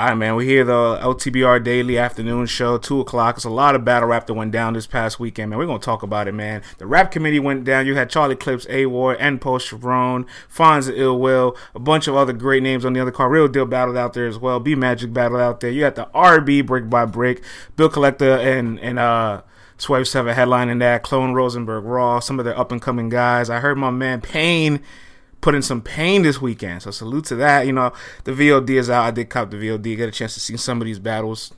All right, man. We hear the LTBR Daily Afternoon Show, two o'clock. It's a lot of battle rap that went down this past weekend, man. We're gonna talk about it, man. The rap committee went down. You had Charlie Clips, A Ward, and Post Sharon, Fonz Ill Will, a bunch of other great names on the other card. Real Deal battled out there as well. B Magic battled out there. You had the RB Brick by Brick, Bill Collector, and and uh. Swave Sevah headlining that, Clone Rosenberg Raw, some of their up and coming guys. I heard my man Payne put in some pain this weekend. So salute to that. You know, the VOD is out. I did cop the VOD, get a chance to see some of these battles.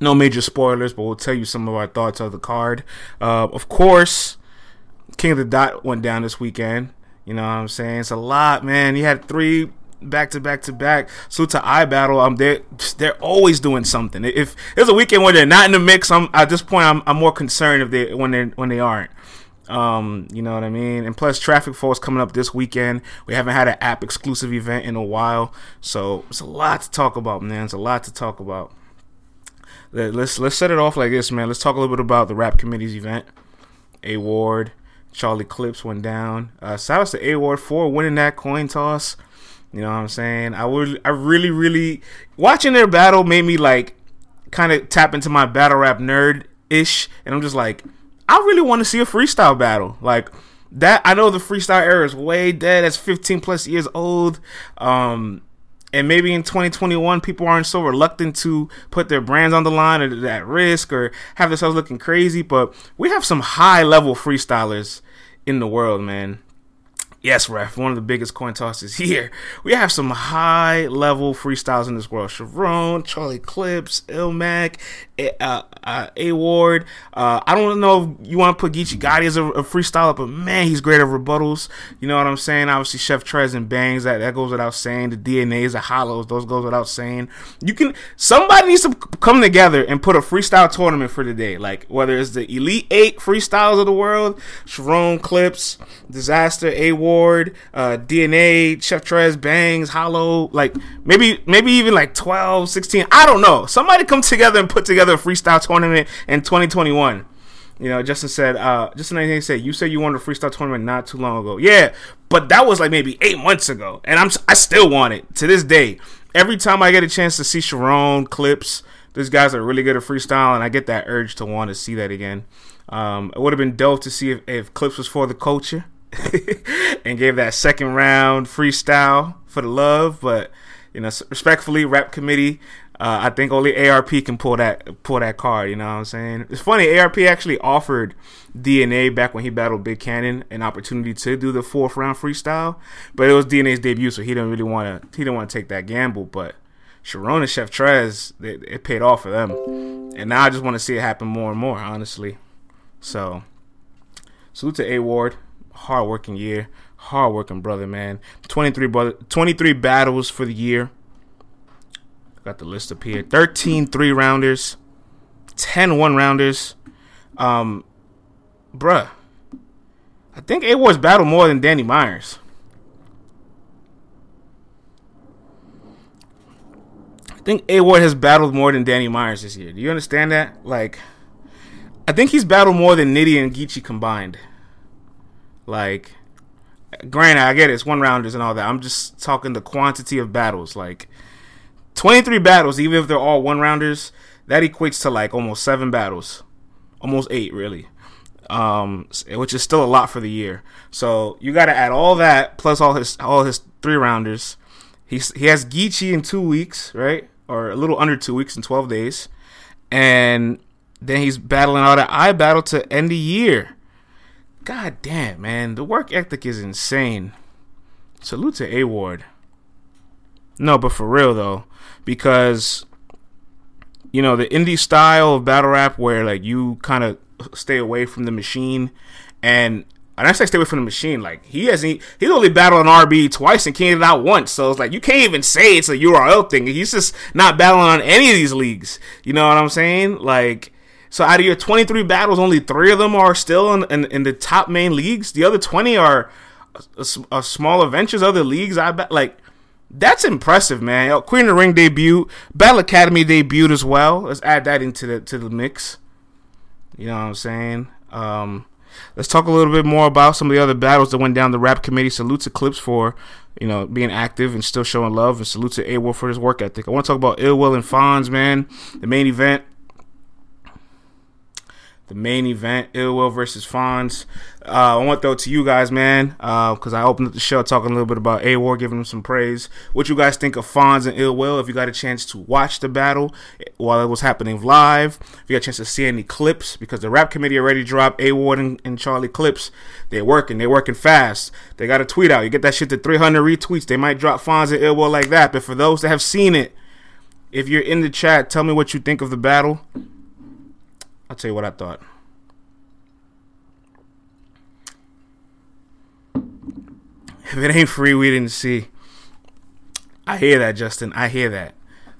No major spoilers, but we'll tell you some of our thoughts of the card. Uh, of course, King of the Dot went down this weekend. You know what I'm saying? It's a lot, man. He had three back to back to back. Salute to I Battle. Um, they they're always doing something. If there's a weekend where they're not in the mix, I'm at this point I'm, I'm more concerned if they when they when they aren't. Um, you know what I mean? And plus, Traffic 4 coming up this weekend. We haven't had an app exclusive event in a while, so it's a lot to talk about, man. It's a lot to talk about. Let's let's set it off like this, man. Let's talk a little bit about the rap committee's event. A Ward, Charlie Clips went down. Uh, shout out to A Ward for winning that coin toss. You know what I'm saying? I would, I really, really watching their battle made me like kind of tap into my battle rap nerd ish, and I'm just like I really want to see a freestyle battle. Like that I know the freestyle era is way dead. That's 15 plus years old. Um and maybe in 2021 people aren't so reluctant to put their brands on the line or at risk or have themselves looking crazy, but we have some high level freestylers in the world, man. Yes, ref, one of the biggest coin tosses here. We have some high level freestyles in this world. Sharon, Charlie Clips, Ilmac, uh, uh, A Ward. Uh, I don't know if you want to put Geechee Gotti as a, a, freestyler, but man, he's great at rebuttals. You know what I'm saying? Obviously, Chef Trez and Bangs, that, that goes without saying. The DNAs, the hollows, those goes without saying. You can, somebody needs to come together and put a freestyle tournament for the day. Like, whether it's the Elite Eight freestyles of the world, Sharon Clips, Disaster, A Ward, Ward, uh, DNA, Chef Trez, Bangs, Hollow, like maybe maybe even like 12, 16. I don't know. Somebody come together and put together a freestyle tournament in 2021. You know, Justin said, uh, Justin anything said, you said you won a freestyle tournament not too long ago. Yeah, but that was like maybe eight months ago, and I'm I still want it to this day. Every time I get a chance to see Sharon clips, these guys are really good at freestyle, and I get that urge to want to see that again. Um, it would have been dope to see if, if clips was for the culture. and gave that second round freestyle for the love. But you know, respectfully, rap committee. Uh, I think only ARP can pull that pull that card. You know what I'm saying? It's funny. ARP actually offered DNA back when he battled Big Cannon an opportunity to do the fourth round freestyle, but it was DNA's debut, so he didn't really want to. He didn't want to take that gamble. But Sharon and Chef Trez, it, it paid off for them, and now I just want to see it happen more and more. Honestly, so salute to A Ward hardworking year, hardworking brother, man. 23 brother, 23 battles for the year. Got the list up here. 13 three rounders, 10 one rounders. Um, bruh, I think A Ward's battled more than Danny Myers. I think A Ward has battled more than Danny Myers this year. Do you understand that? Like, I think he's battled more than Nitty and Geechee combined. Like, granted, I get it, it's one rounders and all that. I'm just talking the quantity of battles. Like, 23 battles, even if they're all one rounders, that equates to like almost seven battles, almost eight, really. Um, which is still a lot for the year. So you got to add all that plus all his all his three rounders. He's he has Geechee in two weeks, right, or a little under two weeks in 12 days, and then he's battling out an I battle to end the year. God damn, man, the work ethic is insane. Salute to A Ward. No, but for real though, because you know the indie style of battle rap where like you kind of stay away from the machine, and and I say stay away from the machine. Like he hasn't, he's only battled an RB twice and came out once. So it's like you can't even say it's a URL thing. He's just not battling on any of these leagues. You know what I'm saying? Like so out of your 23 battles, only three of them are still in, in, in the top main leagues. The other 20 are a, a smaller ventures, other leagues. I bet like that's impressive, man. Queen of the Ring debut, Battle Academy debuted as well. Let's add that into the to the mix. You know what I'm saying? Um, let's talk a little bit more about some of the other battles that went down the rap committee. salutes Eclipse for you know being active and still showing love, and salutes to A for his work ethic. I want to talk about Ill Will and Fonz, man. The main event the main event, Ill Will versus Fonz. Uh, I want to throw to you guys, man, because uh, I opened up the show talking a little bit about A Ward, giving him some praise. What you guys think of Fonz and Ill Will? If you got a chance to watch the battle while it was happening live, if you got a chance to see any clips, because the rap committee already dropped A Ward and, and Charlie clips. They're working, they're working fast. They got a tweet out. You get that shit to 300 retweets. They might drop Fonz and Ill Will like that. But for those that have seen it, if you're in the chat, tell me what you think of the battle. I'll tell you what I thought. If it ain't free, we didn't see. I hear that, Justin. I hear that.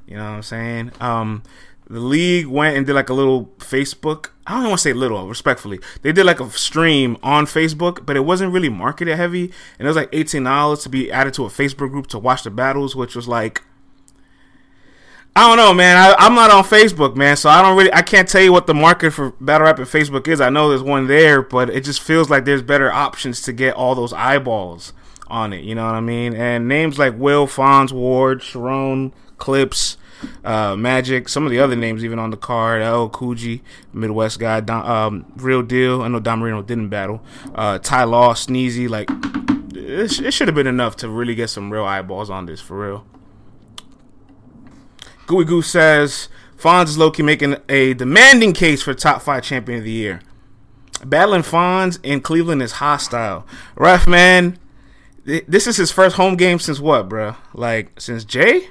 You know what I'm saying? Um, the league went and did like a little Facebook. I don't want to say little, respectfully. They did like a stream on Facebook, but it wasn't really marketed heavy. And it was like eighteen dollars to be added to a Facebook group to watch the battles, which was like I don't know, man. I, am not on Facebook, man, so I don't really. I can't tell you what the market for battle rap and Facebook is. I know there's one there, but it just feels like there's better options to get all those eyeballs on it. You know what I mean? And names like Will, Fonz, Ward, Sharon, Clips, uh, Magic, some of the other names even on the card. L. Coogee, Midwest guy, Don, um, Real Deal. I know Don Marino didn't battle. Uh, Ty Law, Sneezy. Like it, it should have been enough to really get some real eyeballs on this for real. Gooey Goo says Fonz is Loki making a demanding case for top five champion of the year. Battling Fonz in Cleveland is hostile. Ref man, this is his first home game since what, bro? Like since Jay?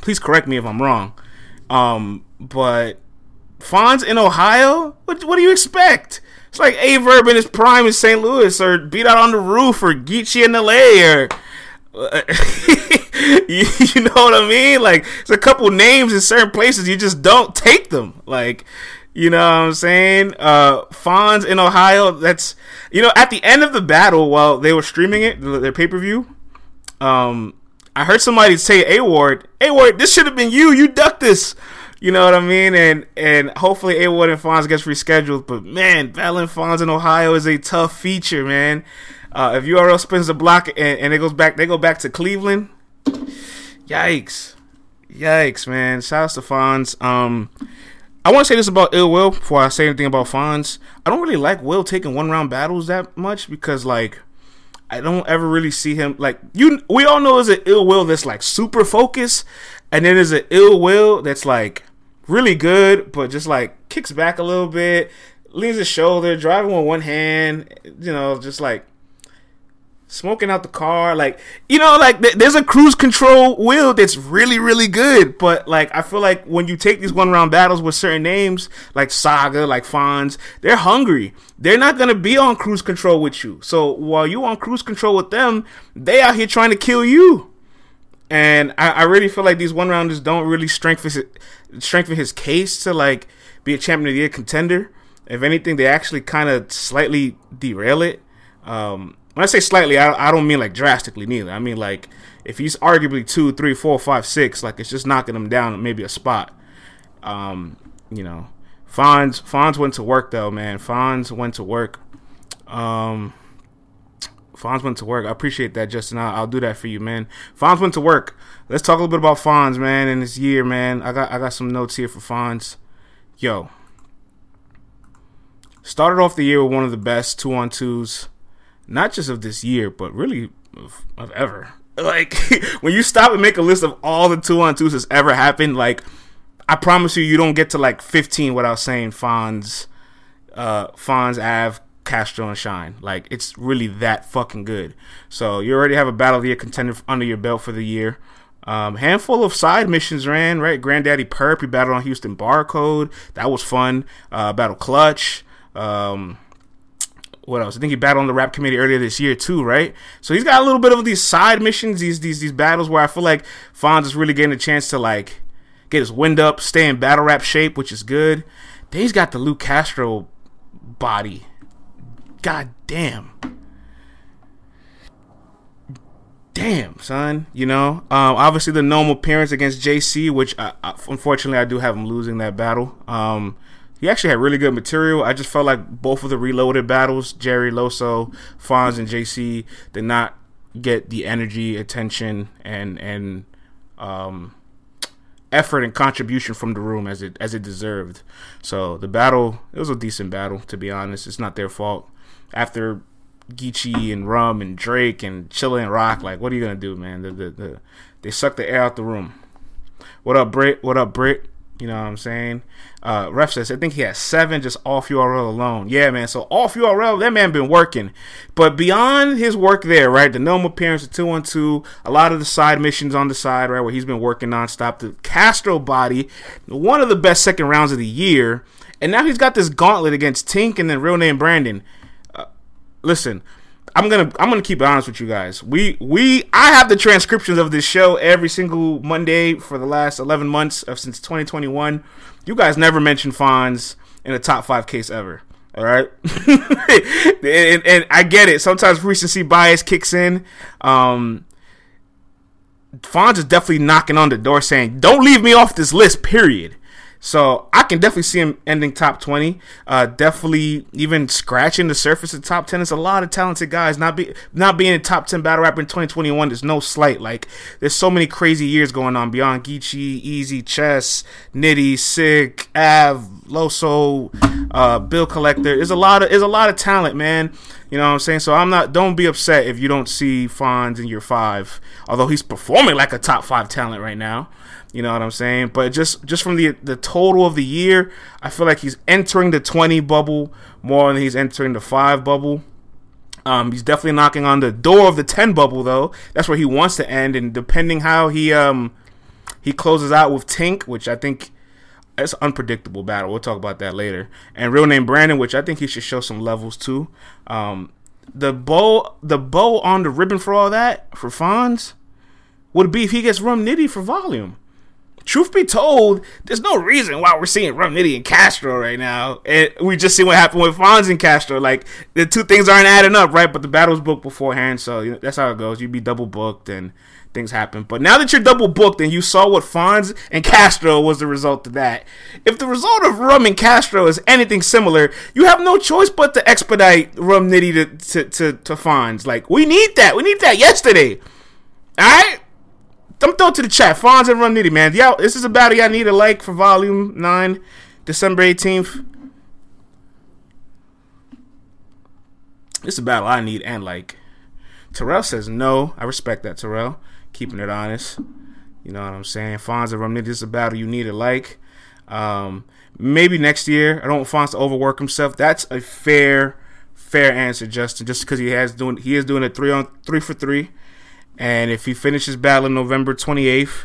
Please correct me if I'm wrong. Um, but Fonz in Ohio? What, what do you expect? It's like Averb in his prime in St. Louis, or Beat Out on the Roof, or Geechee in LA, or you, you, know what I mean? Like, there's a couple names in certain places you just don't take them. Like, you know what I'm saying? Uh, Fonz in Ohio. That's you know at the end of the battle while they were streaming it, their pay per view. Um, I heard somebody say, "A Ward, A Ward, this should have been you. You ducked this." You know what I mean? And and hopefully A Ward and Fonz gets rescheduled. But man, battling Fonz in Ohio is a tough feature, man. Uh, if URL spins the block and, and it goes back, they go back to Cleveland. Yikes, yikes, man. Shouts to Fonz. Um, I want to say this about Ill Will before I say anything about Fonz. I don't really like Will taking one round battles that much because like I don't ever really see him like you. We all know there's an Ill Will that's like super focused, and then there's an Ill Will that's like really good, but just like kicks back a little bit, leans his shoulder, driving with one hand, you know, just like smoking out the car like you know like th- there's a cruise control wheel that's really really good but like i feel like when you take these one round battles with certain names like saga like fonz they're hungry. They're not gonna be on cruise control with you. So while you on cruise control with them they out here trying to kill you. And i, I really feel like these one rounders don't really strengthen strengthen his case to like be a champion of the year contender. If anything they actually kind of slightly derail it. Um, when I say slightly, I, I don't mean like drastically neither. I mean like if he's arguably two, three, four, five, six, like it's just knocking him down maybe a spot. Um, you know, Fonz Fonz went to work though, man. Fonz went to work. Um, Fonz went to work. I appreciate that, Justin. I'll, I'll, do that for you, man. Fonz went to work. Let's talk a little bit about Fonz, man, in this year, man. I got I got some notes here for Fonz. Yo, started off the year with one of the best two on twos not just of this year, but really of, of ever. Like when you stop and make a list of all the two on twos that's ever happened, like I promise you, you don't get to like 15 without saying Fonz, uh, Fonz, Av, Castro, and Shine. Like it's really that fucking good. So you already have a battle of the year contender under your belt for the year. Um, handful of side missions ran right. Granddaddy Perp, he battled on Houston Barcode. That was fun. Uh, battle Clutch. Um, what else? I think he battled on the rap committee earlier this year too, right? So he's got a little bit of these side missions, these these these battles where I feel like Fonz is really getting a chance to like get his wind up, stay in battle rap shape, which is good. Then he's got the Lou Castro body. God damn. Damn, son. You know, um, obviously the normal appearance against JC, which I, I, unfortunately I do have him losing that battle. Um, he actually had really good material. I just felt like both of the reloaded battles, Jerry Loso, Fonz, and JC, did not get the energy, attention, and and um, effort and contribution from the room as it as it deserved. So the battle, it was a decent battle to be honest. It's not their fault. After Geechee and Rum and Drake and Chilla and Rock, like what are you gonna do, man? The, the, the, they suck the air out the room. What up, Brit? What up, Brit? You know what I'm saying? Uh, ref says I think he has seven just off URL alone. Yeah, man. So off URL, that man been working. But beyond his work there, right? The gnome appearance, the two on two, a lot of the side missions on the side, right, where he's been working nonstop. The Castro body, one of the best second rounds of the year, and now he's got this gauntlet against Tink and then real name Brandon. Uh, listen, I'm gonna I'm gonna keep it honest with you guys. We we I have the transcriptions of this show every single Monday for the last 11 months of since 2021. You guys never mentioned Fonz in a top five case ever. All right, and, and, I get it. Sometimes recency bias kicks in. Um, Fonz is definitely knocking on the door, saying, "Don't leave me off this list." Period. So I can definitely see him ending top 20. Uh, definitely even scratching the surface of top 10. There's a lot of talented guys. Not be not being a top 10 battle rapper in 2021 There's no slight. Like there's so many crazy years going on beyond Geechee, Easy, Chess, Nitty, Sick, Av, Loso, uh, Bill Collector. There's a lot of there's a lot of talent, man. You know what I'm saying? So I'm not don't be upset if you don't see Fonz in your five. Although he's performing like a top five talent right now. You know what I'm saying? But just just from the the total of the year, I feel like he's entering the 20 bubble more than he's entering the five bubble. Um, he's definitely knocking on the door of the 10 bubble though. That's where he wants to end, and depending how he um he closes out with Tink, which I think it's unpredictable battle. We'll talk about that later. And real name Brandon, which I think he should show some levels too. Um, the bow the bow on the ribbon for all that for Fonz would be if he gets Rum Nitty for volume truth be told, there's no reason why we're seeing Rum Nitty and Castro right now. And we just see what happened with Fonz and Castro. Like the two things aren't adding up, right? But the battle's booked beforehand, so you know, that's how it goes. You'd be double booked and things happen. But now that you're double booked and you saw what Fonz and Castro was the result of that, if the result of Rum and Castro is anything similar, you have no choice but to expedite Rum Nitty to, to, to, to Fonz. Like, we need that. We need that yesterday. All right? I'm throw to the chat. Fonz and Rum Nitty, man. Y'all, this is a battle y'all need a like for volume 9, December 18th. This is a battle I need and like. Terrell says no. I respect that, Terrell. Keeping it honest. You know what I'm saying? Fonz this is a battle you need to like. Um, maybe next year. I don't want Fonz to overwork himself. That's a fair, fair answer, Justin. Just because he has doing he is doing a three on three for three. And if he finishes battle November 28th,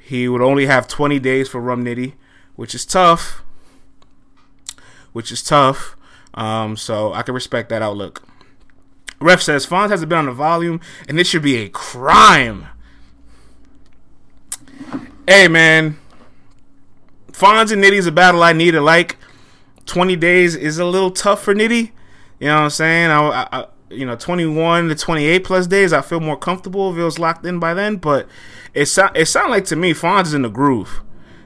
he would only have 20 days for Rum Nitty, which is tough. Which is tough. Um, so I can respect that outlook. Ref says Fonz hasn't been on the volume, and this should be a crime. Hey man, Fonz and Nitty is a battle I need to like. 20 days is a little tough for Nitty. You know what I'm saying? I, I, you know 21 to 28 plus days i feel more comfortable if it was locked in by then but it sound it sound like to me Fonz is in the groove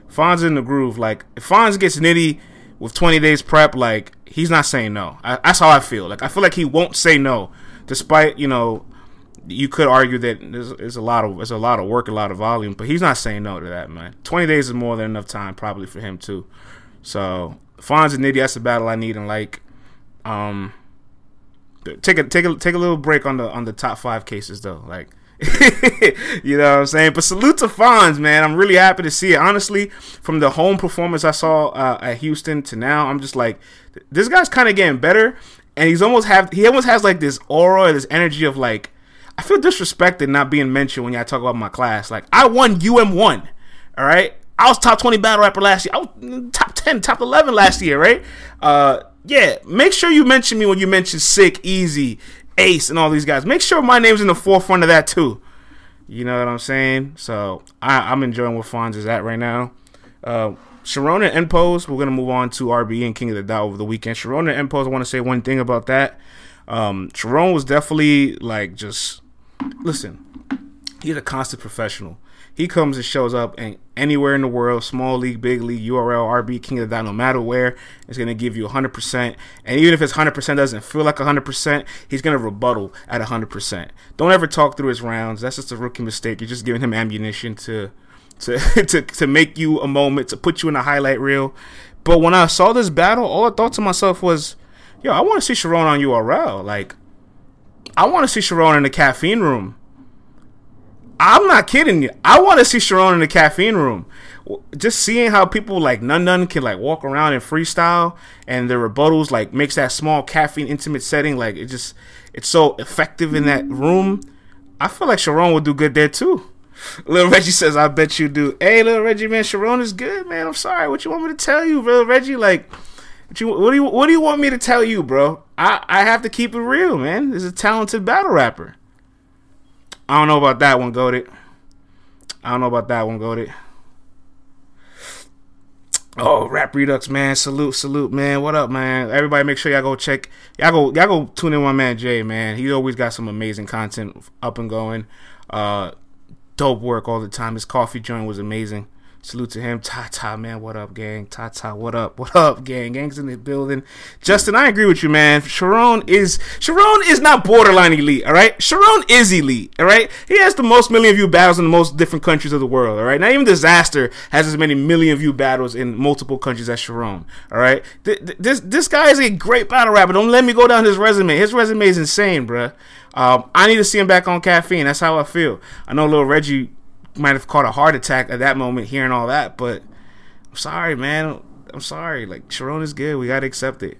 Fonz is in the groove like if Fonz gets nitty with 20 days prep like he's not saying no I, that's how i feel like i feel like he won't say no despite you know you could argue that there's, there's a lot of there's a lot of work a lot of volume but he's not saying no to that man 20 days is more than enough time probably for him too so Fonz and Nitty, that's the battle I need and like um take a take a take a little break on the on the top five cases though. Like you know what I'm saying? But salute to Fonz, man. I'm really happy to see it. Honestly, from the home performance I saw uh, at Houston to now, I'm just like, this guy's kind of getting better, and he's almost have he almost has like this aura, this energy of like, I feel disrespected not being mentioned when y'all talk about my class. Like, I won UM one, all right. I was top 20 battle rapper last year. I was top 10, top 11 last year, right? Uh, yeah, make sure you mention me when you mention Sick, Easy, Ace, and all these guys. Make sure my name's in the forefront of that too. You know what I'm saying? So I, am enjoying where Fonz is at right now. Uh, Sharon and N-Pose, we're gonna move on to RB and King of the Dot over the weekend. Sharon and N-Pose, I want to say one thing about that. Um, Sharon was definitely like just listen. He's a constant professional He comes and shows up and anywhere in the world, small league, big league, URL, RB, King of the Dot, no matter where, is going to give you 100%. And even if his 100% doesn't feel like 100%, he's going to rebuttal at 100%. Don't ever talk through his rounds. That's just a rookie mistake. You're just giving him ammunition to to to, to make you a moment, to put you in a highlight reel. But when I saw this battle, all I thought to myself was, yo, I want to see Sharon on URL. Like, I want to see Sharon in the caffeine room. I'm not kidding you. I want to see Sharon in the caffeine room. Just seeing how people like Nun Nun can like walk around and freestyle and their rebuttals like makes that small caffeine intimate setting like it just it's so effective in that room. I feel like Sharon would do good there too. Little Reggie says, "I bet you do." Hey, little Reggie, man, Sharon is good, man. I'm sorry. What you want me to tell you, little Reggie? Like, what, you, what do you what do you want me to tell you, bro? I I have to keep it real, man. This is a talented battle rapper. I don't know about that one, Goaded. I don't know about that one, Goaded. Oh, Rap Redux, man. Salute, salute, man. What up, man? Everybody make sure y'all go check y'all go y'all go tune in my man Jay, man. He always got some amazing content up and going. Uh dope work all the time. His coffee joint was amazing. Salute to him. Ta ta, man. What up, gang? Ta ta. what up? What up, gang? Gang's in the building. Justin, I agree with you, man. Sharon is Sharon is not borderline elite, all right? Sharon is elite, all right? He has the most million view battles in the most different countries of the world, all right? Not even Disaster has as many million view battles in multiple countries as Sharon, all right? This this guy is a great battle rapper. Don't let me go down his resume. His resume is insane, bruh. Um, I need to see him back on caffeine. That's how I feel. I know little Reggie might have caught a heart attack at that moment hearing all that, but I'm sorry, man. I'm sorry. Like Sharon is good. We gotta accept it.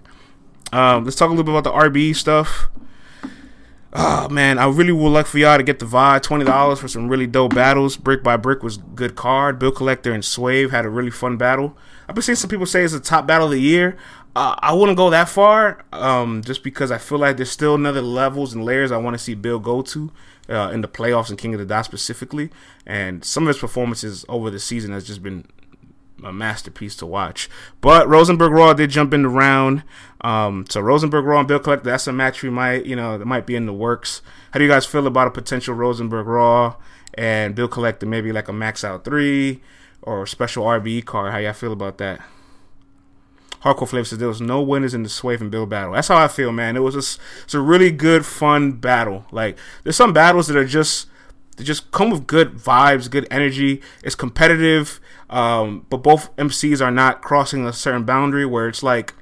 Um, let's talk a little bit about the RB stuff. Oh man, I really would like for y'all to get the vibe. Twenty dollars for some really dope battles. Brick by Brick was good card. Bill Collector and Swave had a really fun battle. I've been seeing some people say it's the top battle of the year. Uh, I wouldn't go that far, um, just because I feel like there's still another levels and layers I want to see Bill go to uh, in the playoffs and King of the Dot specifically. And some of his performances over the season has just been a masterpiece to watch. But Rosenberg Raw did jump in the round. Um, so Rosenberg Raw and Bill Collector, that's a match we might, you know, that might be in the works. How do you guys feel about a potential Rosenberg Raw and Bill Collector, maybe like a max out three or special RBE card? How y'all feel about that? Hardcore Flavor says there was no winners in the Swave and Bill battle. That's how I feel, man. It was just it's a really good, fun battle. Like there's some battles that are just they just come with good vibes, good energy. It's competitive, um, but both MCs are not crossing a certain boundary where it's like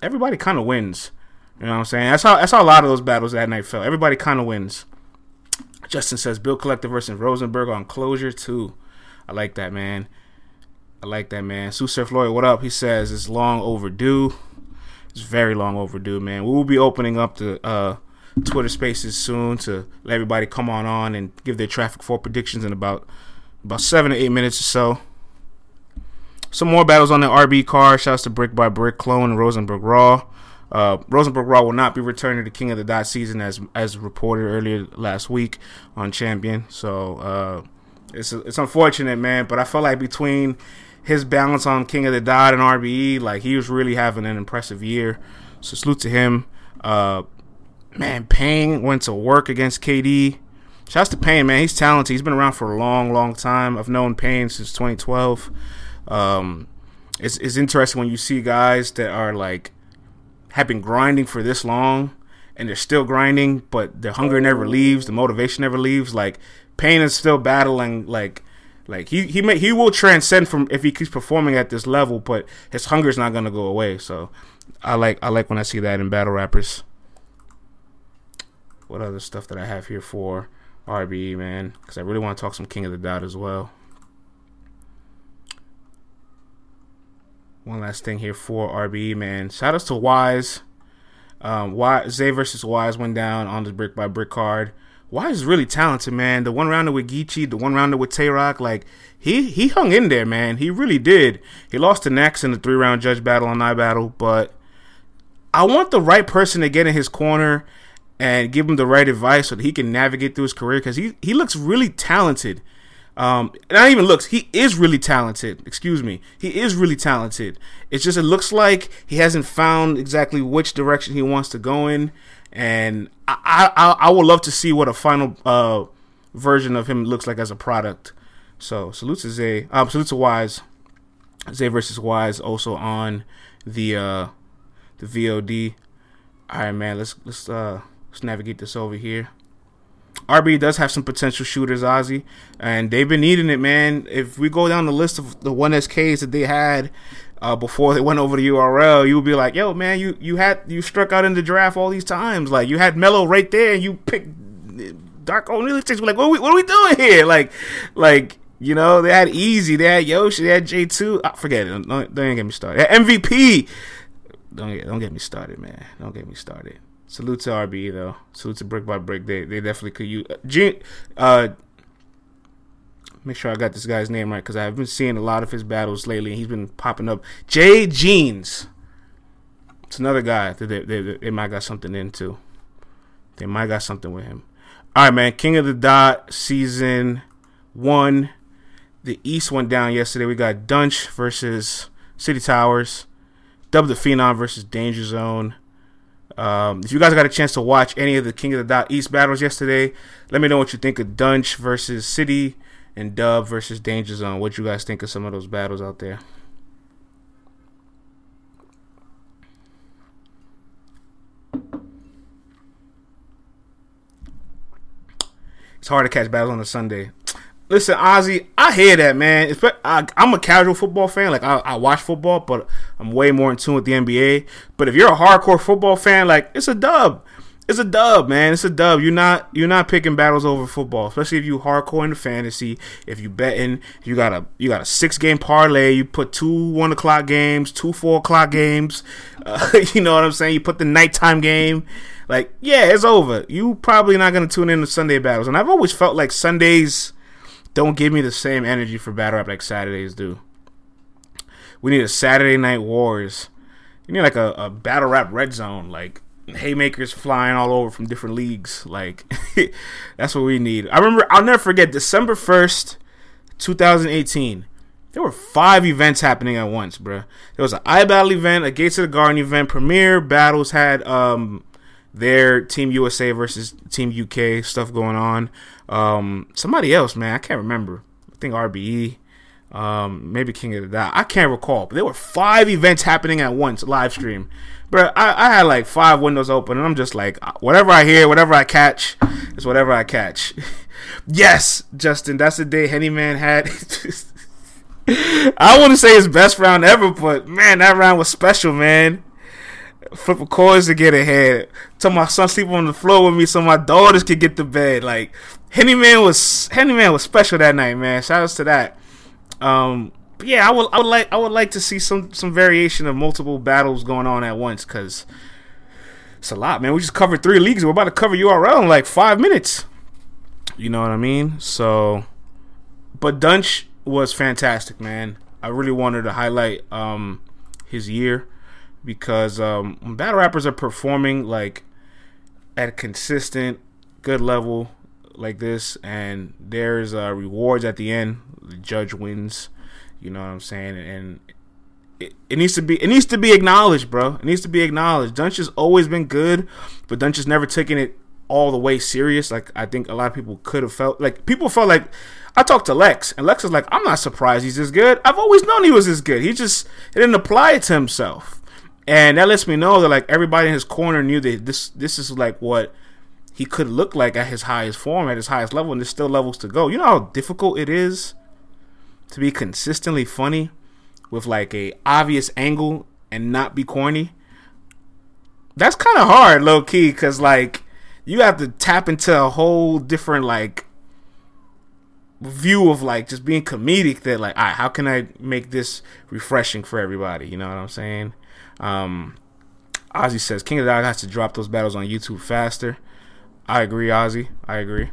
everybody kind of wins. You know what I'm saying? That's how that's how a lot of those battles that night felt. Everybody kind of wins. Justin says Bill Collector versus Rosenberg on closure too. I like that, man. I like that, man. Sue Surf Lloyd, what up? He says it's long overdue. It's very long overdue, man. We will be opening up the uh, Twitter Spaces soon to let everybody come on on and give their traffic for predictions in about about seven to eight minutes or so. Some more battles on the RB card. Shouts to Brick by Brick, Clone, and Rosenberg Raw. Uh, Rosenberg Raw will not be returning to King of the Dot season as as reported earlier last week on Champion. So uh, it's it's unfortunate, man. But I felt like between his balance on King of the Dot and RBE, like he was really having an impressive year. So salute to him. Uh, man, Payne went to work against KD. Shouts to Payne, man. He's talented. He's been around for a long, long time. I've known Payne since 2012. Um, it's it's interesting when you see guys that are like have been grinding for this long and they're still grinding, but the hunger never leaves, the motivation never leaves. Like Payne is still battling like like he he may, he will transcend from if he keeps performing at this level, but his hunger is not gonna go away. So I like I like when I see that in battle rappers. What other stuff that I have here for RBE man? Because I really want to talk some King of the Dot as well. One last thing here for RBE man. Shout outs to Wise. Um, Wise Zay versus Wise went down on the brick by brick card. Wise is really talented, man. The one rounder with Geechee, the one rounder with Tay Rock, like he he hung in there, man. He really did. He lost to Nex in the three round judge battle on I battle, but I want the right person to get in his corner and give him the right advice so that he can navigate through his career because he he looks really talented. Um, not even looks, he is really talented. Excuse me, he is really talented. It's just it looks like he hasn't found exactly which direction he wants to go in and I, I I would love to see what a final uh, version of him looks like as a product. So salute to Zay. Um, salute to Wise. Zay versus Wise also on the uh the VOD. All right, man. Let's let's uh let's navigate this over here. RB does have some potential shooters, Ozzy, and they've been needing it, man. If we go down the list of the one SKs that they had uh, before they went over to URL, you would be like, "Yo, man, you you had you struck out in the draft all these times. Like you had Melo right there, and you picked Darko Milicic. Like, what are we what are we doing here? Like, like you know, they had Easy, they had Yoshi, they had J two. Oh, forget it. Don't, don't, don't get me started. MVP. Don't get don't get me started, man. Don't get me started. Salute to RB though. Salute to Brick by Brick. They they definitely could use. Uh, uh, make sure I got this guy's name right because I've been seeing a lot of his battles lately. and He's been popping up. Jay Jeans. It's another guy that they, they, they might got something into. They might got something with him. All right, man. King of the Dot season one. The East went down yesterday. We got Dunch versus City Towers. Dub the Phenom versus Danger Zone. Um, if you guys got a chance to watch any of the King of the Dot East battles yesterday, let me know what you think of Dunch versus City and Dub versus Danger Zone. What you guys think of some of those battles out there? It's hard to catch battles on a Sunday. Listen, Ozzy, I hear that, man. I, am a casual football fan. Like I, I, watch football, but I'm way more in tune with the NBA. But if you're a hardcore football fan, like it's a dub. It's a dub, man. It's a dub. You're not you're not picking battles over football, especially if you hardcore into fantasy. If you betting, you got a you got a six game parlay. You put two one o'clock games, two four o'clock games. Uh, you know what I'm saying? You put the nighttime game. Like yeah, it's over. You probably not gonna tune in to Sunday battles. And I've always felt like Sundays don't give me the same energy for battle rap like Saturdays do. We need a Saturday night wars. You need like a, a battle rap red zone, like haymakers flying all over from different leagues. Like that's what we need. I remember I'll never forget December first, two thousand eighteen. There were five events happening at once, bro. There was an iBattle event, a Gates of the Garden event, Premier Battles had um their Team USA versus Team UK stuff going on. Um, somebody else, man, I can't remember. I think RBE, um, maybe King of the Dot. I can't recall, but there were five events happening at once, live stream. But I, I had like five windows open, and I'm just like, whatever I hear, whatever I catch, is whatever I catch. yes, Justin, that's the day Henny Man had. I want to say his best round ever, but man, that round was special, man flipping coins to get ahead. Tell my son sleep on the floor with me so my daughters could get to bed. Like Henny Man was Henny Man was special that night, man. Shout outs to that. Um, yeah, I would I would like I would like to see some some variation of multiple battles going on at once because it's a lot, man. We just covered three leagues. We're about to cover URL in like five minutes. You know what I mean? So, but Dunch was fantastic, man. I really wanted to highlight um, his year because um, when battle rappers are performing like at a consistent, good level like this, and there's uh, rewards at the end, the judge wins. You know what I'm saying? And it, it needs to be it needs to be acknowledged, bro. It needs to be acknowledged. Dunch has always been good, but Dunch has never taken it all the way serious. Like I think a lot of people could have felt like people felt like I talked to Lex, and Lex is like, I'm not surprised he's this good. I've always known he was this good. He just he didn't apply it to himself and that lets me know that like everybody in his corner knew that this this is like what he could look like at his highest form, at his highest level, and there's still levels to go. You know how difficult it is to be consistently funny with like a obvious angle and not be corny. That's kind of hard, low key, because like you have to tap into a whole different like view of like just being comedic. That like, all right, how can I make this refreshing for everybody? You know what I'm saying? Um, Ozzy says King of the Dot has to drop those battles on YouTube faster. I agree, Ozzy. I agree.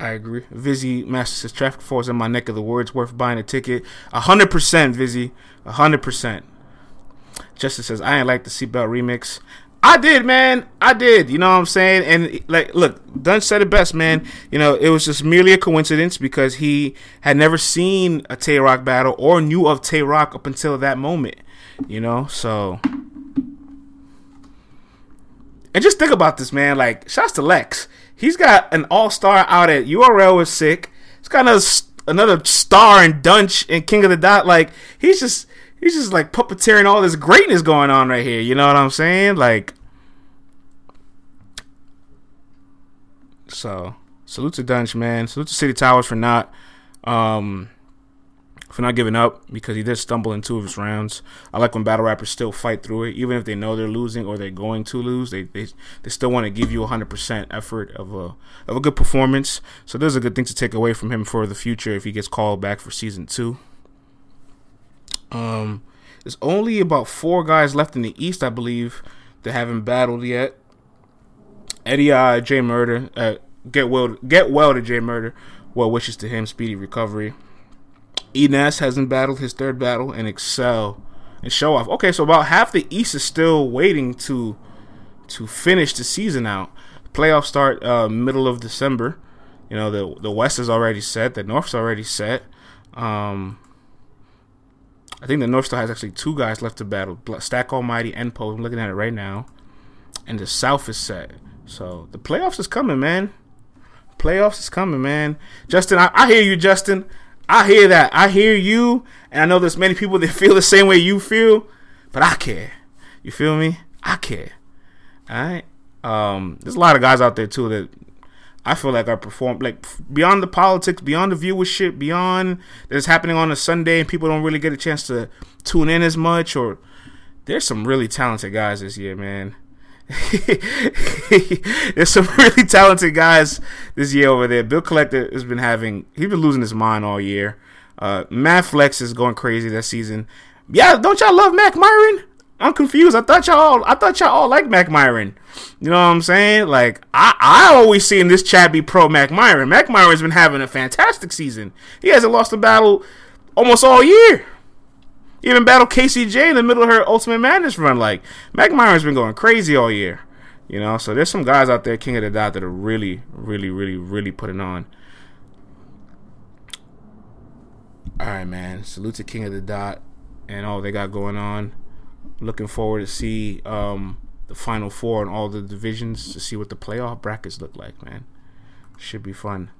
I agree. Vizzy Master says Traffic 4 in my neck of the woods worth buying a ticket. Hundred percent, Vizzy. Hundred percent. Justice says I ain't like the seatbelt remix. I did, man. I did. You know what I'm saying? And like, look, Dunch said it best, man. You know, it was just merely a coincidence because he had never seen a Tay Rock battle or knew of Tay Rock up until that moment. You know, so and just think about this, man. Like, shouts to Lex. He's got an all star out at URL is sick. He's got a another star and Dunch and King of the Dot. Like he's just he's just like puppeteering all this greatness going on right here. You know what I'm saying? Like so salute to Dunch, man. Salute to City Towers for not um for not giving up because he did stumble in two of his rounds. I like when battle rappers still fight through it, even if they know they're losing or they're going to lose. They they, they still want to give you 100% effort of a of a good performance. So there's a good thing to take away from him for the future if he gets called back for season two. Um, there's only about four guys left in the East, I believe, that haven't battled yet. Eddie I, Jay Murder, uh, get well, get well to Jay Murder. Well wishes to him, speedy recovery. Enes hasn't battled his third battle and excel and show off. Okay, so about half the East is still waiting to to finish the season out. Playoffs start uh, middle of December. You know the the West is already set. The North's already set. Um, I think the North still has actually two guys left to battle: Stack Almighty and Poe. I'm looking at it right now, and the South is set. So the playoffs is coming, man. Playoffs is coming, man. Justin, I, I hear you, Justin. I hear that. I hear you, and I know there's many people that feel the same way you feel, but I care. You feel me? I care. All right. Um, there's a lot of guys out there too that I feel like are perform like beyond the politics, beyond the viewership, beyond that's happening on a Sunday, and people don't really get a chance to tune in as much. Or there's some really talented guys this year, man. There's some really talented guys this year over there. Bill Collector has been having he's been losing his mind all year. Uh, Matt Flex is going crazy this season. Yeah, don't y'all love Mac Myron? I'm confused. I thought y'all all, I thought y'all all like Mac Myron. You know what I'm saying? Like I I always see in this chat be pro Mac Myron. Mac Myron's been having a fantastic season. He hasn't lost a battle almost all year even battled KCJ in the middle of her Ultimate Madness run. Like Mac Myron's been going crazy all year, you know. So there's some guys out there, King of the Dot, that are really, really, really, really putting on. All right, man. Salute to King of the Dot and all they got going on. Looking forward to see um, the Final Four and all the divisions to see what the playoff brackets look like, man. Should be fun.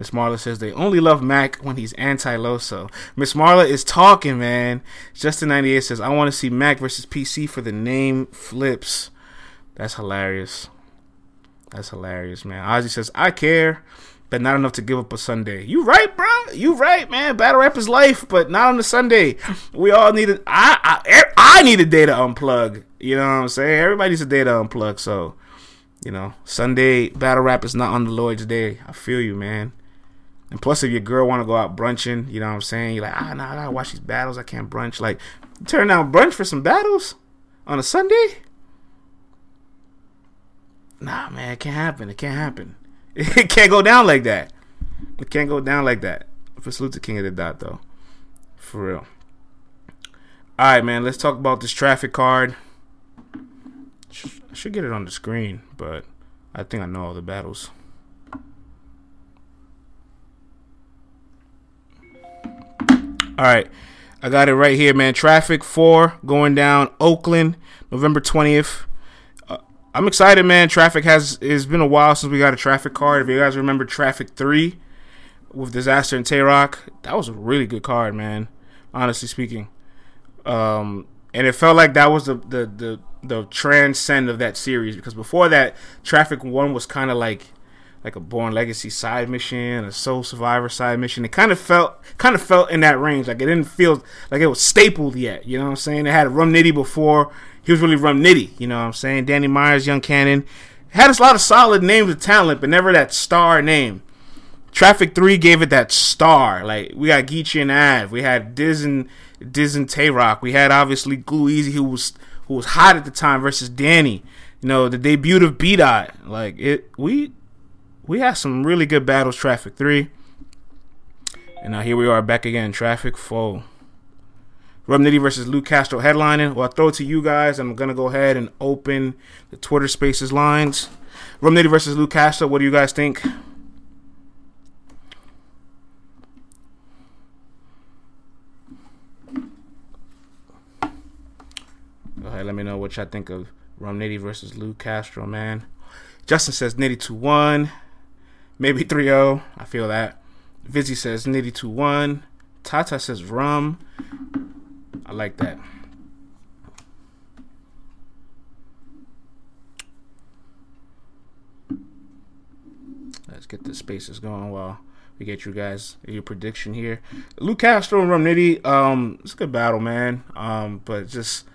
Miss Marla says they only love Mac when he's anti Loso. Miss Marla is talking, man. Justin98 says, I want to see Mac versus PC for the name flips. That's hilarious. That's hilarious, man. Ozzy says, I care, but not enough to give up a Sunday. You right, bro. You right, man. Battle rap is life, but not on the Sunday. We all need it. I, I, er, I need a day to unplug. You know what I'm saying? Everybody needs a day to unplug. So, you know, Sunday battle rap is not on the Lord's day. I feel you, man. And plus, if your girl want to go out brunching, you know what I'm saying? You're like, ah, nah, I gotta watch these battles. I can't brunch. Like, turn down brunch for some battles on a Sunday? Nah, man, it can't happen. It can't happen. It can't go down like that. It can't go down like that. For salute to King of the Dot, though. For real. All right, man. Let's talk about this traffic card. I should get it on the screen, but I think I know all the battles. All right. I got it right here, man. Traffic 4 going down Oakland, November 20th. Uh, I'm excited, man. Traffic has it's been a while since we got a traffic card. If you guys remember Traffic 3 with Disaster and Tay Rock, that was a really good card, man. Honestly speaking. Um, and it felt like that was the the the, the transcend of that series because before that, Traffic 1 was kind of like like a Born Legacy side mission, a Soul Survivor side mission. It kind of felt kind of felt in that range. Like it didn't feel like it was stapled yet. You know what I'm saying? It had a Rum Nitty before. He was really Rum Nitty. You know what I'm saying? Danny Myers, Young Cannon. Had a lot of solid names of talent, but never that star name. Traffic 3 gave it that star. Like, we got Geechee and Av. We had Diz and, Diz and Tay Rock. We had, obviously, Glue Easy, who was who was hot at the time, versus Danny. You know, the debut of B Dot. Like, it, we we had some really good battles. Traffic three, and now here we are back again. Traffic four. Rum Nitty versus Lou Castro headlining. Well, I'll throw it to you guys. I'm gonna go ahead and open the Twitter Spaces lines. Rum Nitty versus Lou Castro. What do you guys think? Go ahead, let me know what y'all think of Rum Nitty versus Lou Castro, man. Justin says Nitty 2 1. Maybe 3 0. I feel that. Vizzy says Nitty 2 1. Tata says rum. I like that. Let's get the spaces going while we get you guys your prediction here. Lou Castro and Rum Nitty, um, it's a good battle, man. Um, but just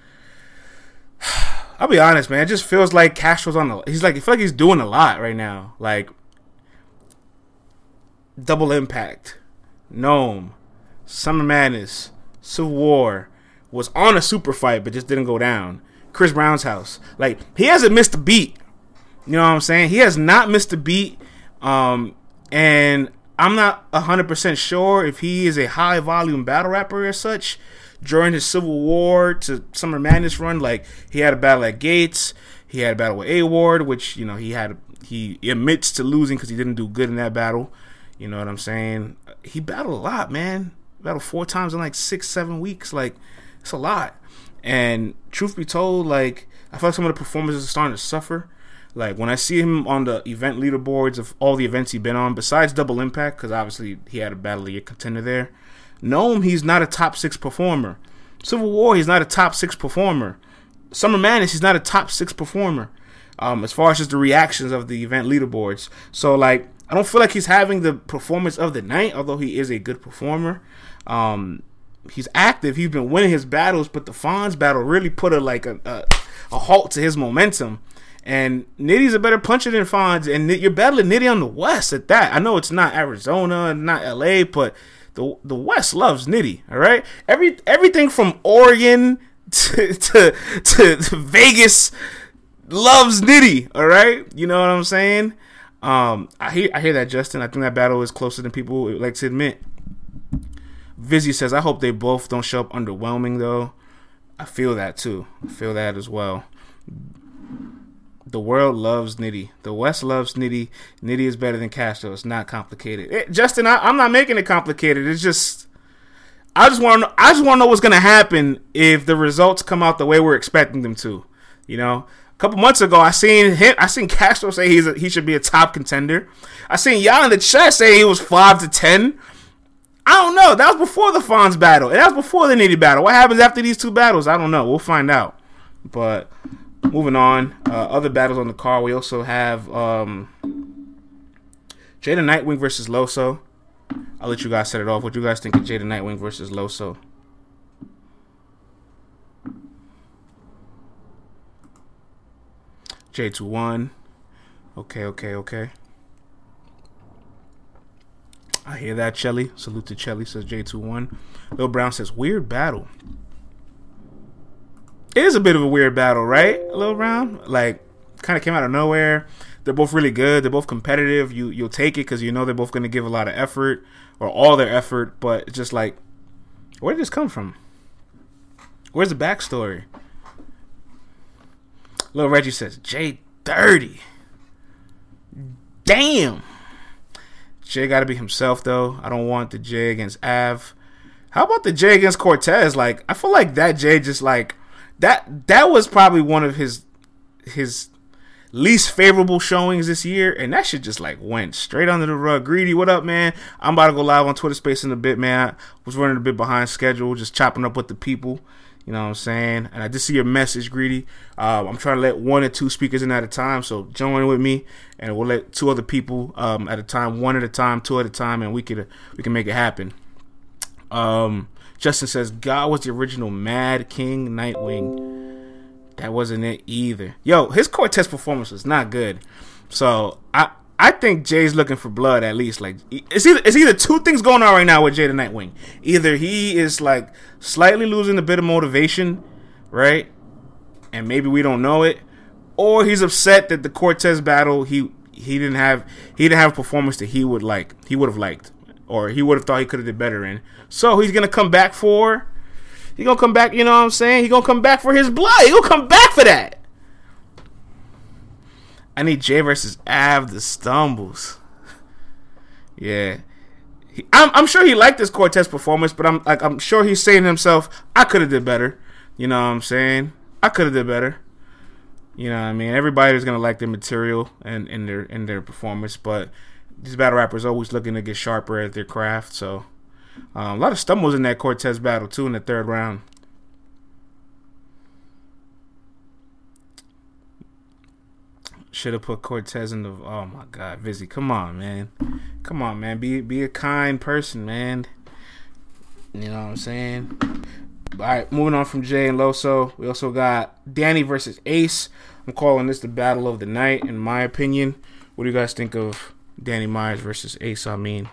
I'll be honest, man. It just feels like Castro's on the. He's like, I feel like he's doing a lot right now. Like double impact, Gnome, Summer Madness, Civil War was on a super fight, but just didn't go down. Chris Brown's house, like he hasn't missed a beat. You know what I'm saying? He has not missed a beat. Um, and I'm not 100% sure if he is a high volume battle rapper as such during his Civil War to Summer Madness run. Like he had a battle at Gates, he had a battle with A Ward, which you know he had he admits to losing because he didn't do good in that battle. You know what I'm saying? He battled a lot, man. Battled four times in like six, seven weeks. Like it's a lot. And truth be told, like I feel like some of the performances are starting to suffer. Like when I see him on the event leaderboards of all the events he's been on, besides Double Impact, because obviously he had a battle of year contender there. Gnome, he's not a top six performer. Civil War, he's not a top six performer. Summer Madness, he's not a top six performer. Um, as far as just the reactions of the event leaderboards. So like, I don't feel like he's having the performance of the night, although he is a good performer. Um, he's active. He's been winning his battles, but the Fonz battle really put a like a, a, a halt to his momentum. And Nitty's a better puncher than Fonz, and you're battling Nitty on the West at that. I know it's not Arizona, not LA, but the the West loves Nitty. All right, every everything from Oregon to to, to, to Vegas loves Nitty. All right, you know what I'm saying? Um, I hear I hear that Justin. I think that battle is closer than people like to admit. Vizzy says, "I hope they both don't show up underwhelming though." I feel that too. I feel that as well. The world loves Nitty. The West loves Nitty. Nitty is better than Castro. It's not complicated. It, Justin, I, am not making it complicated. It's just, I just want. I just want to know what's to happen if the results come out the way we're expecting them to. You know, a couple months ago, I seen him. I seen Castro say he's a, he should be a top contender. I seen y'all in the chat say he was five to ten. I don't know. That was before the Fonz battle. And that was before the Nitty battle. What happens after these two battles? I don't know. We'll find out. But moving on. Uh, other battles on the card. We also have um, Jay the Nightwing versus Loso. I'll let you guys set it off. What do you guys think of Jay the Nightwing versus Loso? J21. Okay, okay, okay. I hear that, Chelly. Salute to Chelly, says J21. Lil Brown says, weird battle. It is a bit of a weird battle, right? Lil Brown? Like, kind of came out of nowhere. They're both really good. They're both competitive. You, you'll take it because you know they're both going to give a lot of effort or all their effort, but just like, where did this come from? Where's the backstory? Little Reggie says, Jay 30. Damn. Jay got to be himself, though. I don't want the Jay against Av. How about the Jay against Cortez? Like, I feel like that Jay just like that. That was probably one of his his least favorable showings this year, and that shit just like went straight under the rug. Greedy, what up, man? I'm about to go live on Twitter Space in a bit, man. I was running a bit behind schedule, just chopping up with the people. You know what I'm saying? And I just see your message, Greedy. Uh, I'm trying to let one or two speakers in at a time, so join with me, and we'll let two other people um, at a time, one at a time, two at a time, and we could we can make it happen. Um, Justin says God was the original Mad King Nightwing. That wasn't it either. Yo, his Cortez performance was not good. So I I think Jay's looking for blood at least. Like it's either it's either two things going on right now with Jay the Nightwing. Either he is like slightly losing a bit of motivation, right? And maybe we don't know it, or he's upset that the Cortez battle he he didn't have he didn't have a performance that he would like he would have liked or he would have thought he could have did better in. So he's gonna come back for he gonna come back. You know what I'm saying? He gonna come back for his blood. He gonna come back for that. I need Jay versus Av the stumbles. yeah. He, I'm, I'm sure he liked this Cortez performance, but I'm like I'm sure he's saying to himself, I could have did better. You know what I'm saying? I could have did better. You know what I mean? Everybody's gonna like their material and in their in their performance, but these battle rappers always looking to get sharper at their craft. So um, a lot of stumbles in that Cortez battle too in the third round. Should have put Cortez in the. Oh my God, Vizzy, come on, man, come on, man, be be a kind person, man. You know what I'm saying? All right, moving on from Jay and Loso, we also got Danny versus Ace. I'm calling this the battle of the night, in my opinion. What do you guys think of Danny Myers versus Ace Amin.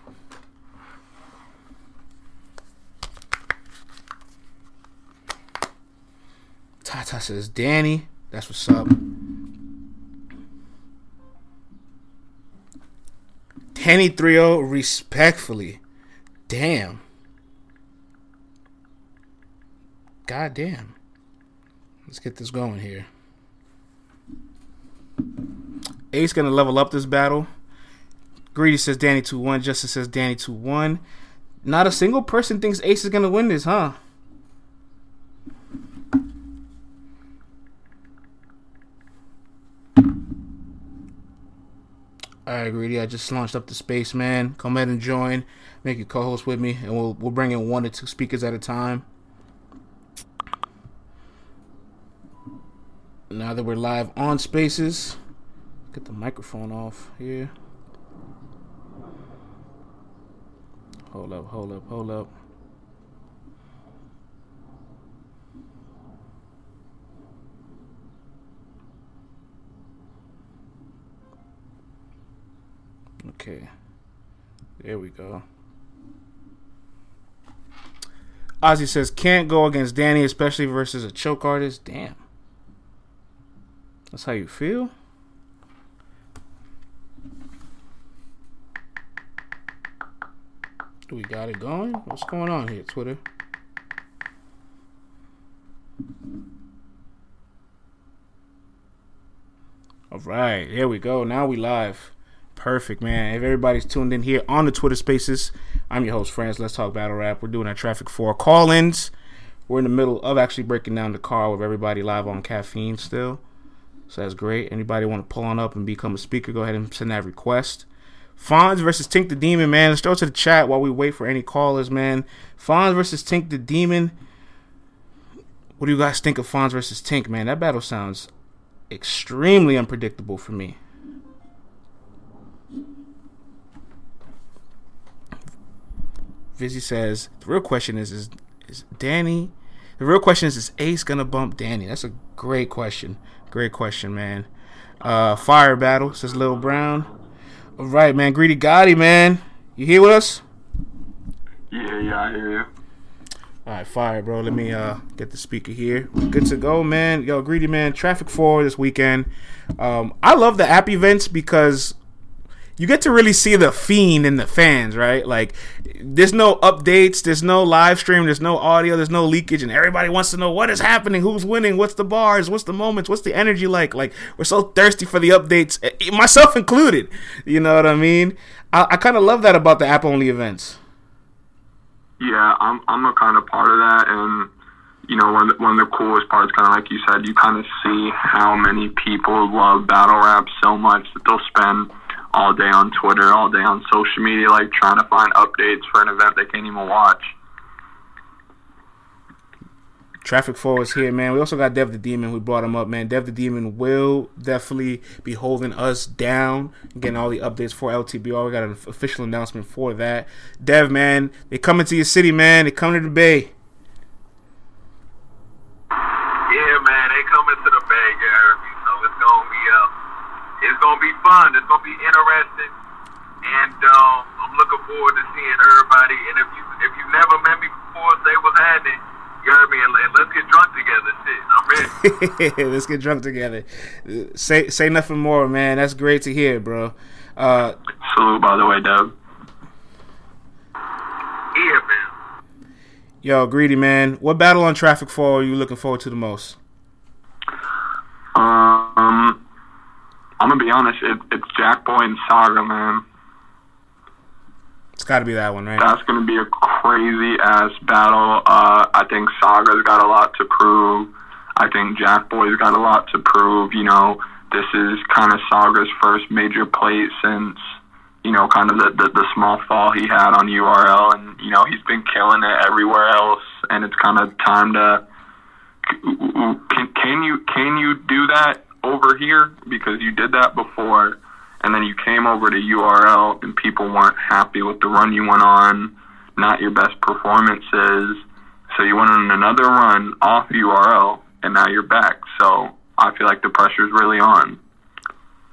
Tata says, Danny, that's what's up. Danny 3 respectfully. Damn. God damn. Let's get this going here. Ace gonna level up this battle. Greedy says Danny 2 1. Justin says Danny 2 1. Not a single person thinks Ace is gonna win this, huh? Alright, Greedy, I just launched up the space, man. Come ahead and join. Make you co-host with me, and we'll we'll bring in one or two speakers at a time. Now that we're live on Spaces, get the microphone off here. Hold up, hold up, hold up. Okay. There we go. Ozzy says can't go against Danny, especially versus a choke artist. Damn. That's how you feel? Do we got it going? What's going on here, Twitter? All right, here we go. Now we live. Perfect, man. If everybody's tuned in here on the Twitter Spaces, I'm your host, Franz. Let's talk battle rap. We're doing our traffic for call-ins. We're in the middle of actually breaking down the car with everybody live on caffeine still. So that's great. Anybody want to pull on up and become a speaker, go ahead and send that request. Fonz versus Tink the Demon, man. Let's go to the chat while we wait for any callers, man. Fonz versus Tink the Demon. What do you guys think of Fonz versus Tink, man? That battle sounds extremely unpredictable for me. Vizzy says the real question is is is Danny. The real question is is Ace gonna bump Danny? That's a great question. Great question, man. Uh, fire battle says Lil Brown. All right, man. Greedy Gotti, man. You here with us? Yeah, yeah, I hear you. All right, fire, bro. Let me uh get the speaker here. Good to go, man. Yo, greedy man. Traffic four this weekend. Um, I love the app events because you get to really see the fiend in the fans, right? Like, there's no updates, there's no live stream, there's no audio, there's no leakage, and everybody wants to know what is happening, who's winning, what's the bars, what's the moments, what's the energy like. Like, we're so thirsty for the updates, eh, myself included. You know what I mean? I, I kind of love that about the app only events. Yeah, I'm I'm a kind of part of that, and you know, one one of the coolest parts, kind of like you said, you kind of see how many people love battle rap so much that they'll spend all day on Twitter, all day on social media, like trying to find updates for an event they can't even watch. Traffic Four is here, man. We also got Dev the Demon. We brought him up, man. Dev the Demon will definitely be holding us down, getting all the updates for LTBR. We got an official announcement for that. Dev, man, they coming to your city, man. They coming to the Bay. Yeah, man, they coming to the Bay, you So it's gonna be uh, it's gonna be fun. It's gonna be interesting, and um, I'm looking forward to seeing everybody. And if you if you've never met me before, say what's happening. You heard me, and, and let's get drunk together. Shit, I'm ready. let's get drunk together. Say say nothing more, man. That's great to hear, bro. Uh, Salute, by the way, Doug. Yeah, man. Yo, greedy man. What battle on Traffic Four are you looking forward to the most? Um, I'm gonna be honest. It, it's Jack Boy and Saga, man. It's got to be that one, right? That's gonna be a crazy ass battle. Uh, I think Saga's got a lot to prove. I think Jack Boy's got a lot to prove. You know, this is kind of Saga's first major plate since you know, kind of the, the, the small fall he had on URL, and you know he's been killing it everywhere else, and it's kind of time to can, can you can you do that over here because you did that before, and then you came over to URL and people weren't happy with the run you went on, not your best performances, so you went on another run off URL, and now you're back. So I feel like the pressure's really on.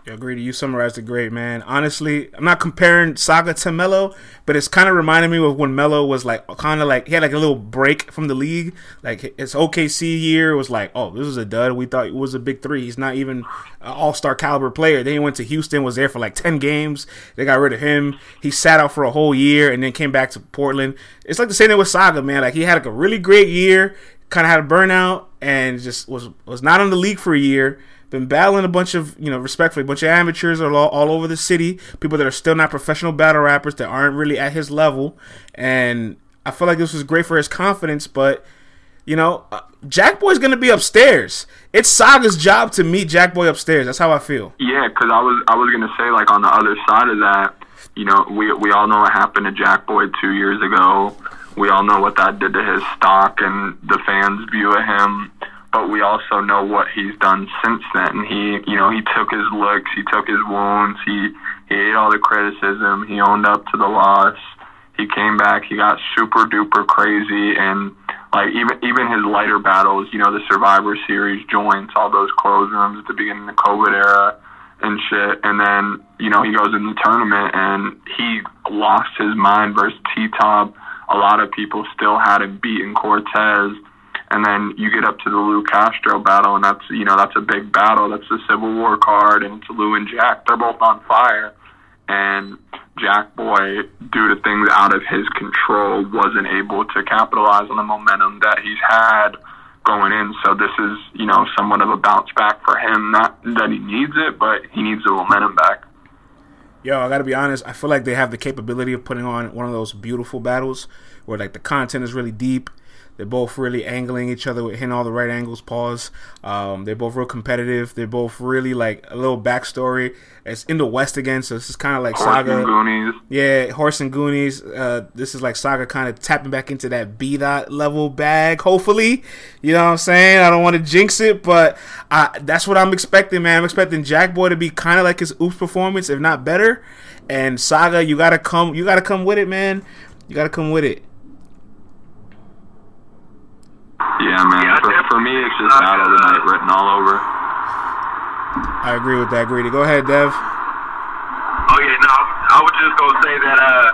Yeah, agree. You summarized it great, man. Honestly, I'm not comparing Saga to Melo, but it's kind of reminding me of when Melo was like, kind of like he had like a little break from the league. Like his OKC year was like, oh, this is a dud. We thought it was a big three. He's not even an All Star caliber player. Then he went to Houston, was there for like ten games. They got rid of him. He sat out for a whole year and then came back to Portland. It's like the same thing with Saga, man. Like he had like a really great year, kind of had a burnout, and just was was not in the league for a year been battling a bunch of, you know, respectfully, a bunch of amateurs all, all over the city, people that are still not professional battle rappers that aren't really at his level. And I feel like this was great for his confidence, but, you know, uh, Jack Boy's going to be upstairs. It's Saga's job to meet Jack Boy upstairs. That's how I feel. Yeah, because I was, I was going to say, like, on the other side of that, you know, we, we all know what happened to Jack Boy two years ago. We all know what that did to his stock and the fans' view of him but we also know what he's done since then. He, you know, he took his looks, he took his wounds, he he ate all the criticism, he owned up to the loss. He came back, he got super duper crazy, and like even even his lighter battles, you know, the Survivor Series joints, all those closed rooms at the beginning of the COVID era and shit. And then you know he goes in the tournament and he lost his mind versus T Top. A lot of people still had him beaten Cortez and then you get up to the Lou Castro battle, and that's you know that's a big battle. That's the Civil War card, and it's Lou and Jack. They're both on fire, and Jack Boy, due to things out of his control, wasn't able to capitalize on the momentum that he's had going in. So this is you know somewhat of a bounce back for him. Not that he needs it, but he needs the momentum back. Yo, I gotta be honest. I feel like they have the capability of putting on one of those beautiful battles where like the content is really deep they're both really angling each other, with hitting all the right angles. Pause. Um, they're both real competitive. They're both really like a little backstory. It's in the West again, so this is kind of like Horse Saga. Goonies. Yeah, Horse and Goonies. Uh, this is like Saga kind of tapping back into that B dot level bag. Hopefully, you know what I'm saying. I don't want to jinx it, but I, that's what I'm expecting, man. I'm expecting Jack Boy to be kind of like his Oops performance, if not better. And Saga, you gotta come. You gotta come with it, man. You gotta come with it. Yeah, man. Yeah, for, for me, it's just out of the night written all over. I agree with that, Greedy. Go ahead, Dev. Oh yeah, no, I was just gonna say that uh,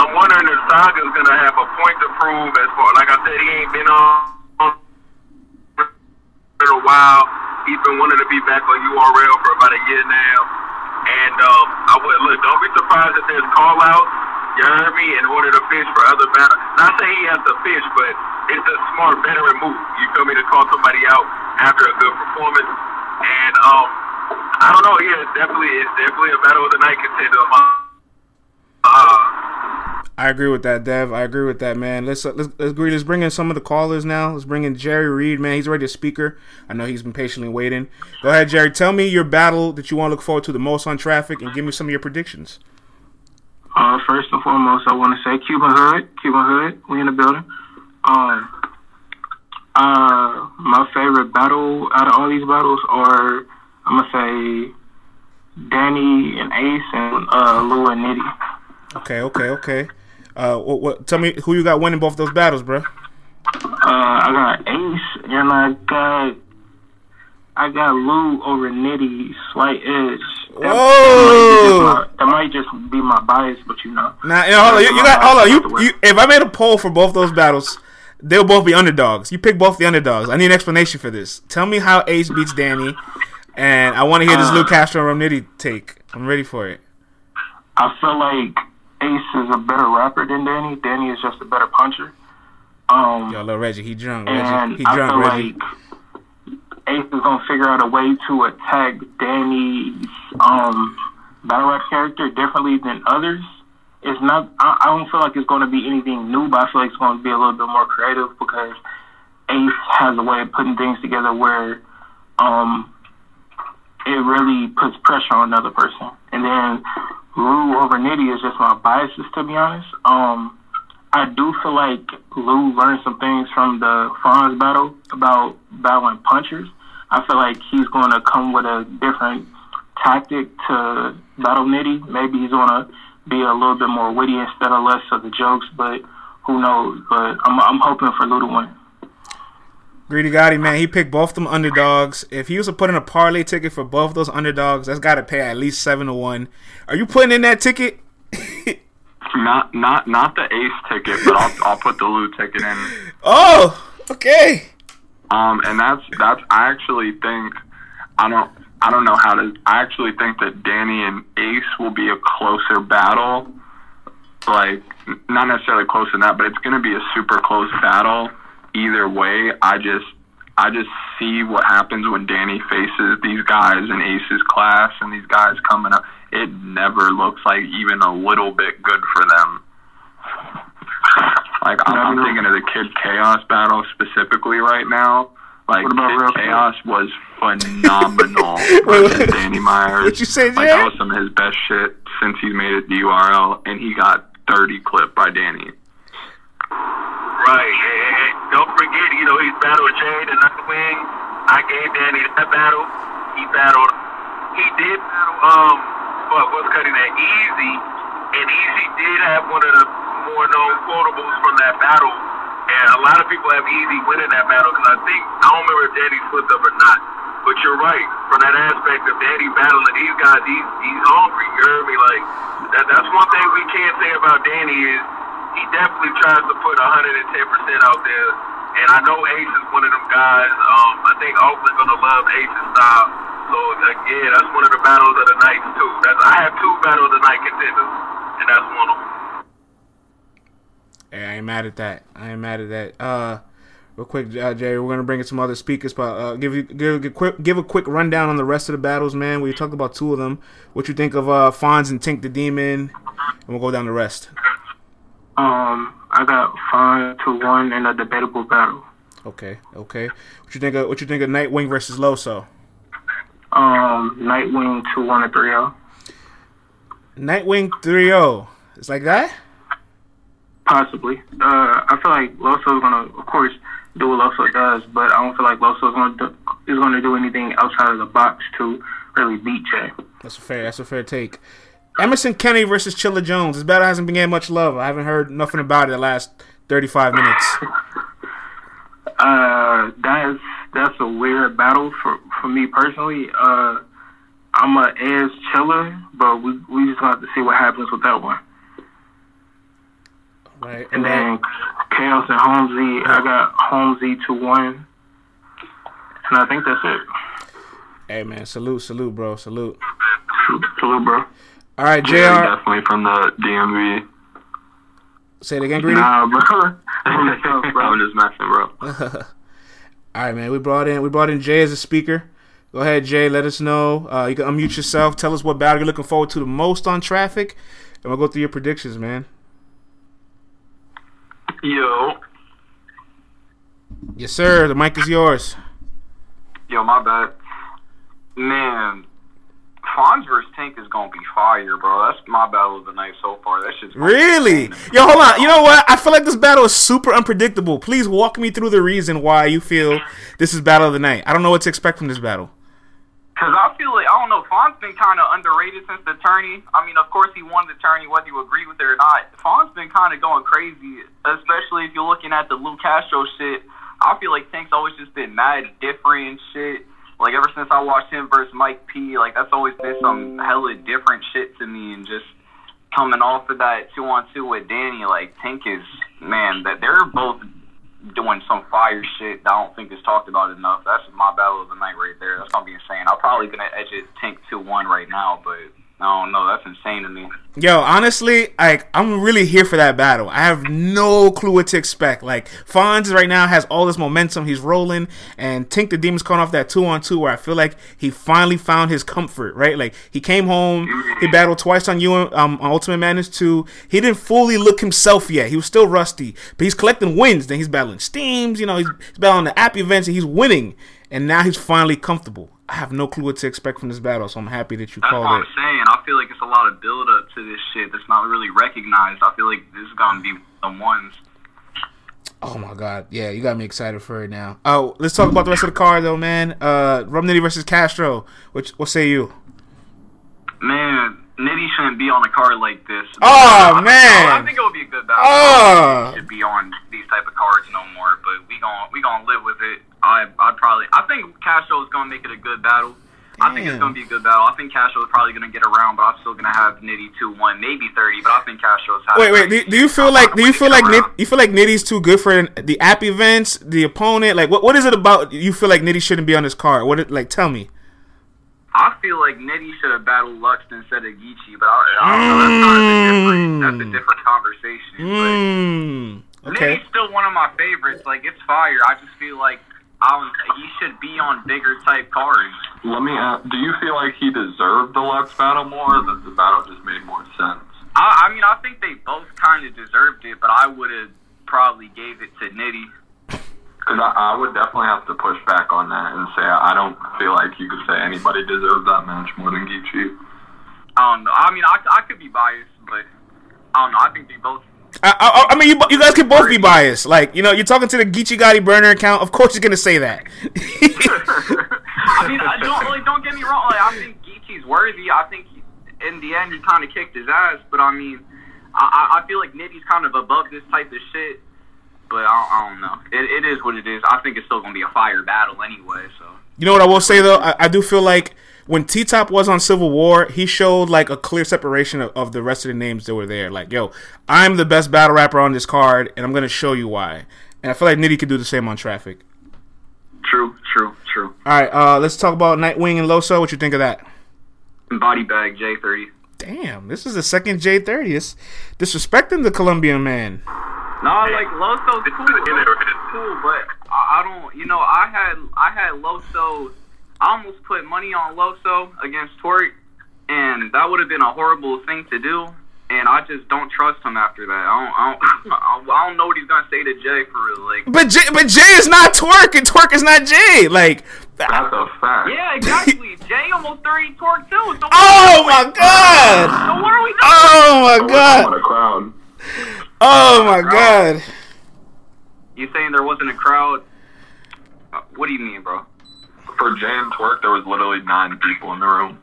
I'm wondering if Saga's gonna have a point to prove as far. Like I said, he ain't been on for a while. He's been wanting to be back on URL for about a year now. And um, I would look. Don't be surprised if there's call outs. You heard me? In order to fish for other battles. Not saying he has to fish, but it's a smart veteran move. You feel me to call somebody out after a good performance, and um, I don't know. Yeah, it's definitely it's definitely a battle of the night contender. Uh, I agree with that, Dev. I agree with that, man. Let's uh, let's let's agree. Let's bring in some of the callers now. Let's bring in Jerry Reed, man. He's already a speaker. I know he's been patiently waiting. Go ahead, Jerry. Tell me your battle that you want to look forward to the most on traffic, and give me some of your predictions. Uh, first and foremost, I want to say Cuban Hood, Cuban Hood, we in the building. Um, uh, my favorite battle out of all these battles are I'm gonna say Danny and Ace and uh, Lou and Nitty. Okay, okay, okay. Uh, what, what? Tell me who you got winning both those battles, bro. Uh, I got Ace and I got I got Lou over Nitty, slight edge. That, Whoa! That might, my, that might, just be my bias, but you know. Now, hold on, you, you got hold on. You, you, if I made a poll for both those battles, they'll both be underdogs. You pick both the underdogs. I need an explanation for this. Tell me how Ace beats Danny, and I want to hear this uh, Lou Castro and Nitty take. I'm ready for it. I feel like Ace is a better rapper than Danny. Danny is just a better puncher. Um, Yo, little Reggie, he drunk. Reggie, he drunk. Reggie. Like Ace is gonna figure out a way to attack Danny's um, battle rap character differently than others. It's not. I, I don't feel like it's to be anything new, but I feel like it's to be a little bit more creative because Ace has a way of putting things together where um, it really puts pressure on another person. And then Lou over Nitty is just my biases, to be honest. Um, I do feel like Lou learned some things from the Fonz battle about battling punchers. I feel like he's going to come with a different tactic to battle Nitty. Maybe he's going to be a little bit more witty instead of less of the jokes, but who knows? But I'm, I'm hoping for Lou to win. Greedy Gotti, man, he picked both them underdogs. If he was to put in a parlay ticket for both those underdogs, that's got to pay at least seven to one. Are you putting in that ticket? not not not the ace ticket, but I'll I'll put the Lou ticket in. Oh, okay. Um, and that's that's I actually think I don't I don't know how to I actually think that Danny and Ace will be a closer battle. Like not necessarily close than that, but it's gonna be a super close battle either way. I just I just see what happens when Danny faces these guys in Ace's class and these guys coming up. It never looks like even a little bit good for them. Like I'm, I'm thinking of the Kid Chaos battle specifically right now. Like What about Kid Real Chaos was phenomenal Wait, versus. Danny Myers. What you say, Like that was some of his best shit since he's made it to URL, and he got 30 clipped by Danny. Right. And, and, and don't forget, you know, he's battled Jade and Nightwing. I gave Danny that battle. He battled. He did battle. Um, what what's cutting that Easy, and Easy did have one of the more known quotables from that battle. And a lot of people have Easy winning that battle because I think I don't remember if Danny slipped up or not. But you're right from that aspect of Danny battling these guys. He's he's hungry. You heard me? Like that. That's one thing we can't say about Danny is he definitely tries to put 110% out there. And I know Ace is one of them guys. Um, I think Oakland's gonna love Ace's style. So yeah, that's one of the battles of the night too. That's I have two battle of the night contenders, and that's one of them. Hey, I ain't mad at that. I ain't mad at that. Uh, real quick, uh, Jerry, we're gonna bring in some other speakers, but uh, give you give a quick give a quick rundown on the rest of the battles, man. We talked about two of them. What you think of uh, Fonz and Tink the Demon, and we'll go down the rest. Um, I got five to one in a debatable battle. Okay, okay. What you think of what you think of Nightwing versus Loso? Um, Nightwing to one to three oh. Nightwing 3-0. It's like that. Possibly. Uh, I feel like Loso's gonna, of course, do what Loso does, but I don't feel like Loso's gonna do, is gonna do anything outside of the box to really beat Jay. That's a fair. That's a fair take. Emerson Kenny versus Chilla Jones. This battle hasn't been getting much love. I haven't heard nothing about it the last 35 minutes. Uh, that's that's a weird battle for for me personally. Uh, I'm a edge chiller, but we we just gonna have to see what happens with that one. Right. And then Chaos and Holmesy, I got Holmesy to one, and I think that's it. Hey man, salute, salute, bro, salute. Salute, bro. All right, Jr. Yeah, definitely from the DMV. Say it again, greedy. Nah, bro. From the South, bro. I'm just messing, bro. All right, man. We brought in we brought in Jay as a speaker. Go ahead, Jay. Let us know. Uh, you can unmute yourself. Tell us what battle you're looking forward to the most on traffic, and we'll go through your predictions, man. Yo, Yes, sir. The mic is yours. Yo, my bad. Man, Fonz versus Tank is gonna be fire, bro. That's my battle of the night so far. That shit's Really? Yo, hold on. You know what? I feel like this battle is super unpredictable. Please walk me through the reason why you feel this is battle of the night. I don't know what to expect from this battle. Cause I feel like I don't know. Fonz's been kind of underrated since the tourney. I mean, of course he won the tourney, whether you agree with it or not. Fonz's been kind of going crazy, especially if you're looking at the Lou Castro shit. I feel like Tank's always just been mad different and shit. Like ever since I watched him versus Mike P, like that's always been some hella different shit to me, and just coming off of that two on two with Danny, like Tank is man that they're both doing some fire shit that I don't think is talked about enough. That's my battle of the night right there. That's gonna be insane. I'm probably gonna edge it Tank two one right now, but I don't know. That's insane to me. Yo, honestly, like I'm really here for that battle. I have no clue what to expect. Like Fonz right now has all this momentum. He's rolling, and Tink the Demon's coming off that two on two where I feel like he finally found his comfort. Right, like he came home, he battled twice on you um, on Ultimate Madness two. He didn't fully look himself yet. He was still rusty, but he's collecting wins. Then he's battling Steams. You know, he's, he's battling the app events, and he's winning. And now he's finally comfortable. I have no clue what to expect from this battle, so I'm happy that you That's what called I'm it. saying. I feel like it's a lot of build up to this shit that's not really recognized. I feel like this is gonna be the ones. Oh my god, yeah, you got me excited for it now. Oh, let's talk about the rest of the card though, man. Uh, Rum Nitty versus Castro. Which, what say you? Man, Nitty shouldn't be on a card like this. Oh, I- man. I think it would be a good battle. Oh. Should be on these type of cards no more, but we gon' we gonna live with it. I I'd probably I think Castro is gonna make it a good battle. I think it's gonna be a good battle. I think Castro is probably gonna get around, but I'm still gonna have Nitty two one, maybe thirty. But I think Castro's. Wait, wait. Do, do you feel like do you feel like Nit, you feel like Nitty's too good for the app events, the opponent? Like, what what is it about you feel like Nitty shouldn't be on this card? What it, like? Tell me. I feel like Nitty should have battled Lux instead of Geechee, but I, I don't know. That's, not a different, that's a different conversation. Mm. Okay. Nitty's still one of my favorites. Like it's fire. I just feel like He should be on bigger type cards. Let me ask, do you feel like he deserved the Lux battle more, or that the battle just made more sense? I, I mean, I think they both kind of deserved it, but I would have probably gave it to Nitty. Because I, I would definitely have to push back on that and say I don't feel like you could say anybody deserved that match more than Geechee. I don't know. I mean, I, I could be biased, but I don't know. I think they both. I, I, I mean, you, you guys can both be biased. Like, you know, you're talking to the Geechee Gotti burner account. Of course, you're gonna say that. I mean, I don't like, don't get me wrong. Like, I think Geechee's worthy. I think in the end he kind of kicked his ass, but I mean, I, I I feel like Nitty's kind of above this type of shit. But I, don't- I don't know. It, it is what it is. I think it's still gonna be a fire battle anyway. So. You know what I will say though? I, I do feel like when T Top was on Civil War, he showed like a clear separation of, of the rest of the names that were there. Like, yo, I'm the best battle rapper on this card, and I'm gonna show you why. And I feel like Nitty could do the same on Traffic. True, true, true. All right, uh, let's talk about Nightwing and Loso. What you think of that? Body bag J thirty. Damn, this is the second J30. It's disrespecting the Colombian man. No, like Loso's cool. Loso's cool, but I, I don't. You know, I had I had Loso. I almost put money on Loso against Torque, and that would have been a horrible thing to do. And I just don't trust him after that. I don't. I don't, I don't know what he's gonna say to Jay for real. Like, But Jay, but Jay is not Twerk, and Twerk is not Jay. Like, That's a fact. yeah, exactly. Jay almost thirty Torque too. So oh my doing? god! So what are we doing? Oh my What god! a crowd. Oh my god! You saying there wasn't a crowd? Uh, What do you mean, bro? For Jay and Twerk, there was literally nine people in the room.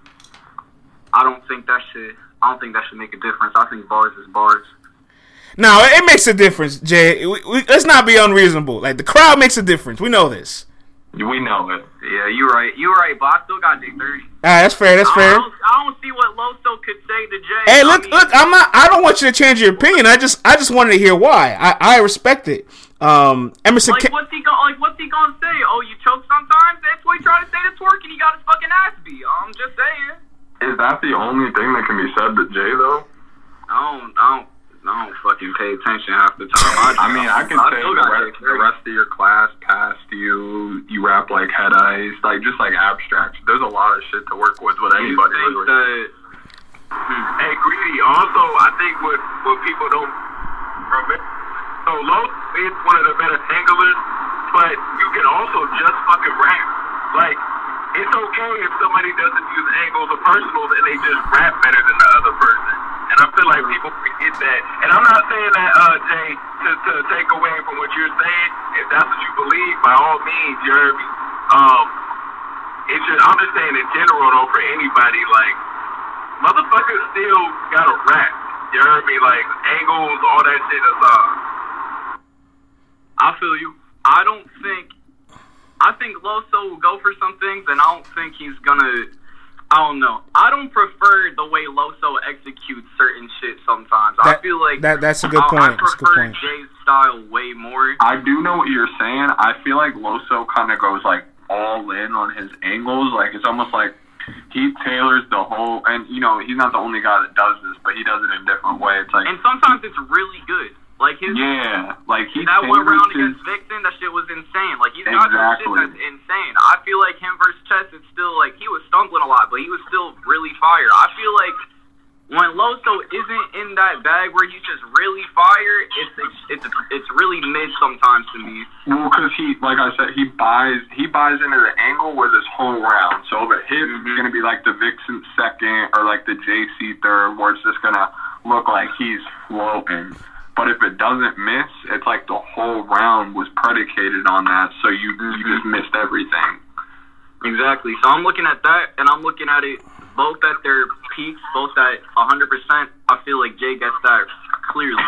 I don't think that should. I don't think that should make a difference. I think bars is bars. No, it makes a difference, Jay. We, we, let's not be unreasonable. Like the crowd makes a difference. We know this. We know it. Yeah, you're right. You're right, but I still got J thirty. All right, that's fair. That's I fair. don't, I don't see what Loso could say to Jay. Hey, I look, mean, look. I'm not. I don't want you to change your opinion. I just, I just wanted to hear why. I, I respect it. Um, Emerson. Like, Ca- what's he going? Like, what's he gonna say? Oh, you choke sometimes. That's what he tried to say to Twerk, and he got his fucking ass beat. I'm just saying. Is that the only thing that can be said to Jay, though? I don't. I don't. I don't fucking pay attention half the time. I mean, I could say still the rest, the rest of your class passed you. You rap like head ice, like just like abstract. There's a lot of shit to work with with You anybody. think really. that? Hey, Greedy, also, I think what, what people don't remember, so Low is one of the better anglers, but you can also just fucking rap. Like, it's okay if somebody doesn't use angles or personals and they just rap better than the other person. And I feel like people forget that. And I'm not saying that, uh, Jay, to, to take away from what you're saying. If that's what you believe, by all means, me. Um, it should, I'm just saying in general, though, for anybody, like, motherfuckers still gotta rap. You heard me? Like angles, all that shit is uh I feel you. I don't think. I think Loso will go for some things, and I don't think he's gonna. I don't know. I don't prefer the way Loso executes certain shit sometimes. I feel like that- that's a good I- point. I That's a good prefer point. Jay's style way more. I do know what you're saying. I feel like Loso kind of goes like all in on his angles. Like it's almost like he tailors the whole. And you know, he's not the only guy that does this, but he does it in a different way. It's like And sometimes it's really good. Like his yeah, like he that one round his- against Vixen, that shit was insane. Like he's got some shit Exactly. that's insane. I feel like him versus Chess is still like he was stumbling a lot, but he was still really fire. I feel like when Loso isn't in that bag where he's just really fire, it's it's it's really mid sometimes to me. Well, because he, like I said, he buys he buys into the angle with his whole round. So if it hits, Mhm. it's gonna be like the Vixen second or like the JC third, where it's just gonna look like he's floating. But if it doesn't miss, it's like the whole round was predicated on that. So you you just missed everything. Exactly. So I'm looking at that, and I'm looking at it both at their peaks, both at 100%. I feel like Jay gets that clearly.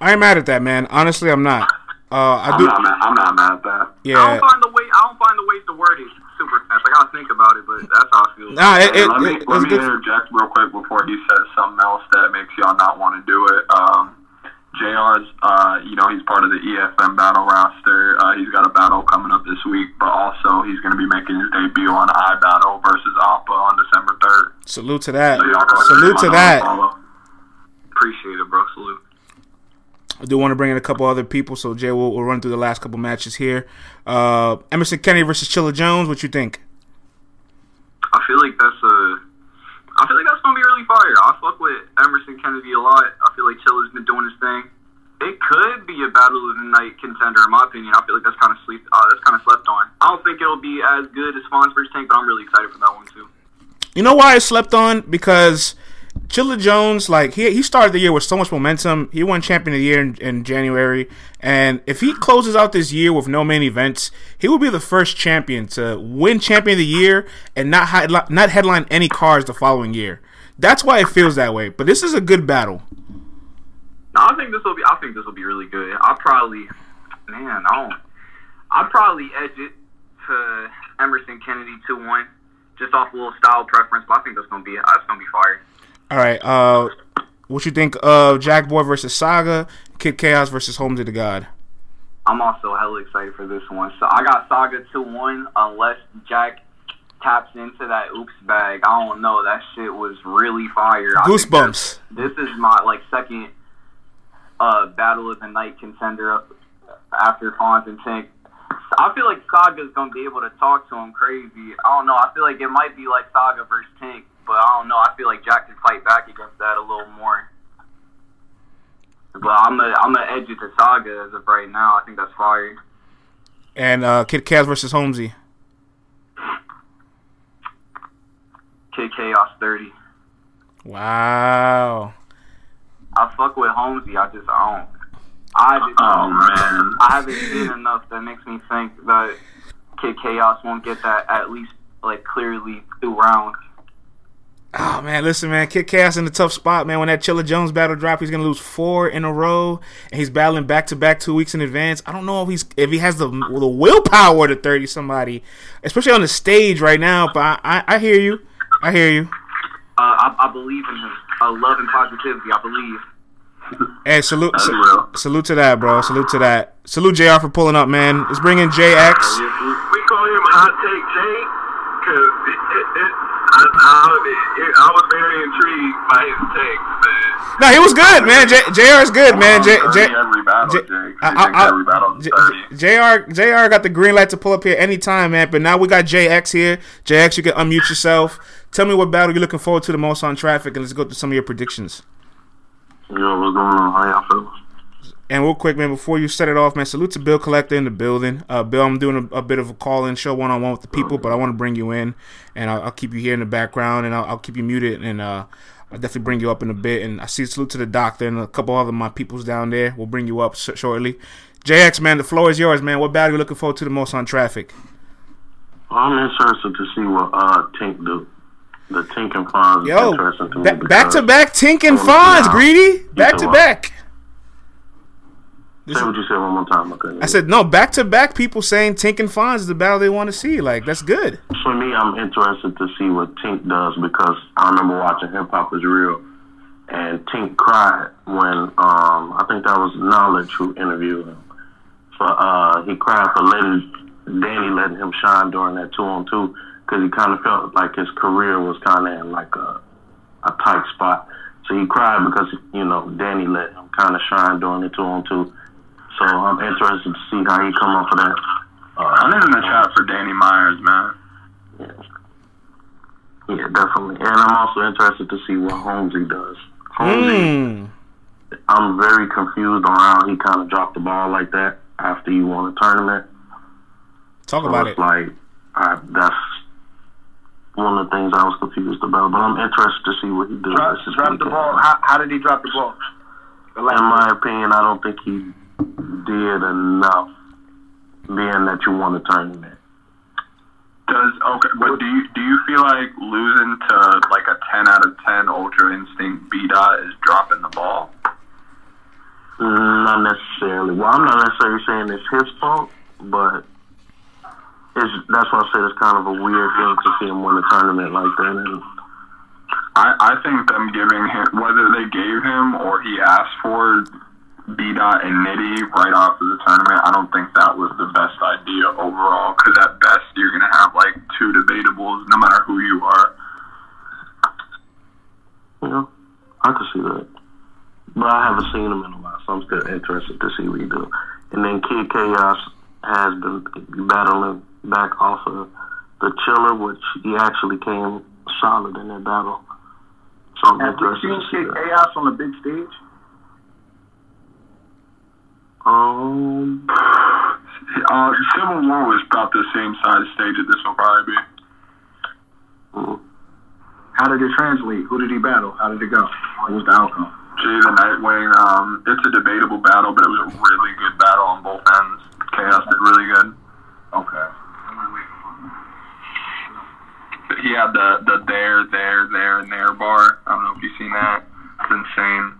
I ain't mad at that, man. Honestly, I'm not. Uh, I I'm do. not mad. I'm not mad at that. Yeah. I don't find the way. I don't find the ways to word it super fast. I gotta think about it, but that's how I feel. Nah, it, Hey, it, let me it, let me interject real quick before he says something else that makes y'all not want to do it. Um, JR's, uh, you know, he's part of the EFM battle roster. Uh, he's got a battle coming up this week, but also he's going to be making his debut on iBattle versus Appa on December third. Salute to that. So Salute to that. follow. Appreciate it, bro. Salute. I do want to bring in a couple other people, so Jay will we'll run through the last couple matches here. Uh, Emerson Kennedy versus Chilla Jones. What you think? I feel like that's a. I feel like that's gonna be really fire. I fuck with Emerson Kennedy a lot. I feel like Chilla's been doing his thing. It could be a battle of the night contender, in my opinion. I feel like that's kind of sleep. Uh, that's kind of slept on. I don't think it'll be as good as Fonz versus Tank, but I'm really excited for that one too. You know why I slept on? Because Chilla Jones, like he he started the year with so much momentum. He won champion of the year in, in January, and if he closes out this year with no main events, he will be the first champion to win champion of the year and not headli- not headline any cards the following year. That's why it feels that way. But this is a good battle. No, I think this will be. I think this will be really good. I'll probably, man, I don't. I'll probably edge it to Emerson Kennedy two one, just off a little style preference. But I think that's gonna be that's gonna be fire. All right. Uh, what you think of Jack Boy versus Saga, Kid Chaos versus Holmes of the God? I'm also hella excited for this one. So I got Saga two one, unless Jack taps into that oops bag. I don't know. That shit was really fire. Goosebumps. This is my like second uh battle of the night contender up after Fonz and Tank. I feel like Saga's gonna be able to talk to him crazy. I don't know. I feel like it might be like Saga versus Tank, but I don't know. I feel like Jack can fight back against that a little more. But I'm gonna I'm gonna edge it to Saga as of right now. I think that's fire. And uh, Kid Chaos versus Holmesy. Kid Chaos thirty. Wow. I fuck with Holmesy. I just I don't. I just, Oh man. I haven't seen enough that makes me think that Kid Chaos won't get that at least like clearly two rounds. Oh man, listen, man, Kid Chaos in a tough spot, man. When that Chilla Jones battle drop, he's gonna lose four in a row, and he's battling back to back two weeks in advance. I don't know if he's if he has the the willpower to thirty somebody, especially on the stage right now. But I, I, I hear you, I hear you. Uh, I, I believe in him. Uh, love and positivity. I believe. Hey, salute, sa- salute to that, bro. Salute to that. Salute Jr. for pulling up, man. Let's bring in JX. We call him Hot Take Jay because it, it, it, I, I, I was very intrigued by his takes, man. No, he was good, man. J, Jr. is good, man. J, J, every battle, J- Jake. I- I- every battle's J- Jr. Jr. got the green light to pull up here anytime, man. But now we got JX here. JX, you can unmute yourself. Tell me what battle you're looking forward to the most on traffic, and let's go through some of your predictions. Yo, what's going on? How y'all feel? And real quick, man, before you set it off, man, salute to Bill Collector in the building. Uh, Bill, I'm doing a, a bit of a call-in show one-on-one with the people, but I want to bring you in, and I'll, I'll keep you here in the background, and I'll, I'll keep you muted, and uh, I'll definitely bring you up in a bit. And I see salute to the doctor and a couple other my peoples down there. We'll bring you up sh- shortly. JX, man, the floor is yours, man. What battle are you looking forward to the most on traffic? I'm interested to see what uh Tink do. The Tink and Fonz Yo, interesting to me. ba- back to back Tink and Fonz, greedy. Back to back. This Say what you said one more time. I, I said no, back to back. People saying Tink and Fonz is the battle they want to see. Like that's good. For me, I'm interested to see what Tink does because I remember watching Hip Hop is Real, and Tink cried when um I think that was Knowledge who interviewed him. For uh, he cried for letting Danny letting him shine during that two on two because he kind of felt like his career was kind of in like a a tight spot. So he cried because you know Danny let him kind of shine during the two on two. So I'm interested to see how he come up with that. Uh, I'm in the chat for Danny Myers, man. Yeah, definitely. And I'm also interested to see what Holmesy does. Holmesy, Mm. I'm very confused on how he kind of dropped the ball like that after you won a tournament. Talk So about it's it. like I, that's one of the things I was confused about. But I'm interested to see what he does. Drop, drop the ball. How, how did he drop the ball? The In my opinion, I don't think he did enough, being that you won a tournament. Does okay, but do you do you feel like losing to like a ten out of ten Ultra Instinct B dot is dropping the ball? Mm, Not necessarily. Well, I'm not necessarily saying it's his fault, but it's that's why I said it's kind of a weird thing to see him win a tournament like that. And I, I think them giving him whether they gave him or he asked for B dot and Nitty right off of the tournament, I don't think that was the best idea overall. Because at best you're gonna have like two debatables, no matter who you are. you know, I could see that. But I haven't seen him in a while, so I'm still interested to see what he do. And then Kid Chaos has been battling back off of the Chilla, which he actually came solid in that battle. So I'm Have we interested seen to see Kid that. Chaos on the big stage? Um, Uh, Civil War was about the same size stage that this will probably be. mm, How did it translate? Who did he battle? How did it go? What was the outcome? Jay the Nightwing, um, it's a debatable battle, but it was a really good battle on both ends. Chaos did really good. Okay. He had the, the there, there, there, and there bar. I don't know if you've seen that. It's insane.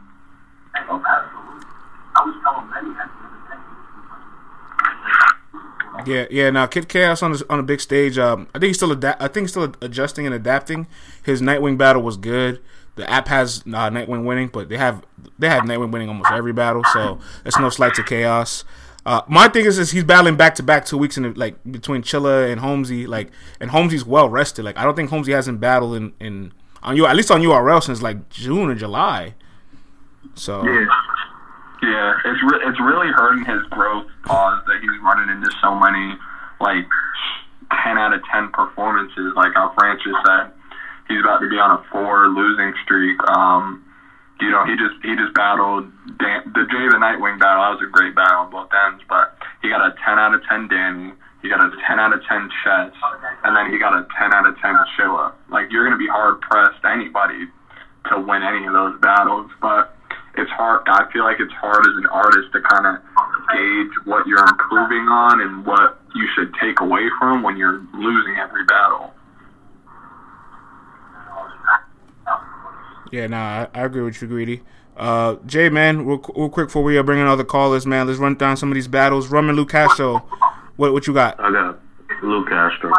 Yeah, yeah. Now, Kid Chaos on the, on a big stage. Um, I think he's still ada- I think he's still adjusting and adapting. His Nightwing battle was good. The app has uh, Nightwing winning, but they have they have Nightwing winning almost every battle, so it's no slight to Chaos. Uh, my thing is, is he's battling back to back two weeks in like between Chilla and Holmesy, like and Holmesy's well rested. Like I don't think Holmesy hasn't battled in, in on you at least on URL since like June or July. So Yeah. Yeah, it's re- it's really hurting his growth cause that he's running into so many like ten out of ten performances. Like how Francis said, he's about to be on a four losing streak. Um, you know, he just he just battled Dan- the Jay the Nightwing battle. That was a great battle on both ends, but he got a ten out of ten Danny. He got a ten out of ten Chess, and then he got a ten out of ten Chilla. Like you're gonna be hard pressed anybody to win any of those battles, but it's hard. I feel like it's hard as an artist to kind of gauge what you're improving on and what you should take away from when you're losing every battle. Yeah, nah, I, I agree with you, Greedy. Uh, Jay, man, real, real quick before we uh, bring in other callers, man, let's run down some of these battles. Roman Lou Castro, what what you got? I got Lou Castro.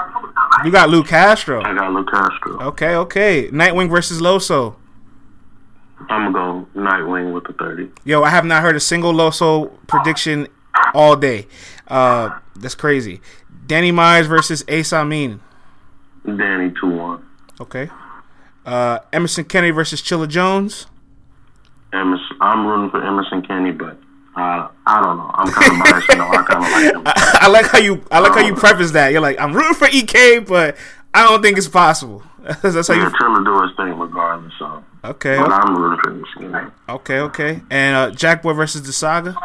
You got Lou Castro. I got Lou Castro. Okay, okay. Nightwing versus Loso. I'm gonna go Nightwing with the 30. Yo, I have not heard a single Loso prediction all day. Uh, that's crazy. Danny Myers versus Ace Amin. Danny 2 1. Okay. Uh, Emerson Kennedy versus Chilla Jones. Emerson, I'm rooting for Emerson Kenny, but uh, I don't know. I'm kind of biased. You know, I kind of like him. I, I like how you I like how you preface that. You're like, I'm rooting for EK, but I don't think it's possible. that's how Yeah, you. Triller do his thing regardless. So, Okay. but I'm rooting for. Okay, okay. And uh, Jack Boy versus the Saga.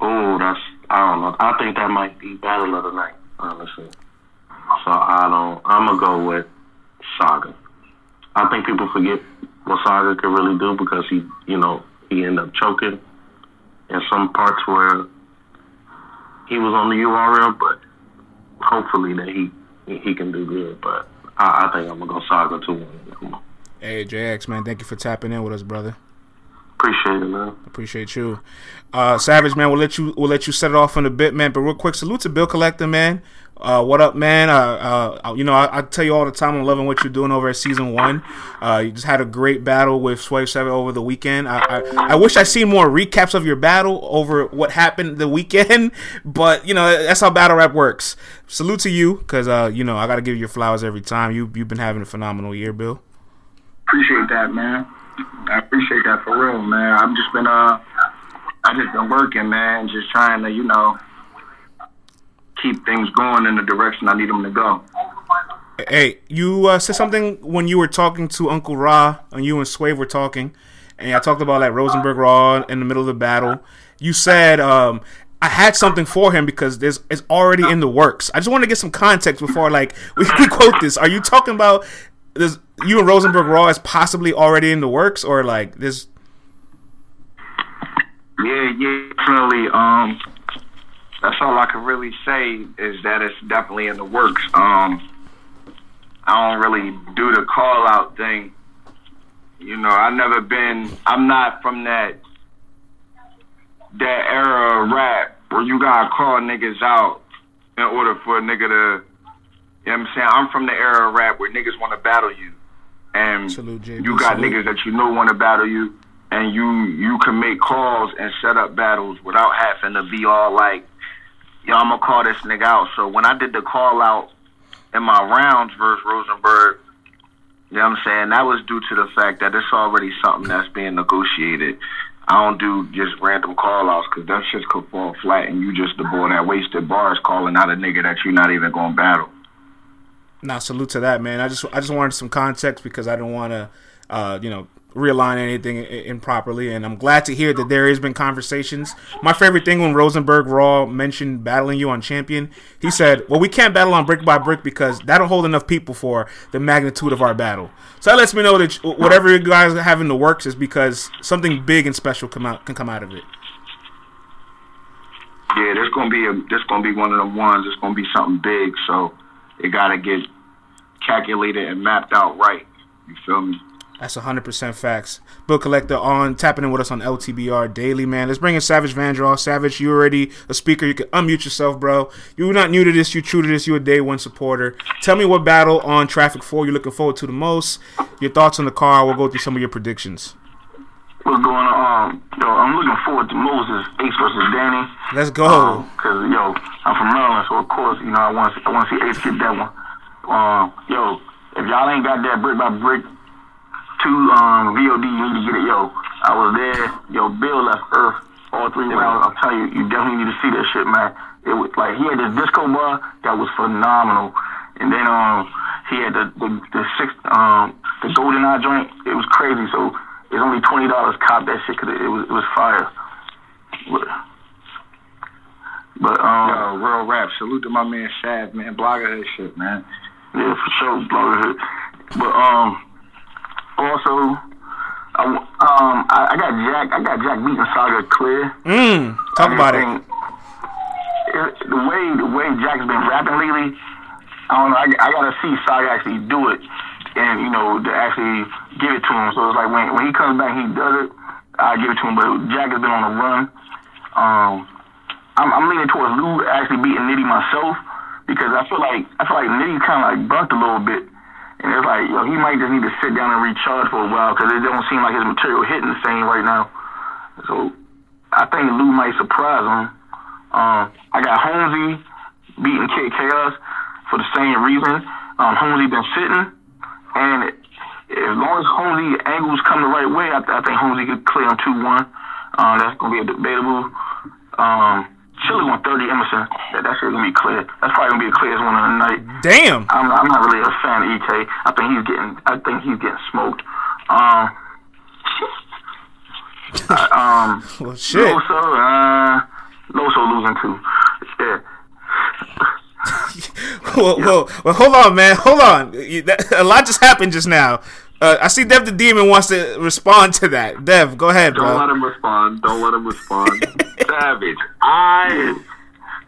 Oh, that's I don't know. I think that might be battle of the night, honestly. So I don't. I'm gonna go with Saga. I think people forget what Saga could really do because he, you know, he ended up choking in some parts where he was on the URL, but hopefully that he he can do good. But I, I think I'm gonna go Saga too. Hey, JX, man, thank you for tapping in with us, brother. Appreciate it, man. Appreciate you. Uh, Savage, man, we'll let you we'll let you set it off in a bit, man. But real quick, salute to Bill Collector, man. Uh, what up, man? Uh, uh, you know, I, I tell you all the time, I'm loving what you're doing over at season one. Uh, you just had a great battle with Swave Sevah over the weekend. I, I, I wish I seen more recaps of your battle over what happened the weekend, but you know that's how battle rap works. Salute to you, cause uh, you know I got to give you your flowers every time. You you've been having a phenomenal year, Bill. Appreciate that, man. I appreciate that for real, man. I've just been uh, I just been working, man. Just trying to, you know, keep things going in the direction I need them to go. Hey, you uh, said something when you were talking to Uncle Ra, and you and Swave were talking, and I talked about like Rosenberg Raw in the middle of the battle. You said um, I had something for him because there's it's already in the works. I just want to get some context before like we, we quote this. Are you talking about this? You and Rosenberg Raw is possibly already in the works, or like this? Yeah, yeah, definitely. Um, that's all I can really say is that it's definitely in the works. Um, I don't really do the call out thing. You know, I've never been. I'm not from that that era of rap where you gotta call niggas out in order for a nigga to. You know what I'm saying? I'm from the era of rap where niggas want to battle you, and you got salute. niggas that you know want to battle you, and you you can make calls and set up battles without having to be all like, yo, I'm gonna call this nigga out. So when I did the call out in my rounds versus Rosenberg, you know what I'm saying? That was due to the fact that it's already something that's being negotiated. I don't do just random call outs because that shit could fall flat and you just the boy that wasted bars calling out a nigga that you're not even gonna battle. Now, salute to that, man. I just I just wanted some context because I don't want to, uh, you know, realign anything improperly. And I'm glad to hear that there has been conversations. My favorite thing when Rosenberg Raw mentioned battling you on Champion, he said, "Well, we can't battle on brick by brick because that'll hold enough people for the magnitude of our battle." So that lets me know that whatever you guys have in the works is because something big and special come out can come out of it. Yeah, there's gonna be a there's gonna be one of the ones. It's gonna be something big, so it gotta get calculated and mapped out right. You feel me? That's 100% facts. Bill Collector on tapping in with us on LTBR Daily, man. Let's bring in Savage Vandross. Savage, you already a speaker. You can unmute yourself, bro. You're not new to this. You true to this. You a day one supporter. Tell me what battle on Traffic 4 you're looking forward to the most. Your thoughts on the car. We'll go through some of your predictions. What's going on? Um, yo, I'm looking forward to Moses Ace versus Danny. Let's go. Cause yo, I'm from Maryland, so of course, you know, I want to I want to see Ace get that one. Um, yo, if y'all ain't got that brick by brick two um VOD, you need to get it. Yo, I was there. Yo, Bill left Earth all three rounds. I'm telling you, you definitely need to see that shit, man. It was like he had this disco bar that was phenomenal, and then um he had the the, the six um the golden eye joint. It was crazy. So it's only twenty dollars. Cop that shit because it, it was it was fire. But, but um. Yo, real rap. Salute to my man Shad, man. Blogger his shit, man. Yeah, for sure, brotherhood. But um, also, I, w- um, I, I got Jack. I got Jack beating Saga clear. Mmm. Talk about just it. it. The way the way Jack's been rapping lately, I don't know. I, I gotta see Saga actually do it, and you know, to actually give it to him. So it's like when when he comes back, he does it. I give it to him. But Jack has been on a run. Um, I'm, I'm leaning towards Lou actually beating Nitty myself because I feel like I feel like Nitty kind of like burnt a little bit, and it's like yo, he might just need to sit down and recharge for a while because it don't seem like his material hitting the same right now. So I think Lou might surprise him. Um, I got Holmesy beating Kid Chaos for the same reason. Um, Holmesy been sitting, and as long as Holmesy angles come the right way, I, I think Holmesy could clear him two one. Um, that's gonna be a debatable. Um, Chili 130 Emerson. That, that shit's gonna be clear. That's probably gonna be the clearest one of the night. Damn. I'm, I'm not really a fan of EK. I think he's getting I think he's getting smoked. Um, uh, um, Well, shit. Loso, uh, Loso losing too. Yeah. Well, well, well, hold on, man. Hold on. You- that- A lot just happened just now. Uh, I see Dev the Demon wants to respond to that. Dev, go ahead, Don't let him respond. Don't let him respond. Savage. I,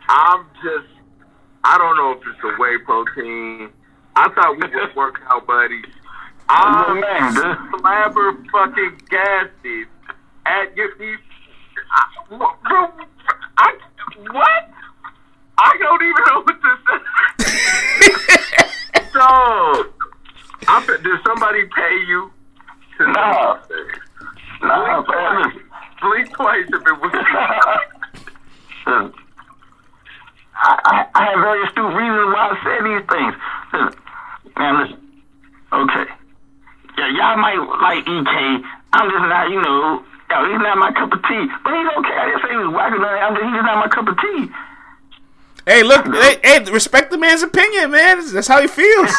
I'm just. I don't know if it's the whey protein. I thought we were workout buddies. I'm man, dude. flabber fucking gasted at your feet. I, wh- bro, I, what? I don't even know what to say. so, I, did somebody pay you to No. Nah, Blink twice. Blink twice if it was. Listen, I, I, I have very astute reasons why I said these things. Listen, man, listen. Okay. Yeah, y'all might like EK. I'm just not, you know, he's not my cup of tea. But he's okay. I didn't say he was whack or nothing. I'm just, he's just not my cup of tea. Hey, look, hey, hey, respect the man's opinion, man. That's how he feels.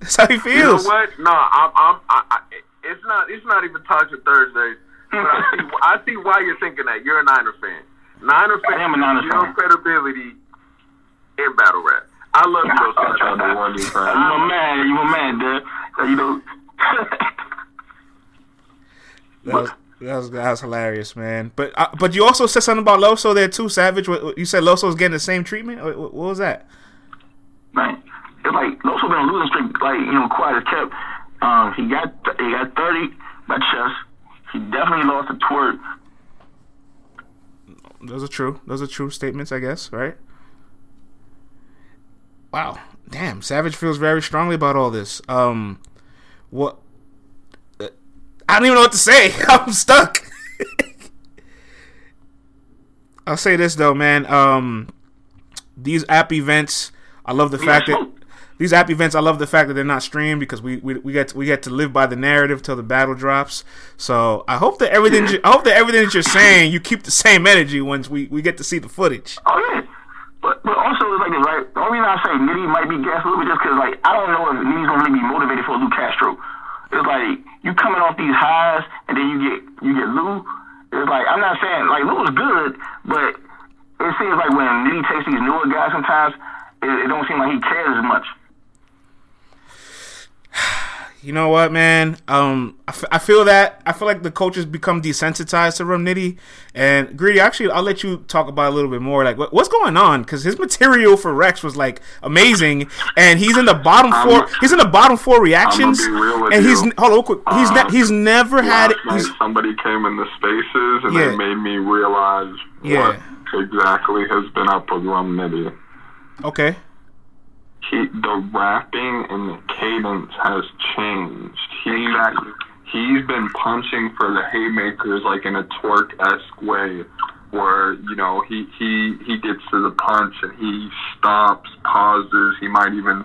That's how he feels. You know feels. what? No, I'm. I'm. I, I, it's not. It's not even Tasha Thursday. But I see, I see why you're thinking that. You're a Niner fan. Niner fan. I am a Niner you know credibility in battle rap. I love you, though. I tried to warn you, You Fred. my man, you my man, dude. You know. That was, that was that was hilarious, man. But uh, but you also said something about Loso there too, Savage. You said Loso was getting the same treatment. What, was that? man, it's like Loso been on a losing streak, like you know, quiet as kept. Um, he got he got thirty by Chess. He definitely lost to twerk. Those are true. Those are true statements, I guess. Right? Wow. Damn. Savage feels very strongly about all this. Um, what? I don't even know what to say. I'm stuck. I'll say this though, man. Um, these app events, I love the fact that these app events, I love the fact that they're not streamed because we, we, we get to, we get to live by the narrative till the battle drops. So I hope that everything I hope that everything that you're saying you keep the same energy once we, we get to see the footage. Oh yeah. But but also it's like right? The only reason I say Nitty might be gassed a little bit just because like I don't know if Nitty's gonna really be motivated for Lou Castro. It's like you coming off these highs and then you get you get Lou. It's like I'm not saying like Lou was good, but it seems like when Nitty takes these newer guys sometimes, it, it don't seem like he cares as much. You know what, man? Um, I, f- I feel that I feel like the coaches become desensitized to Rum Nitty and Greedy. Actually, I'll let you talk about it a little bit more. Like, what, what's going on? Because his material for Rex was like amazing, and he's in the bottom I'm- four. He's in the bottom four reactions, be real with and he's you. hold on, quick. He's ne- Uh, he's never had. He's, somebody came in the spaces and Yeah. they made me realize Yeah. what exactly has been up with Rum Nitty. okay, he the rapping and the cadence has changed. He Exactly. he's been punching for the haymakers like in a twerk esque way, where you know he he he gets to the punch and he stops, pauses. He might even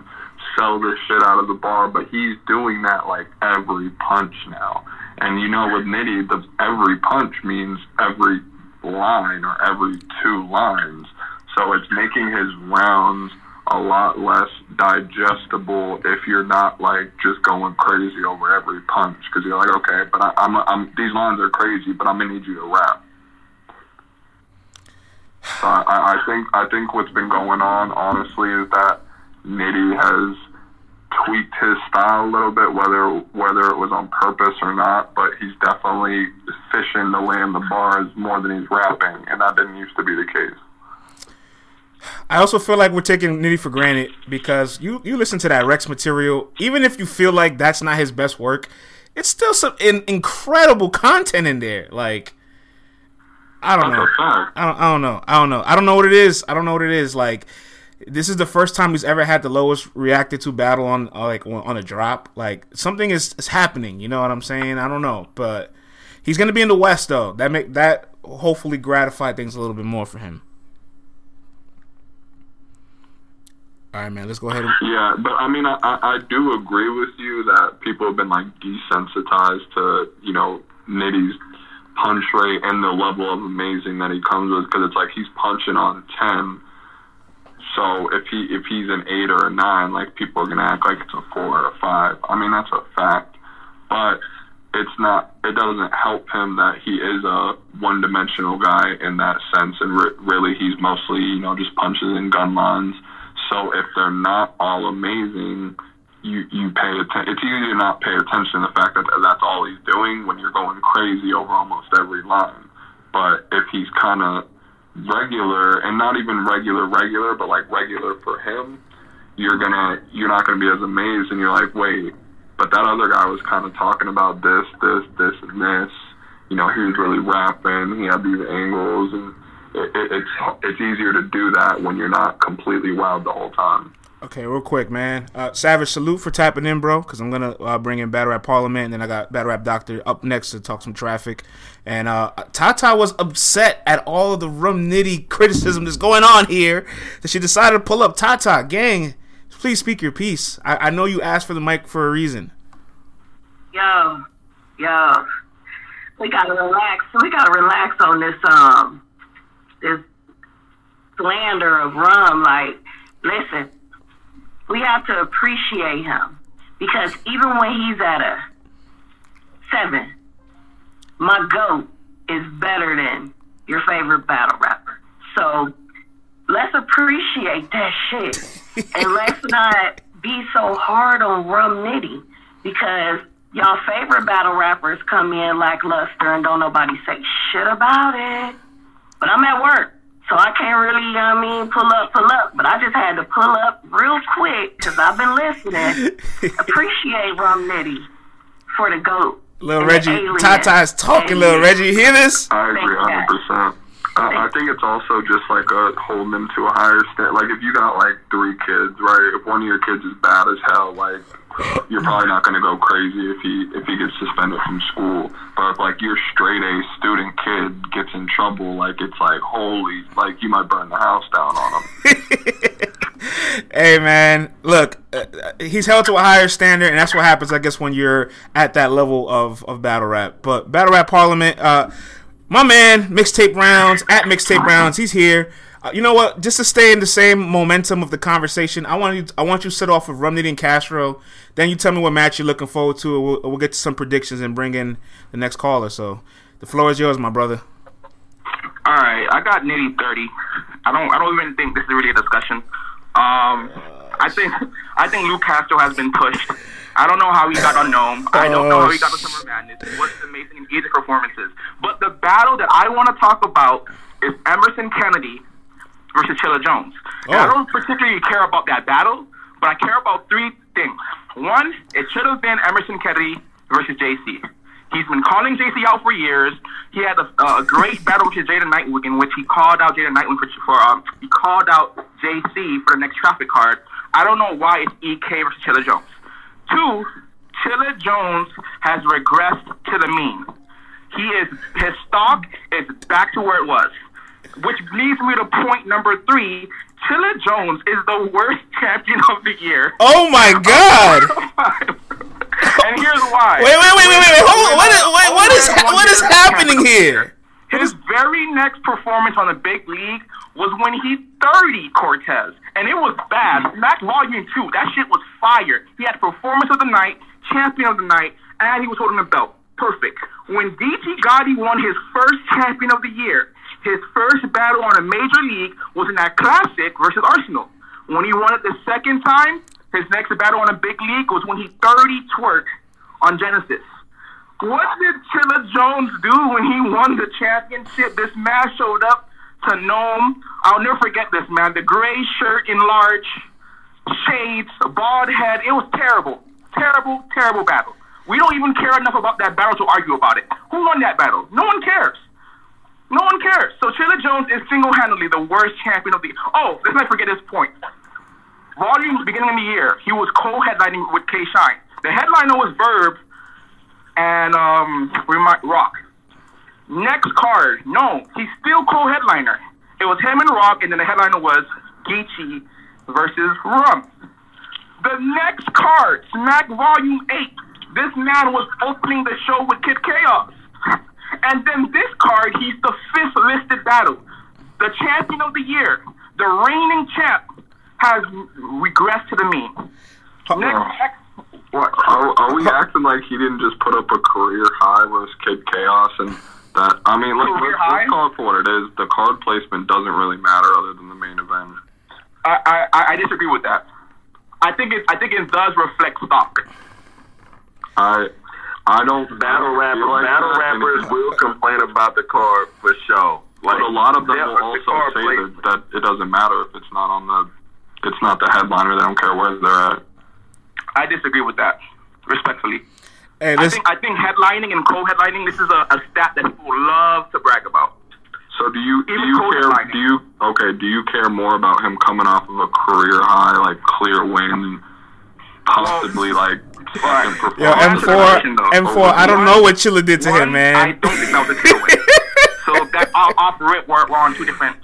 sell this shit out of the bar, but he's doing that like every punch now. And you know, with Nitty, the every punch means every line or every two lines. So it's making his rounds a lot less digestible if you're not like just going crazy over every punch because you're like, okay, but I, I'm, I'm these lines are crazy, but I'm gonna need you to rap. So I, I think I think what's been going on, honestly, is that Nitty has tweaked his style a little bit, whether whether it was on purpose or not. But he's definitely fishing to land the bars more than he's rapping, and that didn't used to be the case. I also feel like we're taking Nitty for granted because you you listen to that Rex material, even if you feel like that's not his best work, it's still some in, incredible content in there. Like, I don't know. I don't, I don't know. I don't know. I don't know what it is. I don't know what it is. Like, this is the first time he's ever had the lowest reacted to battle on uh, like on on a drop. Like something is, is happening. You know what I'm saying? I don't know, but he's gonna be in the West though. That make that hopefully gratify things a little bit more for him. All right, man. Let's go ahead. And, Yeah, but I mean, I, I do agree with you that people have been like desensitized to you know Nitty's punch rate and the level of amazing that he comes with because it's like he's punching on ten. So if he if he's an eight or a nine, like people are gonna act like it's a four or a five. I mean that's a fact, but it's not. It doesn't help him that he is a one dimensional guy in that sense, and re- really he's mostly you know just punches and gun lines. So if they're not all amazing, you you pay attention. It's easy to not pay attention to the fact that that's all he's doing when you're going crazy over almost every line. But if he's kind of regular and not even regular regular, but like regular for him, you're gonna you're not gonna be as amazed, and you're like, wait, but that other guy was kind of talking about this, this, this, and this. You know, he was really rapping. He had these angles, and it, it, it's it's easier to do that when you're not completely wowed the whole time. okay, real quick, man. Uh, Savage, salute for tapping in, bro. Because I'm gonna uh, bring in Battle Rap Parliament, and then I got Battle Rap Doctor up next to talk some traffic. And uh, Tata was upset at all of the rum nitty criticism that's going on here. That she decided to pull up Tata gang. Please speak your piece. I, I know you asked for the mic for a reason. Yo, yo, we gotta relax. We gotta relax on this um this slander of rum. Like, listen, we have to appreciate him because even when he's at a seven, my goat is better than your favorite battle rapper. So let's appreciate that shit. and let's not be so hard on Rum Nitty because y'all favorite battle rappers come in lackluster and don't nobody say shit about it. But I'm at work. So I can't really, you know what I mean, pull up, pull up. But I just had to pull up real quick because I've been listening. Appreciate Rum Nitty for the GOAT. Little and the Reggie, alien. Tata is talking. Little Reggie, you hear this? I agree, hundred percent. I I think it's also just like a holding them to a higher standard. Like if you got like three kids, right? If one of your kids is bad as hell, like you're probably not going to go crazy if he if he gets suspended from school. But if like your straight A student kid gets in trouble, like it's like holy, like you might burn the house down on him. Hey man, look, uh, uh, he's held to a higher standard, and that's what happens, I guess, when you're at that level of, of battle rap. But battle rap parliament, uh, my man, mixtape rounds at mixtape rounds, he's here. Uh, you know what? Just to stay in the same momentum of the conversation, I want you, I want you to sit off with Rum Nitty and Castro. Then you tell me what match you're looking forward to. We'll, we'll get to some predictions and bring in the next caller. So the floor is yours, my brother. All right, I got nitty thirty. I don't. I don't even think this is really a discussion. Um, I think. I think Lou Castro has been pushed. I don't know how he got unknown. I don't know how he got the Summer Madness. It was amazing in either performances. But the battle that I want to talk about is Emerson Kennedy versus Chilla Jones. And I Oh. don't particularly care about that battle, but I care about three things. One, it should have been Emerson Kennedy versus JC. He's been calling JC out for years. He had a, a great battle with Jay the Nightwing in which he called out Jay the Nightwing for, for um, he called out JC for the next traffic card. I don't know why it's EK versus Chilla Jones. Two, Chilla Jones has regressed to the mean. He is his stock is back to where it was, which leads me to point number three. Chilla Jones is the worst champion of the year. Oh my God! and here's why. Wait, wait, wait, wait, wait, wait. Hold on. What is, wait, what is, what is happening here? His very next performance on the big league was when he 30 Cortez, and it was bad. Mac Volume 2, that shit was fire. He had performance of the night, champion of the night, and he was holding the belt. Perfect. When Geechi Gotti won his first champion of the year, his first battle on a major league was in that classic versus Arsenal. When he won it the second time, his next battle on a big league was when he 30 twerk on Genesis. What did Chilla Jones do when he won the championship? This man showed up to Nome. I'll never forget this man. The gray shirt in large, shades, bald head. It was terrible. Terrible, terrible battle. We don't even care enough about that battle to argue about it. Who won that battle? No one cares. No one cares. So Chilla Jones is single-handedly the worst champion of the. Oh, let's not forget this point. Volume, beginning of the year, he was co-headlining with K Shine. The headliner was Verb and um rock. Next card, no, he's still co-headliner. It was him and Rock, and then the headliner was Geechee versus Rum. The next card, Smack Volume 8. This man was opening the show with Kid Chaos. And then this card, he's the fifth listed battle. The champion of the year, the reigning champ, has regressed to the mean. Next, What are, are we acting like he didn't just put up a career high with Kid Chaos and that? I mean, let's, let's, let's call it for what it is. The card placement doesn't really matter other than the main event. I, I, I disagree with that. I think it I think it does reflect stock. I I don't Battle rappers, like battle that, rappers and- will complain about the card for sure. But a lot of them will also card say that, that it doesn't matter if it's not on the it's not the headliner. They don't care where they're at. I disagree with that, respectfully. Hey, I think I think headlining and co-headlining. This is a, a stat that people love to brag about. So do you do you care? Do you okay? Do you care more about him coming off of a career high, like clear win, possibly like second performance? Yo, Well, M4, though. M4, I don't know what Chilla did to One, him, man. I don't think that was a clear win. so that off, off rip, we're, we're on two different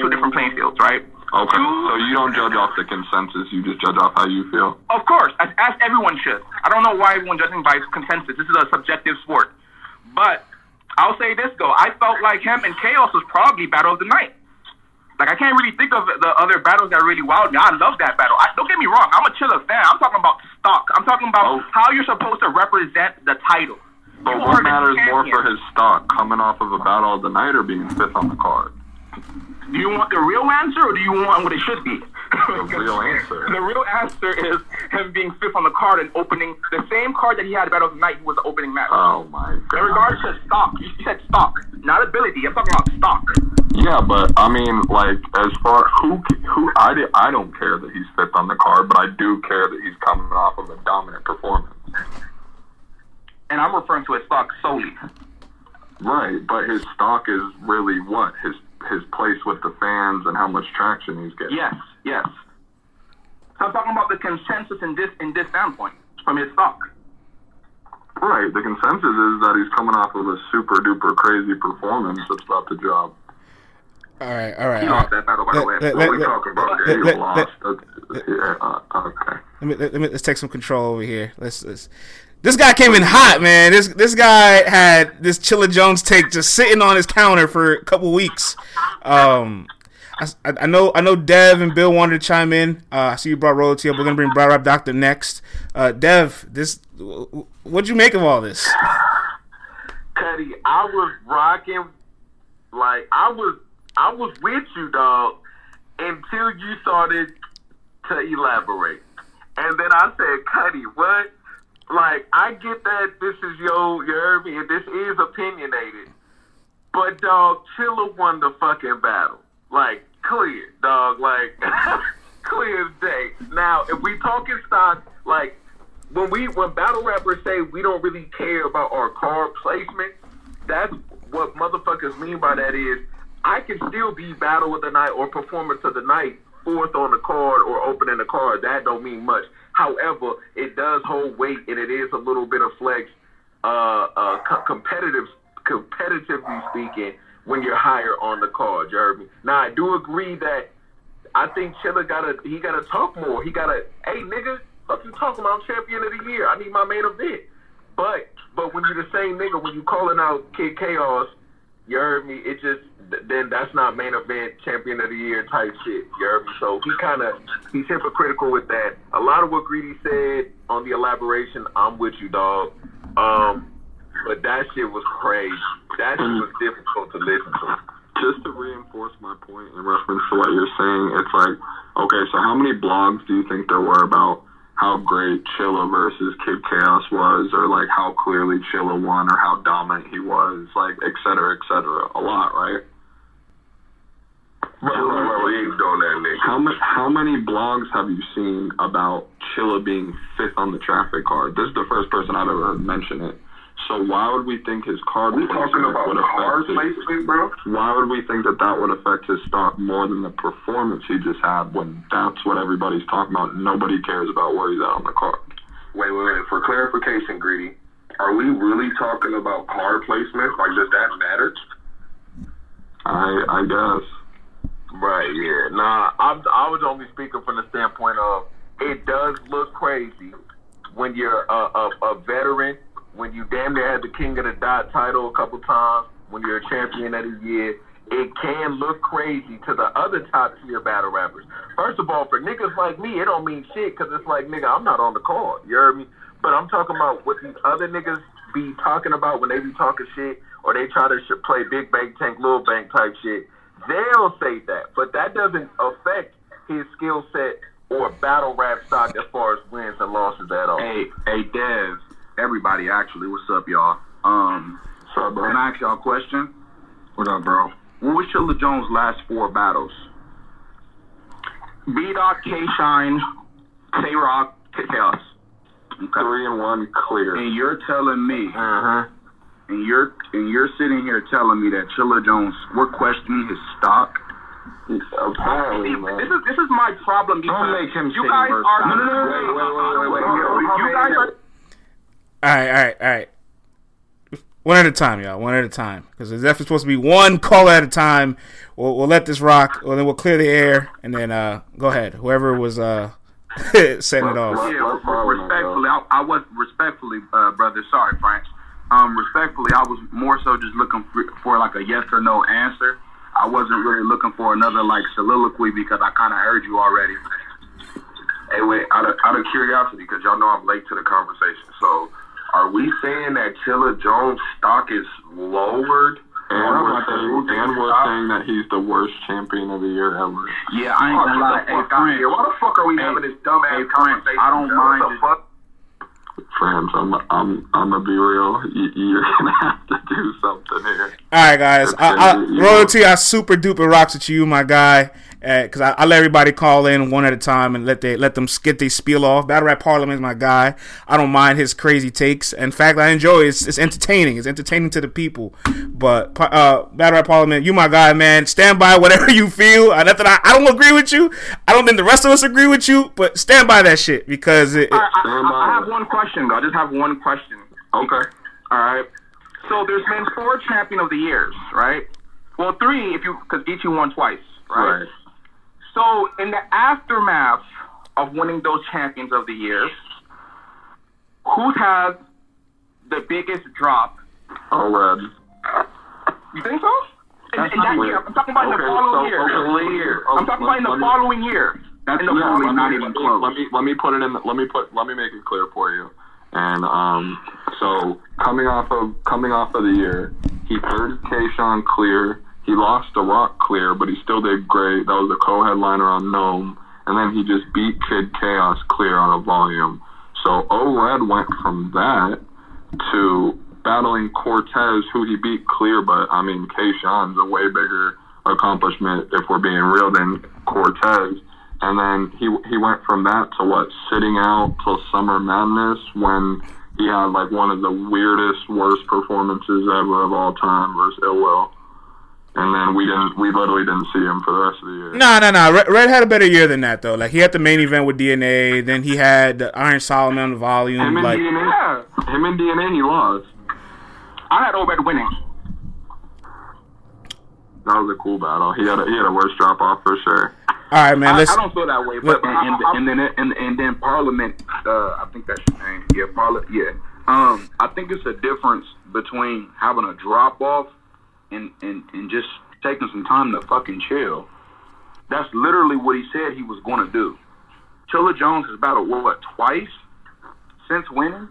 two different playing fields, right? Okay, so you don't judge off the consensus. You just judge off how you feel. Of course, as, as everyone should. I don't know why everyone judging by consensus. This is a subjective sport. But I'll say this though, I felt like him and Chaos was probably battle of the night. Like I can't really think of the other battles that really wowed me. I love that battle. I, don't get me wrong, I'm a Chilla fan. I'm talking about stock. I'm talking about Oh. how you're supposed to represent the title. But You what matters more for his stock, coming off of a battle of the night or being fifth on the card? Do you want the real answer or do you want what it should be? The real answer. The real answer is him being fifth on the card and opening the same card that he had Battle of the Night. He was the opening match. Oh my In god. regards to stock, you said stock, not ability. I'm talking about stock. Yeah, but I mean, like, as far who who I di- I don't care that he's fifth on the card, but I do care that he's coming off of a dominant performance. And I'm referring to his stock solely. Right, but his stock is really what his his place with the fans and how much traction he's getting. Yes, yes. So I'm talking about the consensus in this in this standpoint from his stock. Right. The consensus is that he's coming off of a super duper crazy performance that's about to drop. All right, all right. He all lost right. that battle by the way. Let- What are we let- talking about? let- here? He lost. That's- yeah, uh, okay. Let me, let me let's take some control over here. Let's, let's this guy came in hot, man. This this guy had this Chilla Jones take just sitting on his counter for a couple weeks. Um, I, I know I know Dev and Bill wanted to chime in. Uh, I see you brought royalty up. We're gonna bring Battle Rap Doctor next. Uh, Dev, this what'd you make of all this? Cuddy, I was rocking like I was I was with you, dog, until you started to elaborate. And then I said, Cuddy, what? Like, I get that this is your, you heard me, and this is opinionated. But, dog, Chilla won the fucking battle. Like, clear, dog. Like, clear as day. Now, if we talking stock, like, when we when battle rappers say we don't really care about our card placement, that's what motherfuckers mean by that is I can still be battle of the night or performance of the night, fourth on the card or opening the card. That don't mean much. However, it does hold weight and it is a little bit of flex, uh, uh, co- competitive, competitively speaking, when you're higher on the card. You heard me. Now I do agree that I think Chilla gotta he gotta talk more. He gotta, hey nigga, fuck you talking about? I'm champion of the year. I need my main event. But but when you're the same nigga, when you calling out Kid Chaos, you heard me. It just then that's not main event champion of the year type shit. You. So he kind of he's hypocritical with that. A lot of what Greedy said on the elaboration, I'm with you, dog. Um, but that shit was crazy. That shit was difficult to listen to. Just to reinforce my point in reference to what you're saying, it's like, okay, so how many blogs do you think there were about how great Chilla versus Kid Chaos was, or like how clearly Chilla won, or how dominant he was, like et cetera, et cetera? A lot, right? Right, right, right, ain't doing that, nigga. How many how many blogs have you seen about Chilla being fifth on the traffic card? This is the first person I've ever heard mention it. So why would we think his card We placement talking about would his- placement, bro. why would we think that that would affect his stock more than the performance he just had when that's what everybody's talking about? Nobody cares about where he's at on the card. Wait, wait, wait. For clarification, Greedy, are we really talking about card placement? Like, does that matter? I I guess. Right, yeah. Nah, I'm, I was only speaking from the standpoint of it does look crazy when you're a, a, a veteran, when you damn near had the King of the Dot title a couple times, when you're a champion of the year. It can look crazy to the other top tier battle rappers. First of all, for niggas like me, it don't mean shit because it's like, nigga, I'm not on the card. You heard me? But I'm talking about what these other niggas be talking about when they be talking shit or they try to play big bank tank, little bank type shit. They'll say that, but that doesn't affect his skill set or battle rap stock as far as wins and losses at all. Hey, hey, Dev. Everybody, actually, what's up, y'all? Um, So, bro. can I ask y'all a question? What up, bro? What was Chilla Jones' last four battles? B Dot, K Shine, K Rock, Chaos. Okay. Three and one clear. And you're telling me, Uh-huh. And you're and you're sitting here telling me that Chilla Jones, we're questioning his stock. Apparently, See, man. this is this is my problem. Because Don't make him you guys are No, no, no, no, Wait, wait, wait, wait, wait, wait. You guys are All right, all right, all right. One at a time, y'all. One at a time, because there's definitely supposed to be one call at a time. We'll, we'll let this rock, and then we'll clear the air, and then uh, go ahead. Whoever was uh, setting it off. Yeah, respectfully, I, I was respectfully, uh, brother. Sorry, Frank. Um, respectfully, I was more so just looking for, for like a yes or no answer. I wasn't really looking for another like soliloquy because I kind of heard you already. Hey, wait, out of, out of curiosity, because y'all know I'm late to the conversation. So, are we saying that Chilla Jones' stock is lowered? And Or we're like saying, Ruthie and we're saying that he's the worst champion of the year ever. Yeah, I ain't gonna get lie. the Hey, fuck out Prince. here. Why the fuck are we Hey, having this dumbass hey, Prince, conversation? I don't mind What the fuck? France, I'm I'm I'm gonna be real. You, you're gonna have to do something here. All right, guys. I, I, royalty, I super duper rocks with you, my guy. Because I, I let everybody call in one at a time and let they let them get their spiel off. Battle Rap Parliament is my guy. I don't mind his crazy takes. In fact, I enjoy it. It's, it's entertaining. It's entertaining to the people. But uh, Battle Rap Parliament, you my guy, man. Stand by whatever you feel. Uh, nothing. I, I don't agree with you. I don't think the rest of us agree with you. But stand by that shit because it, it, I, I, I have one question. I just have one question. Okay. All right. So there's been four champion of the years, right? Well, three if you because Geechee won twice, right? Right. So in the aftermath of winning those champions of the years, who's had the biggest drop? Oh, red. You think so? That's In, in that Wait. year, I'm talking about in Okay, the following so- year. okay, year. oh, I'm talking about in the let me- following year. That's in the literally following not year. even close. Let me let me put it in. Let me put let me make it clear for you. And um, so coming off of coming off of the year, he third K Shine clear. He lost to Rock clear, but he still did great. That was the co-headliner on Nome, and then he just beat Kid Chaos clear on a volume. So O-Red went from that to battling Cortez, who he beat clear, but I mean K Shine's a way bigger accomplishment if we're being real than Cortez. And then he he went from that to what sitting out till Summer Madness when he had like one of the weirdest, worst performances ever of all time versus Ill Will. And then we didn't, we literally didn't see him for the rest of the year. No, no, no. Red, Red had a better year than that though. Like he had the main event with DNA, then he had the Iron Solomon the volume. Him and like DNA, him and DNA, he lost. I had O-Red winning. That was a cool battle. He had a, he had a worse drop off for sure. all right, man. I, Let's. I don't feel that way, but Look, and, and, and then and, and then Parliament, uh, I think that's your name. Yeah, Parliament. Yeah. Um, I think it's a difference between having a drop off and, and and just taking some time to fucking chill. That's literally what he said he was going to do. Chilla Jones has battled what twice since winning.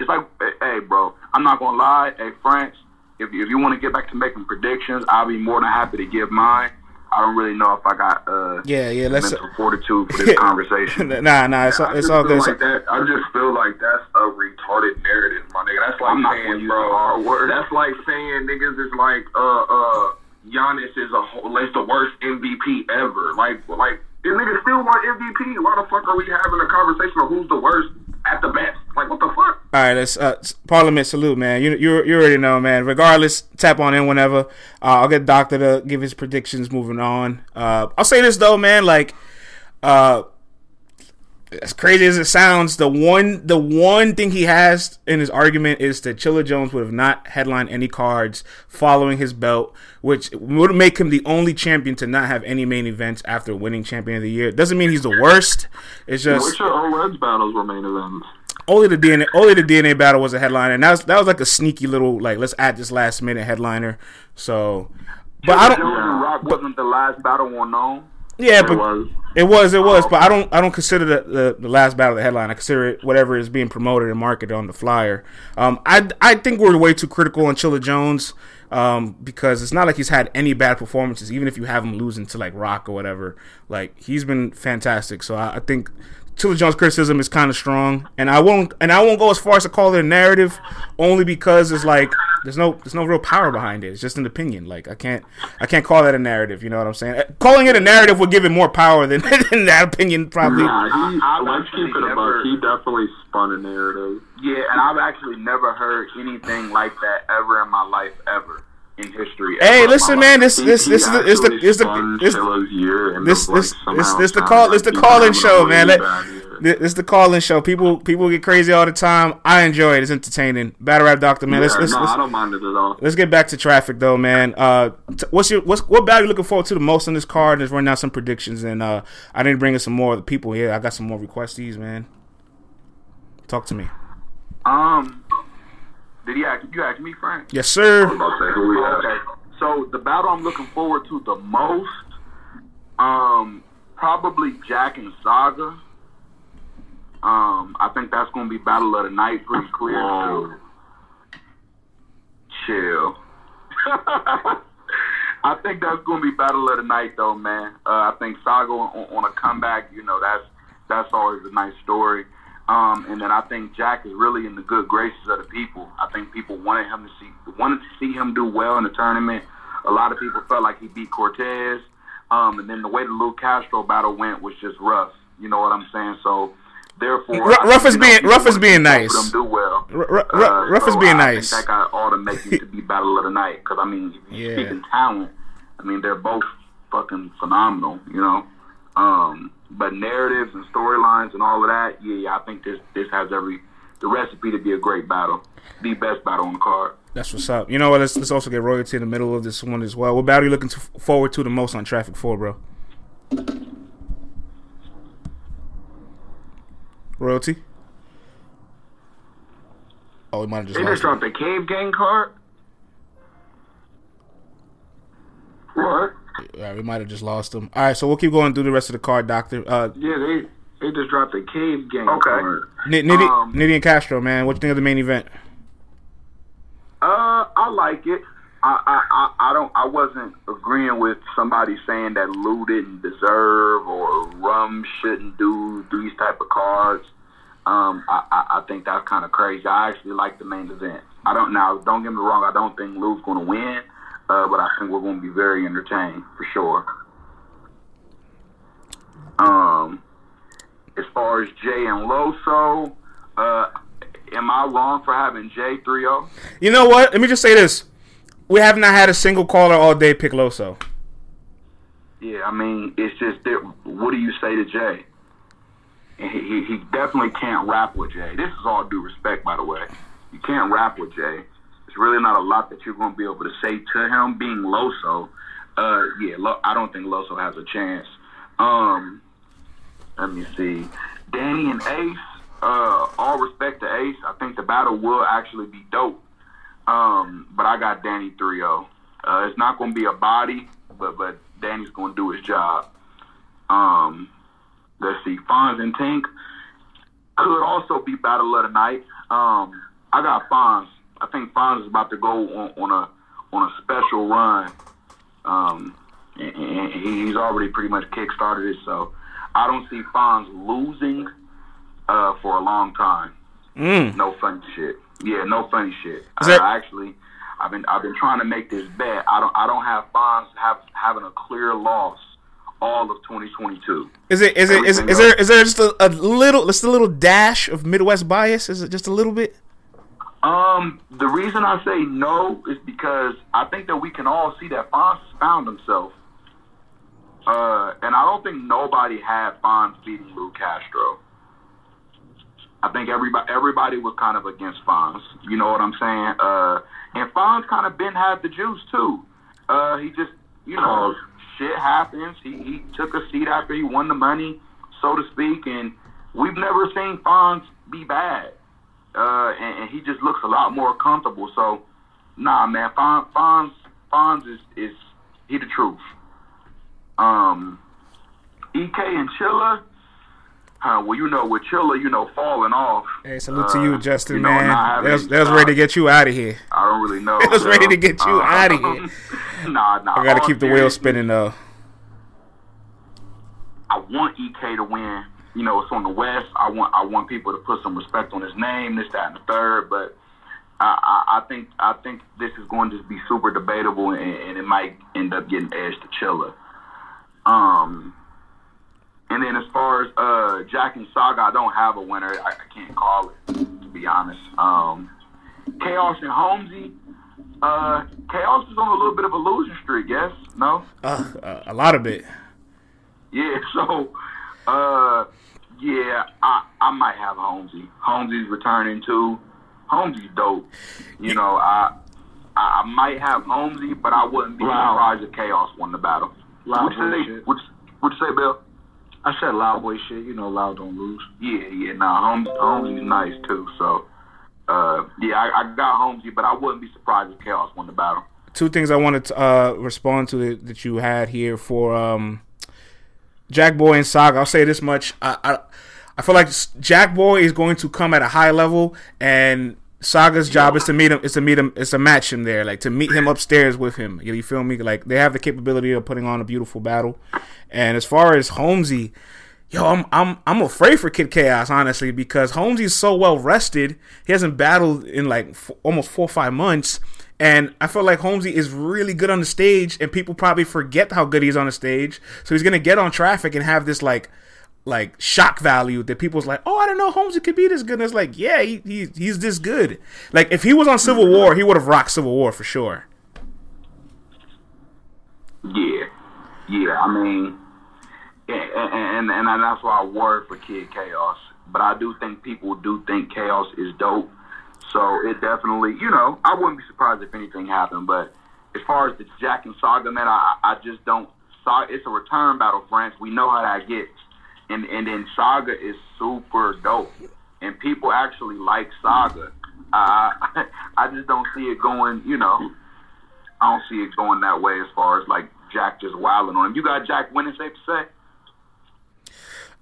It's like, hey, bro, I'm not gonna lie. Hey, France, if if you want to get back to making predictions, I'll be more than happy to give mine. I don't really know if I got uh Yeah, yeah. Let's. mental fortitude for this conversation. nah, nah. It's, I it's all feel good. Like that, I just feel like that's a retarded narrative, my nigga. That's like I'm not saying, use bro. hard word. That's like saying niggas is like, uh, uh, Giannis is a whole, is the worst MVP ever. Like, like this nigga still want MVP. Why the fuck are we having a conversation of who's the worst at the best? Like, what the fuck? All right, let's uh, Parliament salute, man. You you you already know, man. Regardless, tap on in whenever. Uh, I'll get Doctor to give his predictions. Moving on. Uh, I'll say this though, man. Like, uh, as crazy as it sounds, the one the one thing he has in his argument is that Chilla Jones would have not headlined any cards following his belt, which would make him the only champion to not have any main events after winning champion of the year. Doesn't mean he's the worst. It's just Which of O-Red's battles were main events? only the DNA only the DNA battle was a headliner, and that was that was like a sneaky little like let's add this last minute headliner. So, but I don't. and Rock wasn't the last battle on known. Yeah, It but was. it was it was, but I don't I don't consider the, the, the last battle the headline. I consider it whatever is being promoted and marketed on the flyer. Um, I I think we're way too critical on Chilla Jones. Um, because it's not like he's had any bad performances, even if you have him losing to like Rock or whatever. Like he's been fantastic. So I, I think Chilla Jones' criticism is kind of strong, and I won't and I won't go as far as to call it a narrative, only because it's like there's no there's no real power behind it. It's just an opinion. Like I can't I can't call that a narrative. You know what I'm saying? Uh, Calling it a narrative would give it more power than, than that opinion probably. Nah, he, I- I've let's actually keep it never- He definitely spun a narrative. Yeah, and I've actually never heard anything like that ever in my life, ever in history. Hey, listen, man. This this this is the is the is the this this this this this the call this the he call in was show, man. really Let, bad year. this this the call in show. People people get crazy all the time. I enjoy it. It's entertaining. Battle rap doctor, man. Let's Yeah, let's, no, I don't mind it at all. let's get back to traffic though, man. Uh, what's your what's what battle you looking forward to the most on this card? Let's run down some predictions, and uh, I need to bring in some more of the people here. I got some more requestees, man. Talk to me. Um, did he ask you ask me, Frank? Yes, sir. I'm about to say who we have. Okay, so the battle I'm looking forward to the most, um, probably Jack and Saga. Um, I think that's going to be battle of the night, pretty clear too. Chill. I think that's going to be battle of the night, though, man. Uh, I think Saga on, on a comeback, you know, that's that's always a nice story. Um, and then I think Jack is really in the good graces of the people. I think people wanted him to see wanted to see him do well in the tournament. A lot of people felt like he beat Cortez. Um, and then the way the Lou Castro battle went was just rough. You know what I'm saying? So therefore, R- rough is being rough is being see both of nice. Them do well. R- r- r- rough is being I nice. think that got all the makings to be battle of the night. Because I mean, if you Yeah. speaking talent, I mean they're both fucking phenomenal. You know. Um, but narratives and storylines and all of that, yeah, yeah, I think this this has every the recipe to be a great battle, the best battle on the card. That's what's up. You know what? Let's let's also get royalty in the middle of this one as well. What battle are you looking to, forward to the most on Traffic Four, bro? Royalty. Oh, we might have just They just dropped the Cave Gang card. What? Him. We might have just lost him. All right, so we'll keep going through the rest of the card, Doctor. Uh, Yeah, they they just dropped the Cave Gang Okay. card. N- Nitty, Um, Nitty and Castro, man. What you think of the main event? Uh, I like it. I, I, I, I don't. I wasn't agreeing with somebody saying that Lou didn't deserve or Rum shouldn't do these type of cards. Um, I, I, I think that's kind of crazy. I actually like the main event. I don't now. Don't get me wrong. I don't think Lou's going to win, uh, but I think we're going to be very entertained for sure. Um, as far as Jay and Loso, uh, am I wrong for having Jay three zero? You know what? Let me just say this: we have not had a single caller all day pick Loso. Yeah, I mean, it's just that. What do you say to Jay? He, he, he definitely can't rap with Jay. This is all due respect, by the way. You can't rap with Jay. There's really not a lot that you're going to be able to say to him. Being Loso, uh, yeah, Lo- I don't think Loso has a chance. Um, let me see, Danny and Ace. Uh, all respect to Ace. I think the battle will actually be dope. Um, but I got Danny 3-0. Uh, it's not going to be a body, but but Danny's going to do his job. Um, let's see, Fonz and Tink could also be battle of the night. Um, I got Fonz. I think Fonz is about to go on, on a on a special run. Um, and, and he's already pretty much kick-started it, so I don't see Fonz losing uh, for a long time. Mm. No funny shit. Yeah, no funny shit. That- uh, actually, I've been I've been trying to make this bet. I don't I don't have Fonz have having a clear loss all of 2022. Is it? Is it? Is, is there? Is there just a, a little, just a little dash of Midwest bias? Is it just a little bit? Um, the reason I say no is because I think that we can all see that Fonz found himself. Uh, and I don't think nobody had Fonz beating Lou Castro. I think everybody everybody was kind of against Fonz. You know what I'm saying? Uh, and Fonz kind of been had the juice too. Uh, he just, you know, shit happens. He he took a seat after he won the money, so to speak, and we've never seen Fonz be bad. Uh, and, and he just looks a lot more comfortable. So, nah, man, Fonz Fonz, Fonz is is he the truth. Um, Ek and Chilla. Uh, well, you know, with Chilla, you know, falling off. Hey, salute to you, uh, Justin, you know, man. They was, they was ready to get you out of here. I don't really know. They was ready to get you Uh, of here. nah, nah. I got to keep the wheel spinning though. I want Ek to win. You know, it's on the West. I want I want people to put some respect on his name, this, that, and the third. But I, I, I think I think this is going to be super debatable, and, and it might end up getting edged to Chilla. Um, and then as far as uh, Jack and Saga, I don't have a winner. I, I can't call it to be honest. Um, Chaos and Holmesy. Uh, Chaos is on a little bit of a losing streak. Yes, no. Uh, uh, a lot of it. Yeah, so uh yeah, I I might have Holmesy. Holmesy's returning too. Holmesy's dope. You know, I I, I might have Holmesy, but I wouldn't be Wow. surprised if Chaos won the battle. Loud What you say? What what you say, Bill? I said loud boy shit. You know, loud don't lose. Yeah, yeah, nah, Holmes Holmesy's nice too. So uh yeah, I, I got Holmesy, but I wouldn't be surprised if Chaos won the battle. Two things I wanted to uh, respond to that, that you had here for um, Jack Boy and Saga. I'll say this much: I, I I feel like Jack Boy is going to come at a high level, and Saga's job is to meet him. Is to meet him. Is to match him there, like to meet him upstairs with him. You, you feel me? Like they have the capability of putting on a beautiful battle. And as far as Holmesy, yo, I'm I'm I'm afraid for Kid Chaos honestly because Holmesy's so well rested. He hasn't battled in like f- almost four or five months. And I feel like Holmesy is really good on the stage, and people probably forget how good he's on the stage. So he's gonna get on traffic and have this like like shock value that people's like, oh, I didn't know Holmesy could be this good. And it's like, yeah, he, he he's this good. Like if he was on Civil War, he would have rocked Civil War for sure. Yeah, yeah. I mean, and and, and that's why I worry for Kid Chaos. But I do think people do think Chaos is dope. So it definitely, you know, I wouldn't be surprised if anything happened. But as far as the Jack and Saga, man, I, I just don't. It's a return battle, France. We know how that gets. And and then Saga is super dope, and people actually like Saga. Uh, I just don't see it going. You know, I don't see it going that way as far as like Jack just wilding on him. You got Jack winning, safe to say.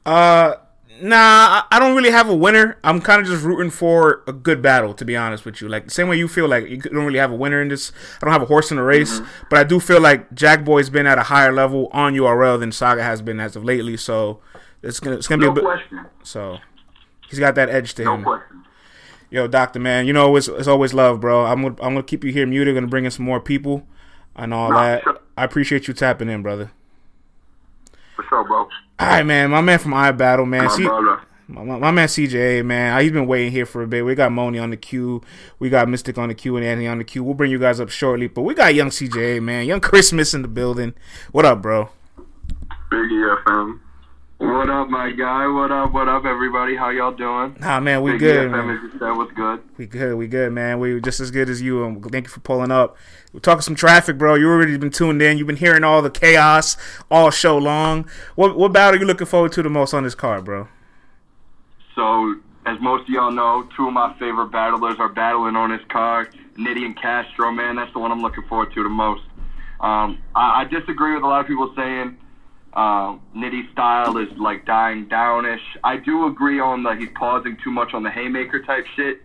Uh, Nah, I don't really have a winner. I'm kind of just rooting for a good battle, to be honest with you. Like the same way you feel like you don't really have a winner in this. I don't have a horse in the race, mm-hmm. but I do feel like Jack Boy's been at a higher level on URL than Saga has been as of lately. So it's gonna it's gonna no be a question. So he's got that edge to no him. Question. Yo, Doctor Man, you know it's, it's always love, bro. I'm gonna I'm gonna keep you here muted. Gonna bring in some more people and all that. Sure. I appreciate you tapping in, brother. For sure, bro. All right, man. My man from iBattle, man. See, my, my, man CJ, man, ah, he's been waiting here for a bit. We got Moni on the queue, we got Mystic on the queue, and Anthony on the queue. We'll bring you guys up shortly, but we got young CJ, man, young Christmas in the building. What up, bro? Big EFM. What up, my guy? What up? What up, everybody? How y'all doing? Nah, man, we Big good. EFM, man. as you said, what's good? We good. We good, man. We just as good as you. And thank you for pulling up. We're talking some traffic, bro. You already been tuned in. You've been hearing all the chaos all show long. What what battle are you looking forward to the most on this card, bro? So, as most of y'all know, two of my favorite battlers are battling on this card. Nitty and Castro, man, that's the one I'm looking forward to the most. Um, I, I disagree with a lot of people saying uh, Nitty's style is like dying downish. I do agree on the he's pausing too much on the haymaker type shit.